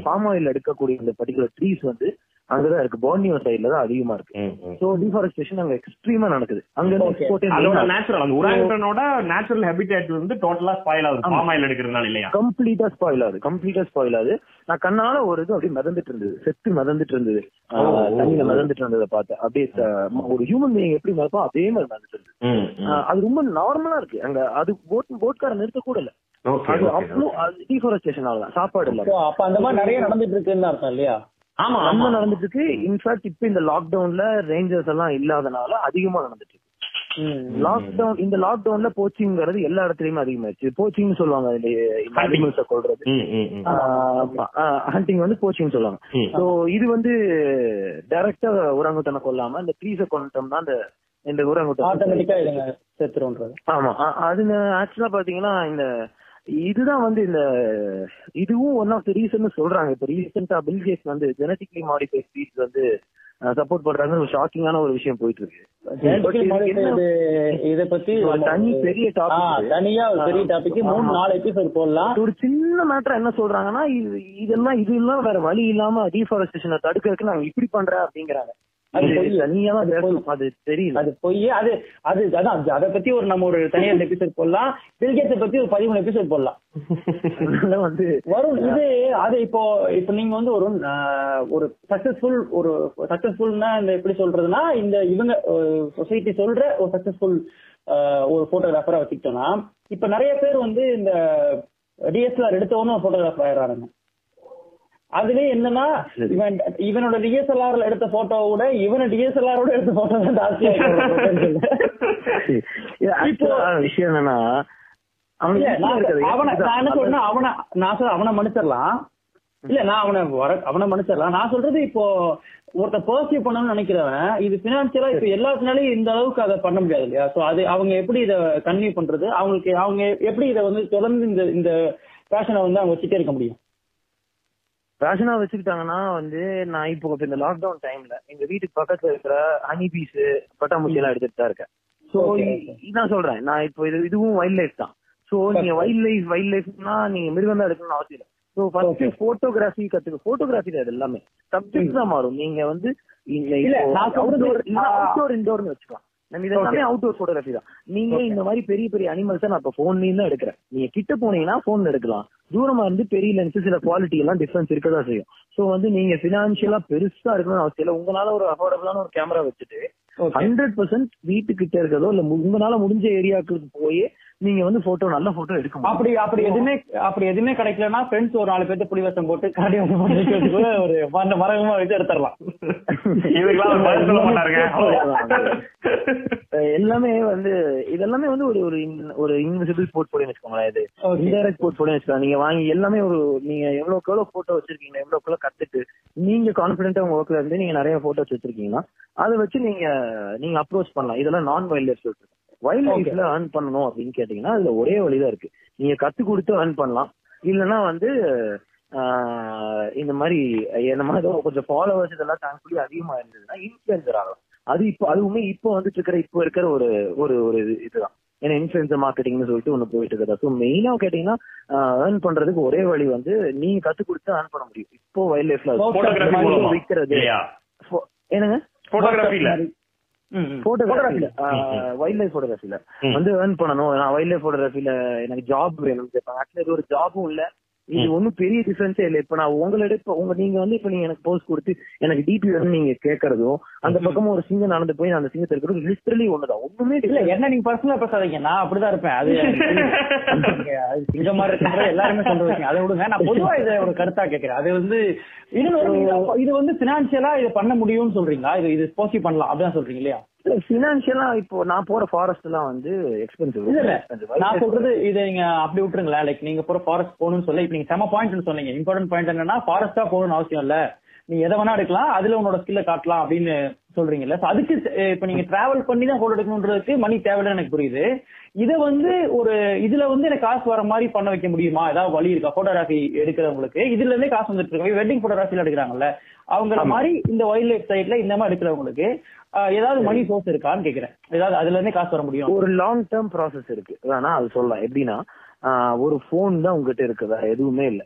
பாம் ஆயில் எடுக்கக்கூடிய இந்த பர்டிகுலர் ட்ரீஸ் வந்து அங்கதான் இருக்கு. போர்னியோ சைடுல தான் அதிகமா இருக்கு. சோ டிஃபாரஸ்டேஷன் அங்க எக்ஸ்ட்ரீமா நடக்குது. அங்க இருந்து நேச்சுரல் அந்த உராங்குட்டனோட நேச்சுரல் ஹெபிடேட் வந்து டோட்டலா ஸ்பாயில் ஆகுது. ஆமா. பாம் ஆயில் எடுக்கிறதுனால இல்லையா? கம்ப்ளீட்டா ஸ்பாயில் ஆகுது. கம்ப்ளீட்டா ஸ்பாயில் ஆகுது. நான் கண்ணால ஒரு இது அப்படியே மிதந்துட்டு இருந்தது. செத்து மிதந்துட்டு இருந்தது. தண்ணியில மிதந்துட்டு இருந்ததை பார்த்தேன் அப்படியே ஒரு ஹியூமன் பீயிங் எப்படி மிதப்போம் அதே மாதிரி மிதந்துட்டு இருந்தது. அது ரொம்ப நார்மலா இருக்கு. அங்க அது போட் போட்கார நிறுத்த கூட இல்ல அது அவ்வளோ டிஃபாரஸ்டேஷன் ஆகலாம் சாப்பாடு இல்ல. அப்ப அந்த மாதிரி நிறைய நடந்துட்டு இருக்குன்னு அர்த்தம் இல்லையா? ஆமா ரொம்ப நடந்துட்டு இருக்கு இன்ஃபேக்ட் இப்ப இந்த லாக்டவுன்ல ரேஞ்சர்ஸ் எல்லாம் இல்லாதனால அதிகமா நடந்துட்டு இருக்கு லாக்டவுன் இந்த லாக்டவுன்ல போச்சிங்கிறது எல்லா இடத்துலயுமே அதிகமாயிருச்சு. போச்சிங் சொல்லுவாங்க. அனிமல்ஸ கொள்றது ம், ம், ம். ஹண்டிங் வந்து போச்சிங் சொல்லுவாங்க. சோ இது வந்து டைரக்டா உரங்குத்தனை கொல்லாம இந்த ட்ரீஸ கொண்டுட்டோம்னா இந்த இந்த உரங்குட்டன் ஆட்டோமேட்டிக்கா செத்துருன்றது ஆமா. அ- அதுங்க ஆக்சுவலா பாத்தீங்கன்னா இந்த இதுதான் வந்து இந்த இதுவும் ஒன் ஆஃப் த ரீசன் சொல்றாங்க. இப்ப ரீசெண்டா பில் கேட்ஸ் வந்து ஜெனட்டிக்லி மாடிஃபை ஸ்பீட்ஸ் வந்து சப்போர்ட் பண்றாங்க ஒரு ஷாக்கிங்கான ஒரு விஷயம் போயிட்டு இருக்கு இத பத்தி தனி பெரிய டாபிக் தனியா ஒரு பெரிய டாபிக் மூணு. நாலு எபிசோட் போடலாம். ஒரு சின்ன மேட்டர் என்ன சொல்றாங்கன்னா இது இதெல்லாம் இது எல்லாம் வேற வழி இல்லாம டீஃபாரஸ்டேஷனை தடுக்கிறதுக்கு நாங்க இப்படி பண்றேன் அப்படிங்கிறாங்க. தனியா தான் அது தெரியல. அது போய் அது அது அதான் அது- பத்தி ஒரு நம்ம ஒரு தனியா எபிசோட் போடலாம். பில்கேட்ஸ பத்தி ஒரு பதிமூணு எபிசோட் போடலாம். வந்து வரும் இது அது இப்போ இப்போ நீங்க வந்து ஒரு ஒரு சக்சஸ்ஃபுல் ஒரு சக்சஸ்ஃபுல்னா இந்த எப்படி சொல்றதுன்னா இந்த இவங்க சொசைட்டி சொல்ற ஒரு சக்சஸ்ஃபுல் ஒரு போட்டோகிராஃபரா வச்சுக்கிட்டோம்னா இப்ப நிறைய பேர் வந்து இந்த டிஎஸ்எல்ஆர் எடுத்தவனும் போட்டோகிராஃபர் ஆயிடுறாங்க அதுலயே என்னன்னா இவன் இவனோட டிஎஸ்எல்ஆர்ல எடுத்த போட்டோவோட இவன டிஎஸ்எல்ஆரோட எடுத்த போட்டோ தான் ஜாஸ்தியா ஆ விஷயம் என்னன்னா அவனை. நான் என்ன அவனை நான் சொல்ல அவனை மன்னிச்சிடலாம். இல்ல நான் அவனை வர அவனை மன்னிச்சிடலாம். நான் சொல்றது இப்போ ஒருத்த பர்சீவ் பண்ணணும்னு நினைக்கிறவன் இது பினான்சியலா இப்ப எல்லாத்தினாலையும் இந்த அளவுக்கு அதை பண்ண முடியாது இல்லையா? சோ அது அவங்க எப்படி இதை கன்வியூ பண்றது? அவங்களுக்கு அவங்க எப்படி இதை வந்து தொடர்ந்து இந்த இந்த பேஷனை வந்து அவங்க வச்சுட்டே இருக்க முடியும்? ரேஷனா வச்சுக்கிட்டாங்கன்னா வந்து நான் இப்போ இந்த லாக்டவுன் டைம்ல எங்க வீட்டுக்கு பக்கத்துல இருக்கிற ஹனி பீஸ் பட்டாம்பூச்சி எல்லாம் எடுத்துட்டு தான் இருக்கேன். சோ. இதான் சொல்றேன். நான் இப்போ இது இதுவும் வைல்ட் லைஃப் தான். சோ நீங்க வைல்ட் லைஃப் வைல்ட் லைஃப்னா நீங்க மிருகம் தான் எடுக்கணும்னு அவசியம் இல்லை. So first. போட்டோகிராஃபி கத்துக்க போட்டோகிராஃபி அது எல்லாமே. சப்ஜெக்ட் தான் மாறும். நீங்க வந்து நான் அவுட்டோர் இன்டோர்னு வச்சுக்கலாம். நம்ம இது எல்லாமே அவுட்டோர் போட்டோகிராஃபி தான். நீங்க இந்த மாதிரி பெரிய பெரிய அனிமல்ஸை நான் இப்ப போன்லயும் தான் எடுக்கிறேன். நீங்க கிட்ட போனீங்கன்னா போன்ல எடுக்கலாம். தூரமா இருந்து பெரிய லென்ஸ் சில குவாலிட்டி எல்லாம் டிஃபரன்ஸ் இருக்கதான் செய்யும். சோ வந்து நீங்க பினான்சியலா பெருசா இருக்கணும்னு அவசியம் இல்லை. உங்களால ஒரு அஃபோர்டபுளான ஒரு கேமரா வச்சுட்டு ஹண்ட்ரட் பர்சன்ட் வீட்டுக்கிட்ட இருக்கிறதோ இல்ல உங்களால முடிஞ்ச ஏரியாக்களுக்கு போய் நீங்க வந்து போட்டோ நல்ல போட்டோ எடுக்க முடியும். அப்படி அப்படி எதுவுமே அப்படி எதுவுமே கிடைக்கலன்னா ஃப்ரெண்ட்ஸ் ஒரு நாலு பேர்த்து புலி போட்டு வைக்கிறதுக்குள்ள ஒரு மர மரகமா வச்சு எடுத்துடலாம். [laughs] [laughs] எல்லாமே வந்து இதெல்லாமே வந்து ஒரு ஒரு ஒரு இன்விசிபிள் போர்ட்ஃபோலியோ வச்சுக்கோங்களேன் இது. இன்டைரக்ட் போர்ட்ஃபோலியோ வச்சுக்கலாம் நீங்க வாங்கி எல்லாமே ஒரு நீங்க எவ்வளவுக்கு எவ்வளவு போட்டோ வச்சிருக்கீங்க எவ்வளவுக்கு எவ்வளவு கத்துட்டு நீங்க கான்பிடென்ட்டா உங்க ஒர்க்ல இருந்து நீங்க நிறைய போட்டோஸ் வச்சிருக்கீங்கன்னா அதை வச்சு நீங்க நீங்க அப்ரோச் பண்ணலாம். இதெல்லாம் நான் வைல்ட் லைஃப் சொல்றது வைல்ட் லைஃப்ல earn பண்ணணும் அப்படின்னு கேட்டீங்கன்னா அதுல ஒரே வழிதான் இருக்கு. நீங்க கத்து கொடுத்து earn பண்ணலாம். இல்லைன்னா வந்து இந்த மாதிரி என்ன மாதிரி ஏதோ கொஞ்சம் ஃபாலோவர்ஸ் இதெல்லாம் தேங்க்ஃபுல்லி அதிகமா இருந்ததுன்னா இன்ஃபுளுசர் ஆகலாம். அது இப்போ அதுவுமே இப்போ வந்துட்டு இருக்கிற இப்போ இருக்கிற ஒரு ஒரு ஒரு இது- இதுதான். ஏன்னா இன்ஃபுளுசர் மார்க்கெட்டிங்னு சொல்லிட்டு ஒண்ணு போயிட்டு இருக்கதா. ஸோ மெயினா கேட்டீங்கன்னா ஏர்ன் பண்றதுக்கு ஒரே வழி வந்து நீங்க கத்து கொடுத்து ஏர்ன் பண்ண முடியும். இப்போ வைல்ட் லைஃப்ல விற்கிறது என்னங்க? போட்டோகிராஃபில போட்டோகிராஃபில வைல்ட் லைஃப் போட்டோகிராஃபில. வந்து ஏர்ன் பண்ணணும். நான் வைல்ட் லைஃப் போட்டோகிராஃபில எனக்கு ஜாப் வேணும்னு கேட்பாங்க ஆக்சுவலி ஒரு ஜாபும் இல்ல. இது ஒண்ணும் பெரிய டிஃபரன்ஸே இல்ல. இப்ப நான் உங்களை எடுப்ப உங்க நீங்க வந்து இப்ப நீங்க எனக்கு போஸ்ட் கொடுத்து எனக்கு டிபி வேணும் நீங்க கேக்குறதும் அந்த பக்கமா ஒரு சிங்கம் நடந்து போய் அந்த சிங்கத்தை இருக்கிறது லிட்டரலி ஒண்ணுதான். ஒண்ணுமே இல்ல என்ன நீங்க பர்சனலா பேசாதீங்க. நான் அப்படிதான் இருப்பேன். அது [laughs] எனக்கு அது சிங்க மாதிரி இருக்கிறது எல்லாருமே சொல்றீங்க அதை விடுங்க. நான் பொதுவா இதை ஒரு கருத்தா கேட்கிறேன் அது வந்து இன்னொரு இது வந்து பினான்சியலா இதை பண்ண முடியும்னு சொல்றீங்களா? இது இது போசி பண்ணலாம். அப்படிதான் சொல்றீங்க இல்லையா? பினான்சியலா இப்போ நான் போற ஃபாரஸ்ட் எல்லாம் வந்து எக்ஸ்பென்சிவ் இல்ல இல்ல. நான் சொல்றது இதை நீங்க அப்படி விட்டுருங்களேன். லைக் நீங்க போற ஃபாரஸ்ட் போகணும்னு சொல்ல இப்ப நீங்க செம பாயிண்ட் சொன்னீங்க. இம்பார்ட்டன்ட் பாயிண்ட் என்னன்னா ஃபாரஸ்டா போகணும்னு அவசியம் இல்ல. நீ எதை வேணா எடுக்கலாம் அதுல உன்னோட ஸ்கில்ல காட்டலாம் அப்படின்னு சொல்றீங்கல்ல. அதுக்கு இப்ப நீங்க டிராவல் பண்ணி தான் போட்டோ எடுக்கணுன்றதுக்கு மணி தேவைன்னு எனக்கு புரியுது. இத வந்து ஒரு இதுல வந்து எனக்கு காசு வர மாதிரி பண்ண வைக்க முடியுமா? ஏதாவது வழி இருக்கா? போட்டோகிராஃபி எடுக்கிறவங்களுக்கு. இதுல இருந்தே காசு வந்துட்டு இருக்கு. வெட்டிங் போட்டோகிராஃபில எடுக்கிறாங்கல்ல. அவங்கள மாதிரி இந்த வைல்ட் லைஃப் சைட்ல இந்த மாதிரி எடுக்கிறவங்களுக்கு ஏதாவது மணி சோர்ஸ் இருக்கான்னு கேக்குறேன். ஏதாவது அதுல இருந்தே காசு வர முடியும். ஒரு லாங் டேர்ம் ப்ராசஸ் இருக்கு. வேணா அது சொல்லலாம். எப்படின்னா ஒரு ஃபோன் தான் உங்ககிட்ட இருக்கு வேற எதுவுமே இல்ல.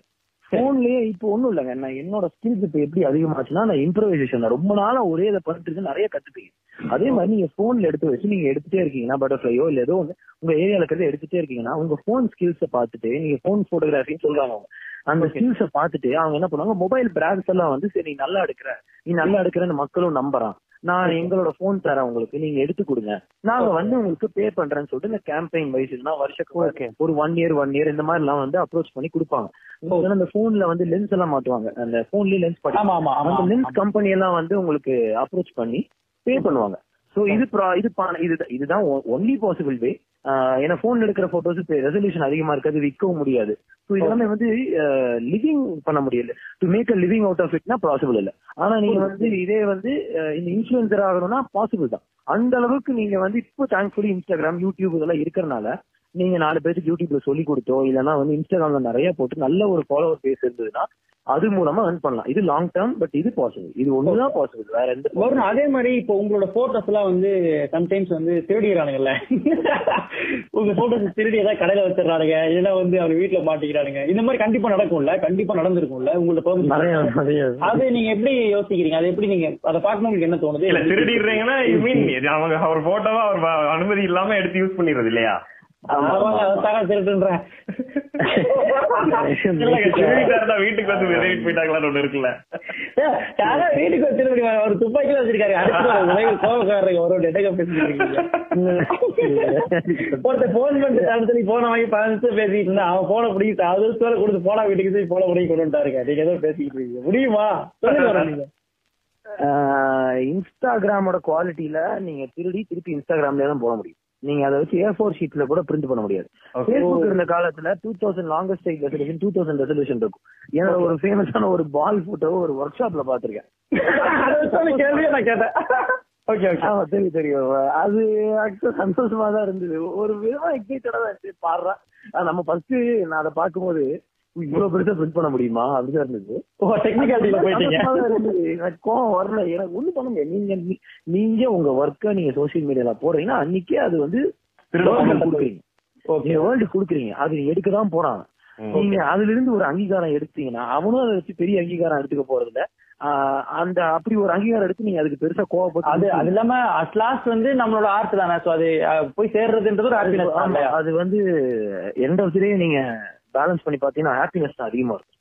போன்லயே இப்போ ஒண்ணும் இல்லைங்க. நான் என்னோட ஸ்கில்ஸ் இப்ப எப்படி அதிகமாச்சுன்னா நான் இம்ப்ரவைசேஷன் ரொம்ப நாளா ஒரே இதை பண்ணிட்டு நிறைய கத்துப்பீங்க அதே மாதிரி நீங்க போன்ல எடுத்து வச்சு நீங்க எடுத்துட்டே இருக்கீங்கன்னா பட்டர்ஃபிளையோ இல்ல ஏதோ ஒண்ணு உங்க ஏரியால இருக்கிறத எடுத்துட்டே இருக்கீங்கன்னா உங்க போன் ஸ்கில்ஸ பார்த்துட்டு நீங்க போன் போட்டோகிராஃபின்னு சொல்றாங்க அவங்க. அந்த ஸ்கில்ஸ பார்த்துட்டு அவங்க என்ன பண்ணுவாங்க மொபைல் பிராண்ட்ஸ் எல்லாம் வந்து சரி நீ நல்லா எடுக்கிற. நீ நல்லா எடுக்கிறன்னு மக்களும் நம்புறான். நான் எங்களோட போன் தரேன் உங்களுக்கு நீங்க எடுத்து கொடுங்க. நாங்க வந்து உங்களுக்கு பே பண்றேன்னு சொல்லிட்டு இந்த கேம்பெயின் வைஸ் இல்லைன்னா வருஷத்துக்கு ஒரு ஒன் இயர் ஒன் இயர் இந்த மாதிரி எல்லாம் வந்து அப்ரோச் பண்ணி கொடுப்பாங்க. அந்த போன்ல வந்து லென்ஸ் எல்லாம் மாட்டுவாங்க அந்த போன்லயே லென்ஸ் ஆமா அந்த லென்ஸ் கம்பெனி எல்லாம் வந்து உங்களுக்கு அப்ரோச் பண்ணி பே பண்ணுவாங்க. சோ இது இது இதுதான் ஒன்லி பாசிபிள் வே ஏன்னா போன் எடுக்கிற போட்டோஸ் ரெசல்யூஷன் அதிகமா இருக்காது விற்கவும் முடியாது. ஸோ இதெல்லாமே வந்து லிவிங் பண்ண முடியல. To make a living out of இட்னா possible இல்ல. ஆனா நீங்க வந்து இதே வந்து இந்த இன்ஃபுளுசர் ஆகணும்னா பாசிபிள் தான். அந்த அளவுக்கு நீங்க வந்து இப்போ தேங்க்ஃபுல்லி இன்ஸ்டாகிராம் யூடியூப் இதெல்லாம் இருக்கறனால நீங்க நாலு பேருக்கு யூடியூப்ல சொல்லி கொடுத்தோ இல்லைன்னா வந்து இன்ஸ்டாகிராம்ல நிறைய போட்டு நல்ல ஒரு ஃபாலோவர் பேஸ் இருந்ததுன்னா அது மூலமா earn பண்ணலாம். இது லாங் டேர்ம் பட் இது பாசிபிள் இது ஒண்ணுதான் பாசிபிள் வேற எந்த வருண் அதே மாதிரி இப்போ உங்களோட போட்டோஸ் எல்லாம் வந்து சம்டைம்ஸ் வந்து திருடிடுறானுங்கல்ல. [laughs] உங்க போட்டோஸ் திருடி ஏதாவது கடையில வச்சிடறானுங்க இல்லைன்னா வந்து அவர் வீட்டுல மாட்டிக்கிறானுங்க. இந்த மாதிரி கண்டிப்பா நடக்கும்ல கண்டிப்பா நடந்திருக்கும்ல உங்களோட. நிறைய நிறைய. அது நீங்க எப்படி யோசிக்கிறீங்க? அது எப்படி நீங்க அதை பார்க்கணும் உங்களுக்கு என்ன தோணுது? இல்ல திருடிடுறீங்கன்னா மீன் அவங்க அவர் போட்டோவா அவர் அனுமதி இல்லாம எடுத்து யூஸ் பண்ணிடுறது இல்லையா? வீட்டுக்கு வந்து விரைவிட்டு போயிட்டாங்களான்னு ஒண்ணு இருக்குல்ல. வீட்டுக்கு வச்சு திருடி ஒரு வச்சிருக்காரு. கோபக்காரங்க ஒரு ஒருத்தர் போன் பண்ணிட்டு தடுத்து போன வாங்கி பதினஞ்சு பேசிட்டு இருந்தா அவன் போன பிடிக்கிட்டு அது மேல கொடுத்து போனா வீட்டுக்கு போய் போன பிடிக்க கொண்டு வந்துட்டாருங்க. நீங்க ஏதோ பேசிக்கிட்டு இருக்கீங்க. முடியுமா? சொல்லுங்க நீங்க. இன்ஸ்டாகிராமோட குவாலிட்டியில நீங்க திருடி திருப்பி இன்ஸ்டாகிராம்ல தான் போட முடியும். நீங்க அதை வச்சு ஏ ஃபோர் ஷீட்ல கூட பிரிண்ட் பண்ண முடியாது. ஃபேஸ்புக் இருந்த காலத்துல two thousand longest resolution two thousand resolution இருக்கும். ஏன்னா ஒரு ஃபேமஸான ஒரு பால் போட்டோ ஒரு ஒர்க் ஷாப்ல பாத்திருக்கேன் தெரியும் தெரியும் அது ஆக்சுவலா சந்தோஷமா தான் இருந்தது. ஒரு விதமா எக்ஸைட்டடா தான் இருந்துச்சு பாடுறா. நம்ம ஃபர்ஸ்ட் நான் அதை பார்க்கும்போது "உய், இவ்வளவு பெருசா பிரிண்ட் பண்ண முடியுமா? அப்படிதான் இருந்தது. டெக்னிக்காலிட்டியில போயிட்டீங்க. கோவம் வரல. எனக்கு ஒண்ணு பண்ண முடியாது. நீங்க நீங்க உங்க ஒர்க்க நீங்க சோசியல் மீடியால போடுறீங்கன்னா அன்னைக்கே அது வந்து கொடுக்குறீங்க. நீங்க வேர்ல்டு கொடுக்குறீங்க. அது எடுக்க தான் போறான். நீங்க அதுல இருந்து ஒரு அங்கீகாரம் எடுத்தீங்கன்னா அவனும் அதை வச்சு பெரிய அங்கீகாரம் எடுத்துக்க போறது இல்ல அந்த அப்படி ஒரு அங்கீகாரம் எடுத்து நீங்க அதுக்கு பெருசா அது கோவப்பட்டு அது இல்லாம அட் லாஸ்ட் வந்து நம்மளோட ஆர்ட் தானே? சோ அது போய் சேர்றதுன்றது ஒரு அது வந்து எண்ட் ஆஃப் டே நீங்க பேலன்ஸ் பண்ணி பாத்தீங்கன்னா ஹாப்பினஸ் தான் அதிகமா இருக்கும்.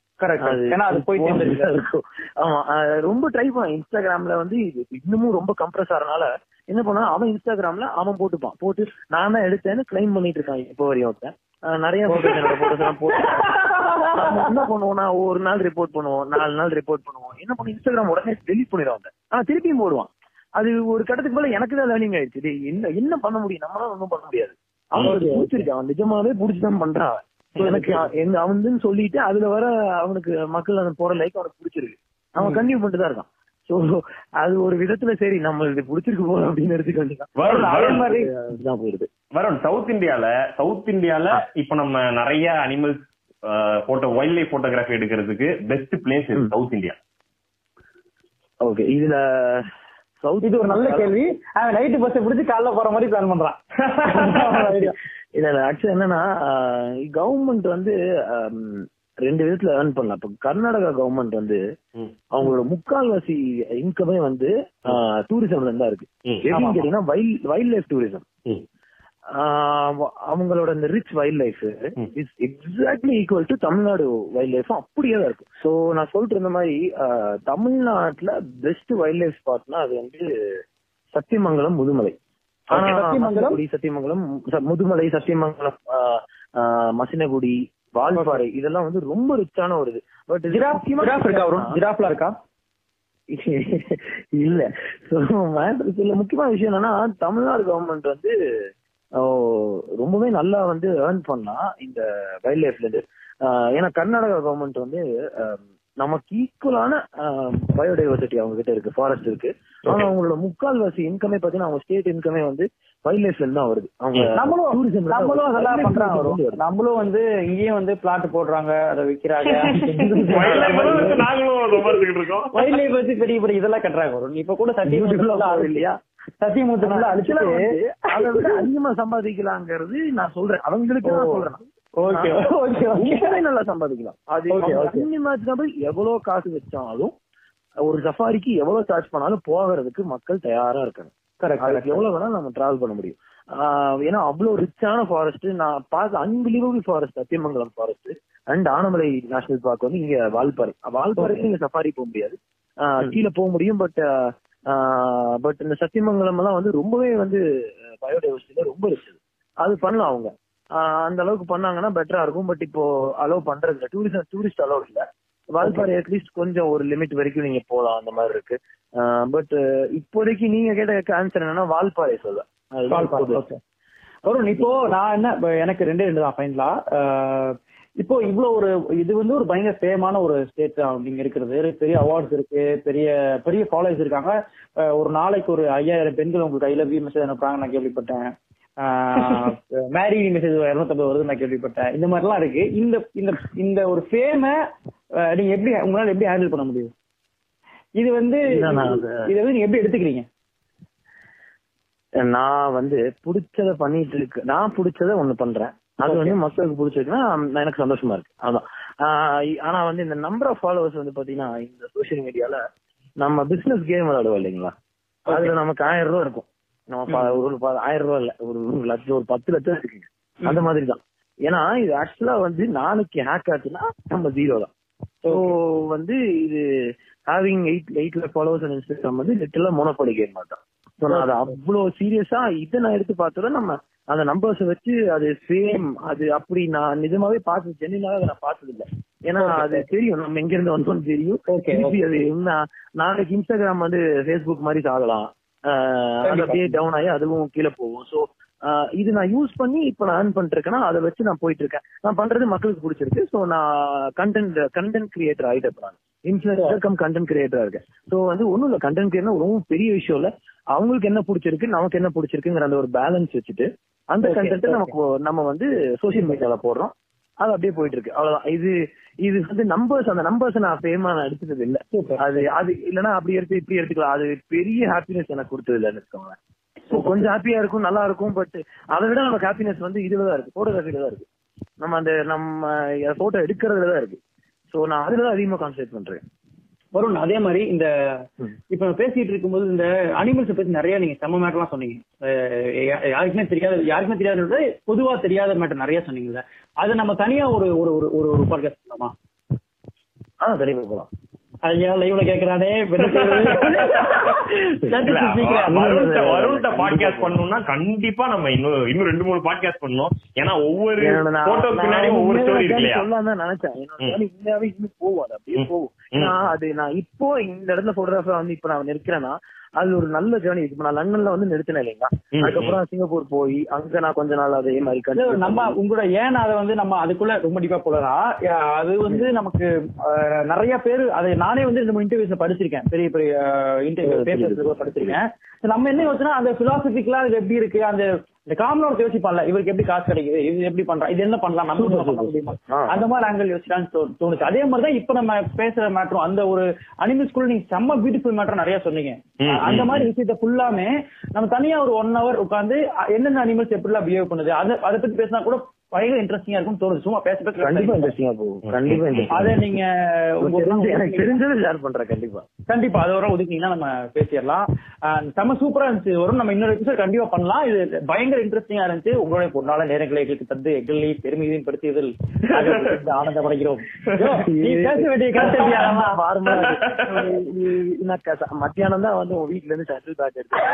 ரொம்ப ட்ரை பண்ண. இன்ஸ்டாகிராம்ல வந்து இன்னமும் ரொம்ப கம்ப்ரஸ் ஆறனால என்ன பண்ணா அவன் இன்ஸ்டாகிராம்ல அவன் போட்டுப்பான். போட்டு நான் தான் எடுத்தேன்னு கிளைம் பண்ணிட்டு இருக்கான் இப்போ வரையும் ஒருத்தன் நிறைய [laughs] என்ன பண்ணுவோம் நான் ஒரு நாள் ரிப்போர்ட் பண்ணுவோம் நாலு நாள் ரிப்போர்ட் பண்ணுவோம். என்ன பண்ணுவோம்? இன்ஸ்டாகிராம் உடனே டெலிட் பண்ணிடுவாங்க ஆனா திருப்பியும் போடுவான். அது ஒரு கட்டத்துக்கு மேல எனக்கு தான் லேர்னிங் ஆயிடுச்சு. என்ன என்ன பண்ண முடியும்? நம்மளால ஒண்ணும் பண்ண முடியாது. அவனுக்கு பிடிச்சிருக்கு அவன் நிஜமாவே பிடிச்சுதான் பண்றான். எனக்கு எங்க அவன் சொல்லிட்டு அதுல வர அவனுக்கு மக்கள் அந்த போற லைக் அவனுக்கு பிடிச்சிருக்கு. அவன் கண்டினியூ பண்ணிட்டு தான் இருக்கான். சோ அது ஒரு விதத்துல சரி நம்ம இது பிடிச்சிருக்கு போல அப்படின்னு எடுத்துக்க வேண்டியதான் வருண், அதே வருண், மாதிரி அதுதான் போயிருது வருண் சவுத் இந்தியால சவுத் இந்தியால இப்ப நம்ம நிறைய animals photo wild life photography எடுக்கிறதுக்கு best place south India okay இதுல சவுத் இது ஒரு நல்ல கேள்வி. அவன் நைட்டு பஸ் பிடிச்சி காலைல போற மாதிரி பிளான் பண்றான். [laughs] இல்ல இல்ல. ஆக்சுவலா என்னன்னா கவர்மெண்ட் வந்து ரெண்டு விதத்துல ஏர்ன் பண்ணலாம். இப்ப கர்நாடகா கவர்மெண்ட் வந்து அவங்களோட முக்கால்வாசி இன்கமே வந்து டூரிசம்ல இருந்தா இருக்கு. எப்படின்னு கேட்டீங்கன்னா வைல்ட் வைல்ட் லைஃப் டூரிசம் அவங்களோட இந்த rich wild life is exactly equal to Tamil Nadu wild life அப்படியே தான் இருக்கும் சோ நான் சொல்லிட்டு இருந்த மாதிரி தமிழ்நாட்டுல பெஸ்ட் வைல்ட் லைஃப் ஸ்பாட்னா அது வந்து சத்தியமங்கலம் முதுமலை. சத்தியமங்கலம்? சத்தியமங்கலம் முதுமலை சத்தியமங்கலம் மசினகுடி வால்பாறை இதெல்லாம் வந்து ரொம்ப ரிச்சான ஒரு இது. பட் ஜிராஃப் ஜிராஃப் இருக்கா வரும் இருக்கா? [laughs] இல்ல. இதுல முக்கியமான விஷயம் என்னன்னா தமிழ்நாடு கவர்மெண்ட் வந்து ரொம்பவே நல்லா வந்து ஏர்ன் பண்ணலாம் இந்த வைல்ட் லைஃப்ல இருந்து. ஏன்னா கர்நாடகா கவர்மெண்ட் வந்து நமக்கு ஈக்குவலான பயோடைவர்சிட்டி அவங்க கிட்ட இருக்கு ஃபாரஸ்ட் இருக்கு. ஆனா அவங்களோட முக்கால்வாசி இன்கமே பாத்தீங்கன்னா அவங்க ஸ்டேட் இன்கமே வந்து வைல்ட் லைஃப்ல இருந்து தான் வருது. அவங்க நம்மளும் தான் நம்மளும். அதெல்லாம் பண்றாங்க. நம்மளும் வந்து இங்கேயும் வந்து பிளாட் போடுறாங்க அதை விக்கிறாங்க. Wildlife வந்து நாங்களும் சம்பாதிச்சுக்கிட்டு இருக்கோம். வைல்ட் லைஃப் வச்சு பெரிய பெரிய இதெல்லாம் கட்டுறாங்க. வரும் இப்ப கூட Beautiful ஆ போகுது. சத்தியமூர்த்தி இல்லையா சத்தியமூர்த்தி அதிகமா சம்பாதிக்கலாங்கிறது நான் சொல்றேன். அவங்களுக்கு நான் சொல்றேன். Okay okay okay. உண்மையிலே நல்லா சம்பாதிக்கலாம். அது எவ்வளவு காசு வச்சாலும் ஒரு சஃபாரிக்கு எவ்வளவு சார்ஜ் பண்ணாலும் போகிறதுக்கு மக்கள் தயாரா இருக்காங்க கரெக்ட் எவ்வளவு வேணா நம்ம டிராவல் பண்ண முடியும். ஏன்னா அவ்வளவு ரிச்சான ஃபாரஸ்ட் நான் பார்த்த unbelievable forest Sathyamangalam forest and Anamalai national park வந்து இங்க வால்பாறை. வால்பாறைக்கு இங்க சஃபாரி போக முடியாது. ஆஹ் கீழே போக முடியும் பட் பட் இந்த சத்தியமங்கலம் எல்லாம் வந்து ரொம்பவே வந்து பயோடைவர்சிட்டியில ரொம்ப ரிச் அது பண்ணலாம் அவங்க. அந்த அளவுக்கு பண்ணாங்கன்னா பெட்டரா இருக்கும். பட் இப்போ அலோவ் பண்றது இல்ல டூரிஸ்ட் டூரிஸ்ட் அலோவ் இல்ல வால்பாறை அட்லீஸ்ட் கொஞ்சம் ஒரு லிமிட் வரைக்கும் நீங்க போலாம் அந்த மாதிரி இருக்கு. பட் இப்போதைக்கு நீங்க கேட்ட ஆன்சர் என்னன்னா வால்பாறை ஓகே வருண் இப்போ நான் என்ன எனக்கு ரெண்டே ரெண்டு தான் ஃபைனலா இப்போ இவ்வளவு ஒரு இது வந்து ஒரு பயங்கர ஃபேமான ஒரு ஸ்டேட் நீங்க இருக்கிறது. பெரிய அவார்ட்ஸ் இருக்கு பெரிய பெரிய ஃபாலோவர்ஸ் இருக்காங்க. ஒரு நாளைக்கு ஒரு ஐயாயிரம் பெண்கள் உங்களுக்கு ஐ லவ் யூ மெசேஜ் அனுப்புறாங்க நான் கேள்விப்பட்டேன். மேரி மெசேஜ் இருநூத்தம்பது வருது நான் கேள்விப்பட்டேன். இந்த மாதிரிலாம் இருக்கு. இந்த இந்த இந்த ஒரு ஃபேம நீங்க எப்படி உங்களால எப்படி ஹேண்டில் பண்ண முடியும்? இது வந்து இதை வந்து நீங்க எப்படி எடுத்துக்கிறீங்க? நான் வந்து பிடிச்சத பண்ணிட்டு இருக்கு. நான் பிடிச்சத ஒண்ணு பண்றேன். அது வந்து மக்களுக்கு பிடிச்சிருக்குன்னா எனக்கு சந்தோஷமா இருக்கு. அதான். ஆனா வந்து இந்த நம்பர் ஆஃப் ஃபாலோவர்ஸ் வந்து பாத்தீங்கன்னா இந்த சோசியல் மீடியால நம்ம பிசினஸ் கேம் விளையாடுவோம் இல்லைங்களா? அதுல நமக்கு ஆயிரம் ரூபாய் இருக்கும். நம்ம ஒரு ஆயிரம் ரூபாய் இல்ல. ஒரு லட்சம் ஒரு பத்து லட்சம் இருக்குங்க. அந்த மாதிரி தான் ஏன்னா இது ஆக்சுவலா வந்து நாளைக்கு ஹேக் ஆச்சுன்னா நம்ம ஜீரோ தான். ஸோ வந்து இது having eight eight lakh followers and Instagram வந்து லிட்டரலா மோனோபாலி கேம் தான் ஸோ நான் அதை அவ்வளவு சீரியஸா இதை நான் எடுத்து பார்த்தத நம்ம அந்த நம்பர்ஸ் வச்சு அது சேம் அது அப்படி நான் நிஜமாவே பார்த்து அதை நான் பார்த்தது இல்ல ஏன்னா அது தெரியும். நம்ம எங்க இருந்து வந்தோம்னு தெரியும். அது என்ன நாளைக்கு இன்ஸ்டாகிராம் வந்து ஃபேஸ்புக் மாதிரி ஆகலாம் ஆஹ் அது கண்டிப்பா. அப்படியே டவுன் ஆகி அதுவும் கீழே போகும். ஸோ இது நான் யூஸ் பண்ணி இப்ப நான் earn பண்ணிட்டு இருக்கேன்னா அதை வச்சு நான் போயிட்டு இருக்கேன் நான் பண்றது மக்களுக்கு பிடிச்சிருக்கு. ஸோ நான் கண்டென்ட் கண்டென்ட் கிரியேட்டர் ஆயிட்டேன் இப்ப நான். இன்ஃபுளுசர் கம் கண்டென்ட் கிரியேட்டரா இருக்கேன். ஸோ வந்து ஒண்ணும் இல்ல. கண்டென்ட் கிரியேட்டர் ரொம்ப பெரிய விஷயம் இல்ல. அவங்களுக்கு என்ன பிடிச்சிருக்கு நமக்கு என்ன பிடிச்சிருக்குங்கிற அந்த ஒரு பேலன்ஸ் வச்சுட்டு அந்த கண்டென்ட். நமக்கு நம்ம வந்து சோசியல் மீடியால போடுறோம். அது அப்படியே போயிட்டு இருக்கு அவ்வளவுதான். இது இது வந்து நம்பர்ஸ் அந்த நம்பர்ஸ் நான் ஃபேமா நான் எடுத்தது இல்ல. அது அது இல்லனா அப்படி எடுத்து இப்படி எடுத்துக்கலாம். அது பெரிய ஹாப்பினஸ் எனக்கு கொடுத்தது இல்லைன்னு வச்சுக்கோங்களேன் கொஞ்சம் ஹாப்பியா இருக்கும் நல்லா இருக்கும் பட் அதை விட நமக்கு ஹாப்பினஸ் வந்து இதுல தான் இருக்கு. போட்டோகிராஃபில தான் இருக்கு. நம்ம அந்த நம்ம போட்டோ எடுக்கிறதுல தான் இருக்கு. சோ நான் அதுல தான் அதிகமா கான்சென்ட்ரேட் பண்றேன். வருண் அதே மாதிரி இந்த. இப்ப பேசிட்டு இருக்கும்போது இந்த அனிமல்ஸ் பத்தி நிறைய நீங்க செம்ம மேட்டர்லாம் சொன்னீங்க. யாருக்குமே தெரியாத யாருக்குமே தெரியாத பொதுவா தெரியாத மேட்டர் நிறைய சொன்னீங்கல்ல. அது நம்ம தனியா ஒரு ஒரு ஒரு ஒரு பாட்காஸ்ட் பண்ணலாமா ஆ கண்டிப்பா போலாம். ஐயா லைவ்ல கேக்குறானே. [laughs] வருண்ட பாட்காஸ்ட் பண்ணணும்னா கண்டிப்பா நம்ம இன்னும் இன்னும் ரெண்டு மூணு பாட்காஸ்ட் பண்ணணும். ஏன்னா ஒவ்வொரு போட்டோ பின்னாடி ஒவ்வொரு ஸ்டோரி இருக்கு இல்லையா சொல்லலாம்னு தான் நினைச்சேன். இன்னும் அது அப்படியே ம். போகும். ம். நான் அது நான் இப்போ இந்த இடத்துல போட்டோகிராஃபர் வந்து இப்ப நான் நிற்கிறேன்னா அது ஒரு நல்ல ஜேர்னி இப்ப நான் லண்டன்ல வந்து நிறுத்தினேன் இல்லைங்களா. அதுக்கப்புறம் சிங்கப்பூர் போய் அங்க நான் கொஞ்ச நாள் அதே மாதிரி நம்ம உங்களோட ஏன் அதை வந்து நம்ம அதுக்குள்ள ரொம்ப டீப்பா போலாம் அது வந்து நமக்கு நிறைய பேர் அதை நானே வந்து ரெண்டு மூணு இன்டர்வியூஸ்ல படிச்சிருக்கேன். பெரிய பெரிய இன்டர்வியூ பேப்பர்ஸ் படிச்சிருக்கேன். நம்ம என்ன யோசனை அந்த பிலாசபிக்கலா இது எப்படி இருக்கு? அந்த இந்த காமனோட யோசிப்பான்ல இவருக்கு எப்படி காசு கிடைக்குது இது எப்படி பண்றா இது என்ன பண்ணலாம் நம்ம முடியுமா. அந்த மாதிரி ஆங்கிள் யோசிச்சான்னு தோணுச்சு. அதே மாதிரி தான் இப்ப நம்ம பேசுற மேட்டரும் அந்த ஒரு அனிமல்ஸ்குள்ள நீங்க செம்ம பியூட்டிஃபுல் மேட்டர் நிறைய சொன்னீங்க. அந்த மாதிரி விஷயத்த ஃபுல்லாமே நம்ம தனியா ஒரு ஒன் ஹவர் உட்காந்து என்னென்ன அனிமல்ஸ் எப்படிலாம் பிஹேவ் பண்ணுது அதை அதை பத்தி பேசினா கூட பயங்கர இன்ட்ரெஸ்டிங்கா இருக்கும் தோணுது. சும்மா பேச பேச கண்டிப்பா இன்ட்ரெஸ்டிங்கா போகும் கண்டிப்பா அதை interesting. நீங்க எனக்கு தெரிஞ்சதை ஷேர் பண்றேன் கண்டிப்பா. கண்டிப்பா. அது வர ஒதுக்கிங்கன்னா நம்ம பேசிடலாம். அஹ் செம்ம சூப்பரா இருந்துச்சு. வரும் நம்ம இன்னொரு எபிசோட் கண்டிப்பா பண்ணலாம். இது பயங்கர இன்ட்ரெஸ்டிங்கா இருந்துச்சு. உங்களுடைய பொன்னால நேரங்களை எங்களுக்கு தந்து எங்களை பெருமையின் படுத்தியதில் நாங்கள் ஆனந்தப்படுகிறோம் [laughs] மத்தியானம் தான் வந்து உன் வீட்ல இருந்து ஷட்டில் பேக் எடுத்தேன்.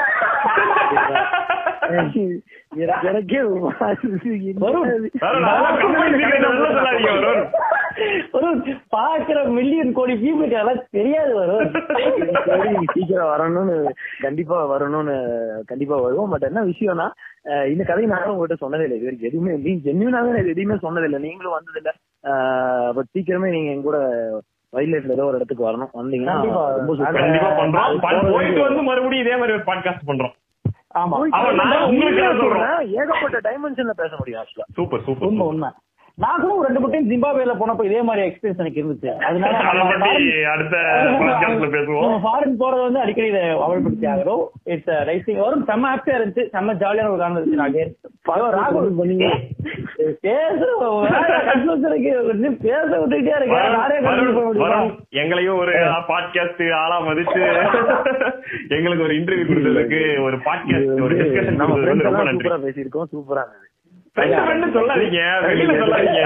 [laughs] எனக்கு- வருண், பாக்குற மில்லியன் கோடி பீப்புளுக்கு அதெல்லாம் தெரியாது வரும் சீக்கிரம் வரணும்னு கண்டிப்பா வரணும்னு கண்டிப்பா வருவோம். பட் என்ன விஷயம்னா இந்த கதையை நானும் உங்ககிட்ட சொன்னதே இல்லை. இது வரைக்கும் எதுவுமே நீ ஜென்யூனாவே நான் எதுவுமே சொன்னதில்லை. நீங்களும் வந்ததில்லை. பட் சீக்கிரமே நீங்க எங்க கூட வைல்ட் லைஃப்ல ஏதோ ஒரு இடத்துக்கு வரணும். வந்தீங்கன்னா கண்டிப்பா. ரொம்ப சூப்பரா அது- கண்டிப்பா பண்றோம். ப- அது- போயிட்டு வந்து மறுபடியும் இதே மாதிரி ஒரு பாட்காஸ்ட் பண்றோம். ஆமா. அவன் நான் உங்களுக்கு உண்மையா சொல்றேன். சொல்றேன், ஏகப்பட்ட டைமென்ஷன்ல பேச முடியும் ஆக்சுவலா சூப்பர் உண்மை சூப்பர். உண்மை. நான் கூட ஒரு ரெண்டு மூணு டைம் ஜிம்பாபேல போனப்ப இதே மாதிரி எக்ஸ்பீரியன்ஸ் எனக்கு இருந்துச்சு. அதனால [laughs] ஃபாரின் [laughs] போறது வந்து அடிக்கடி இதை அவல்படுத்தி ஆகிறோம் இட்ஸ் ரைசிங் வரும் செம்ம ஹாப்பியா இருந்துச்சு. செம்ம ஜாலியான ஒரு காரணம் அகேன் ராகுல் பண்ணீங்க. பேச விட்டுட்டே இருக்கேன். நானே. எங்களையும் ஒரு பாட்காஸ்ட் ஆளா மதிச்சு எங்களுக்கு ஒரு இன்டர்வியூ கொடுத்ததுக்கு ஒரு பாட்காஸ்ட் ஒரு டிஸ்கஷன் ரொம்ப நன்றி. சூப்பரா பேசியிருக்கோம் சூப்பரா இருந்தது சொல்லாதீங்க. வெளியில சொல்லாதீங்க.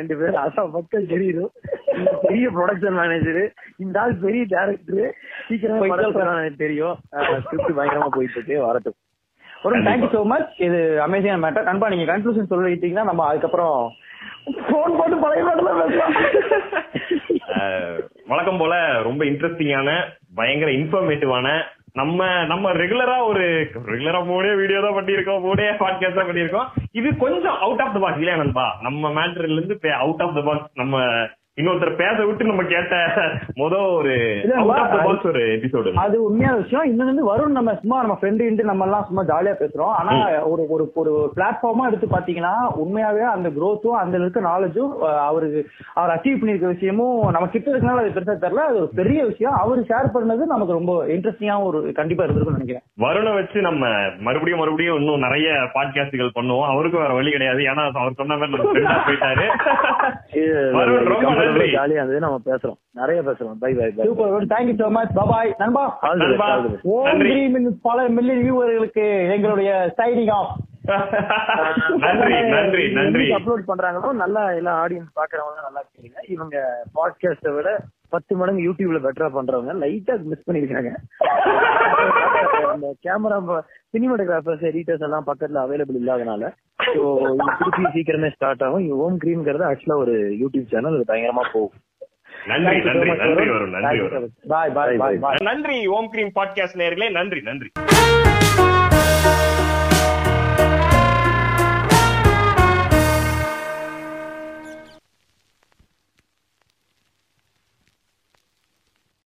ரெண்டு பேரும் அதான் மக்கள் தெரியும் நீங்க பெரிய ப்ரொடக்ஷன் மேனேஜர் இந்த ஆள் பெரிய டேரக்டர் சீக்கிரமா தெரியும். ஸ்கிரிப்ட் பயங்கரமா போயிட்டு இருக்கு வரட்டும் ஒரு தேங்க்யூ சோ மச் இது அமேசிங் மேட்டர் நண்பா நீங்க கன்க்ளூஷன் சொல்லிட்டீங்கன்னா நம்ம அதுக்கப்புறம் போன் போட்டு பழைய வழக்கம் போல ரொம்ப இன்ட்ரெஸ்டிங்கான பயங்கர இன்ஃபர்மேட்டிவான நம்ம நம்ம ரெகுலரா ஒரு ரெகுலரா மூணே வீடியோ தான் பண்ணிருக்கோம் மூணே பாட்காஸ்ட் தான் பண்ணிருக்கோம் இது கொஞ்சம் அவுட் ஆஃப் த பாக்ஸ் இல்லையா நண்பா? நம்ம மேட்டர்ல இருந்து அவுட் ஆஃப் த பாக்ஸ் நம்ம இன்னொருத்தர் பேச விட்டு நம்ம கேட்ட முத ஒரு ஒரு எபிசோடு அது உண்மையான விஷயம். இன்னொன்னு வந்து வரும் நம்ம சும்மா நம்ம ஃப்ரெண்டு நம்ம எல்லாம் சும்மா ஜாலியா பேசுறோம். ஆனா ஒரு ஒரு ஒரு பிளாட்ஃபார்மா எடுத்து பாத்தீங்கன்னா உண்மையாவே அந்த growth-உம் அந்த இருக்க நாலேஜும் அவருக்கு அவர் அச்சீவ் பண்ணிருக்க விஷயமும் நம்ம கிட்ட இருக்கனால அது பெருசா தெரியல. அது ஒரு பெரிய விஷயம். அவர் ஷேர் பண்ணது நமக்கு ரொம்ப இன்ட்ரெஸ்டிங்கா ஒரு கண்டிப்பா இருந்திருக்கும்னு நினைக்கிறேன். வருணை வச்சு நம்ம மறுபடியும் மறுபடியும் இன்னும் நிறைய பாட்காஸ்டுகள் பண்ணுவோம். அவருக்கும் வேற வழி கிடையாது. ஏன்னா அவர் சொன்ன மாதிரி போயிட்டாரு. [laughs] நன்றி. ஜாலியா இருந்தது. நம்ம பேசுறோம். நிறைய பேசுறோம். Bye bye bye super thank you so much bye நண்பா. ஆல் தி நண்பா. பெஸ்ட் ஓம் நன்றி. கிரீம் பல மில்லியன் வியூவர்களுக்கு எங்களுடைய சைனிங் ஆஃப் [laughs] நன்றி நன்றி நன்றி. அப்லோட் பண்றாங்களோ நல்லா எல்லா ஆடியன்ஸ் பாக்குறவங்க நல்லா கேளுங்க. இவங்க பாட்காஸ்ட விட பத்து மடங்கு யூடியூப்ல பெட்டரா பண்றவங்க. லைட்டா மிஸ் பண்ணிருக்காங்க. அந்த கேமரா சினிமாட்டோகிராஃபர்ஸ் எடிட்டர்ஸ் எல்லாம் பக்கத்துல அவைலபிள் இல்லாதனால ஸோ திருப்பி சீக்கிரமே ஸ்டார்ட் ஆகும். ஓம் கிரீம்ங்கிறது ஆக்சுவலா ஒரு யூடியூப் சேனல் அது பயங்கரமா போகும். நன்றி ஓம் கிரீம் பாட்காஸ்ட் நேர்களே நன்றி நன்றி.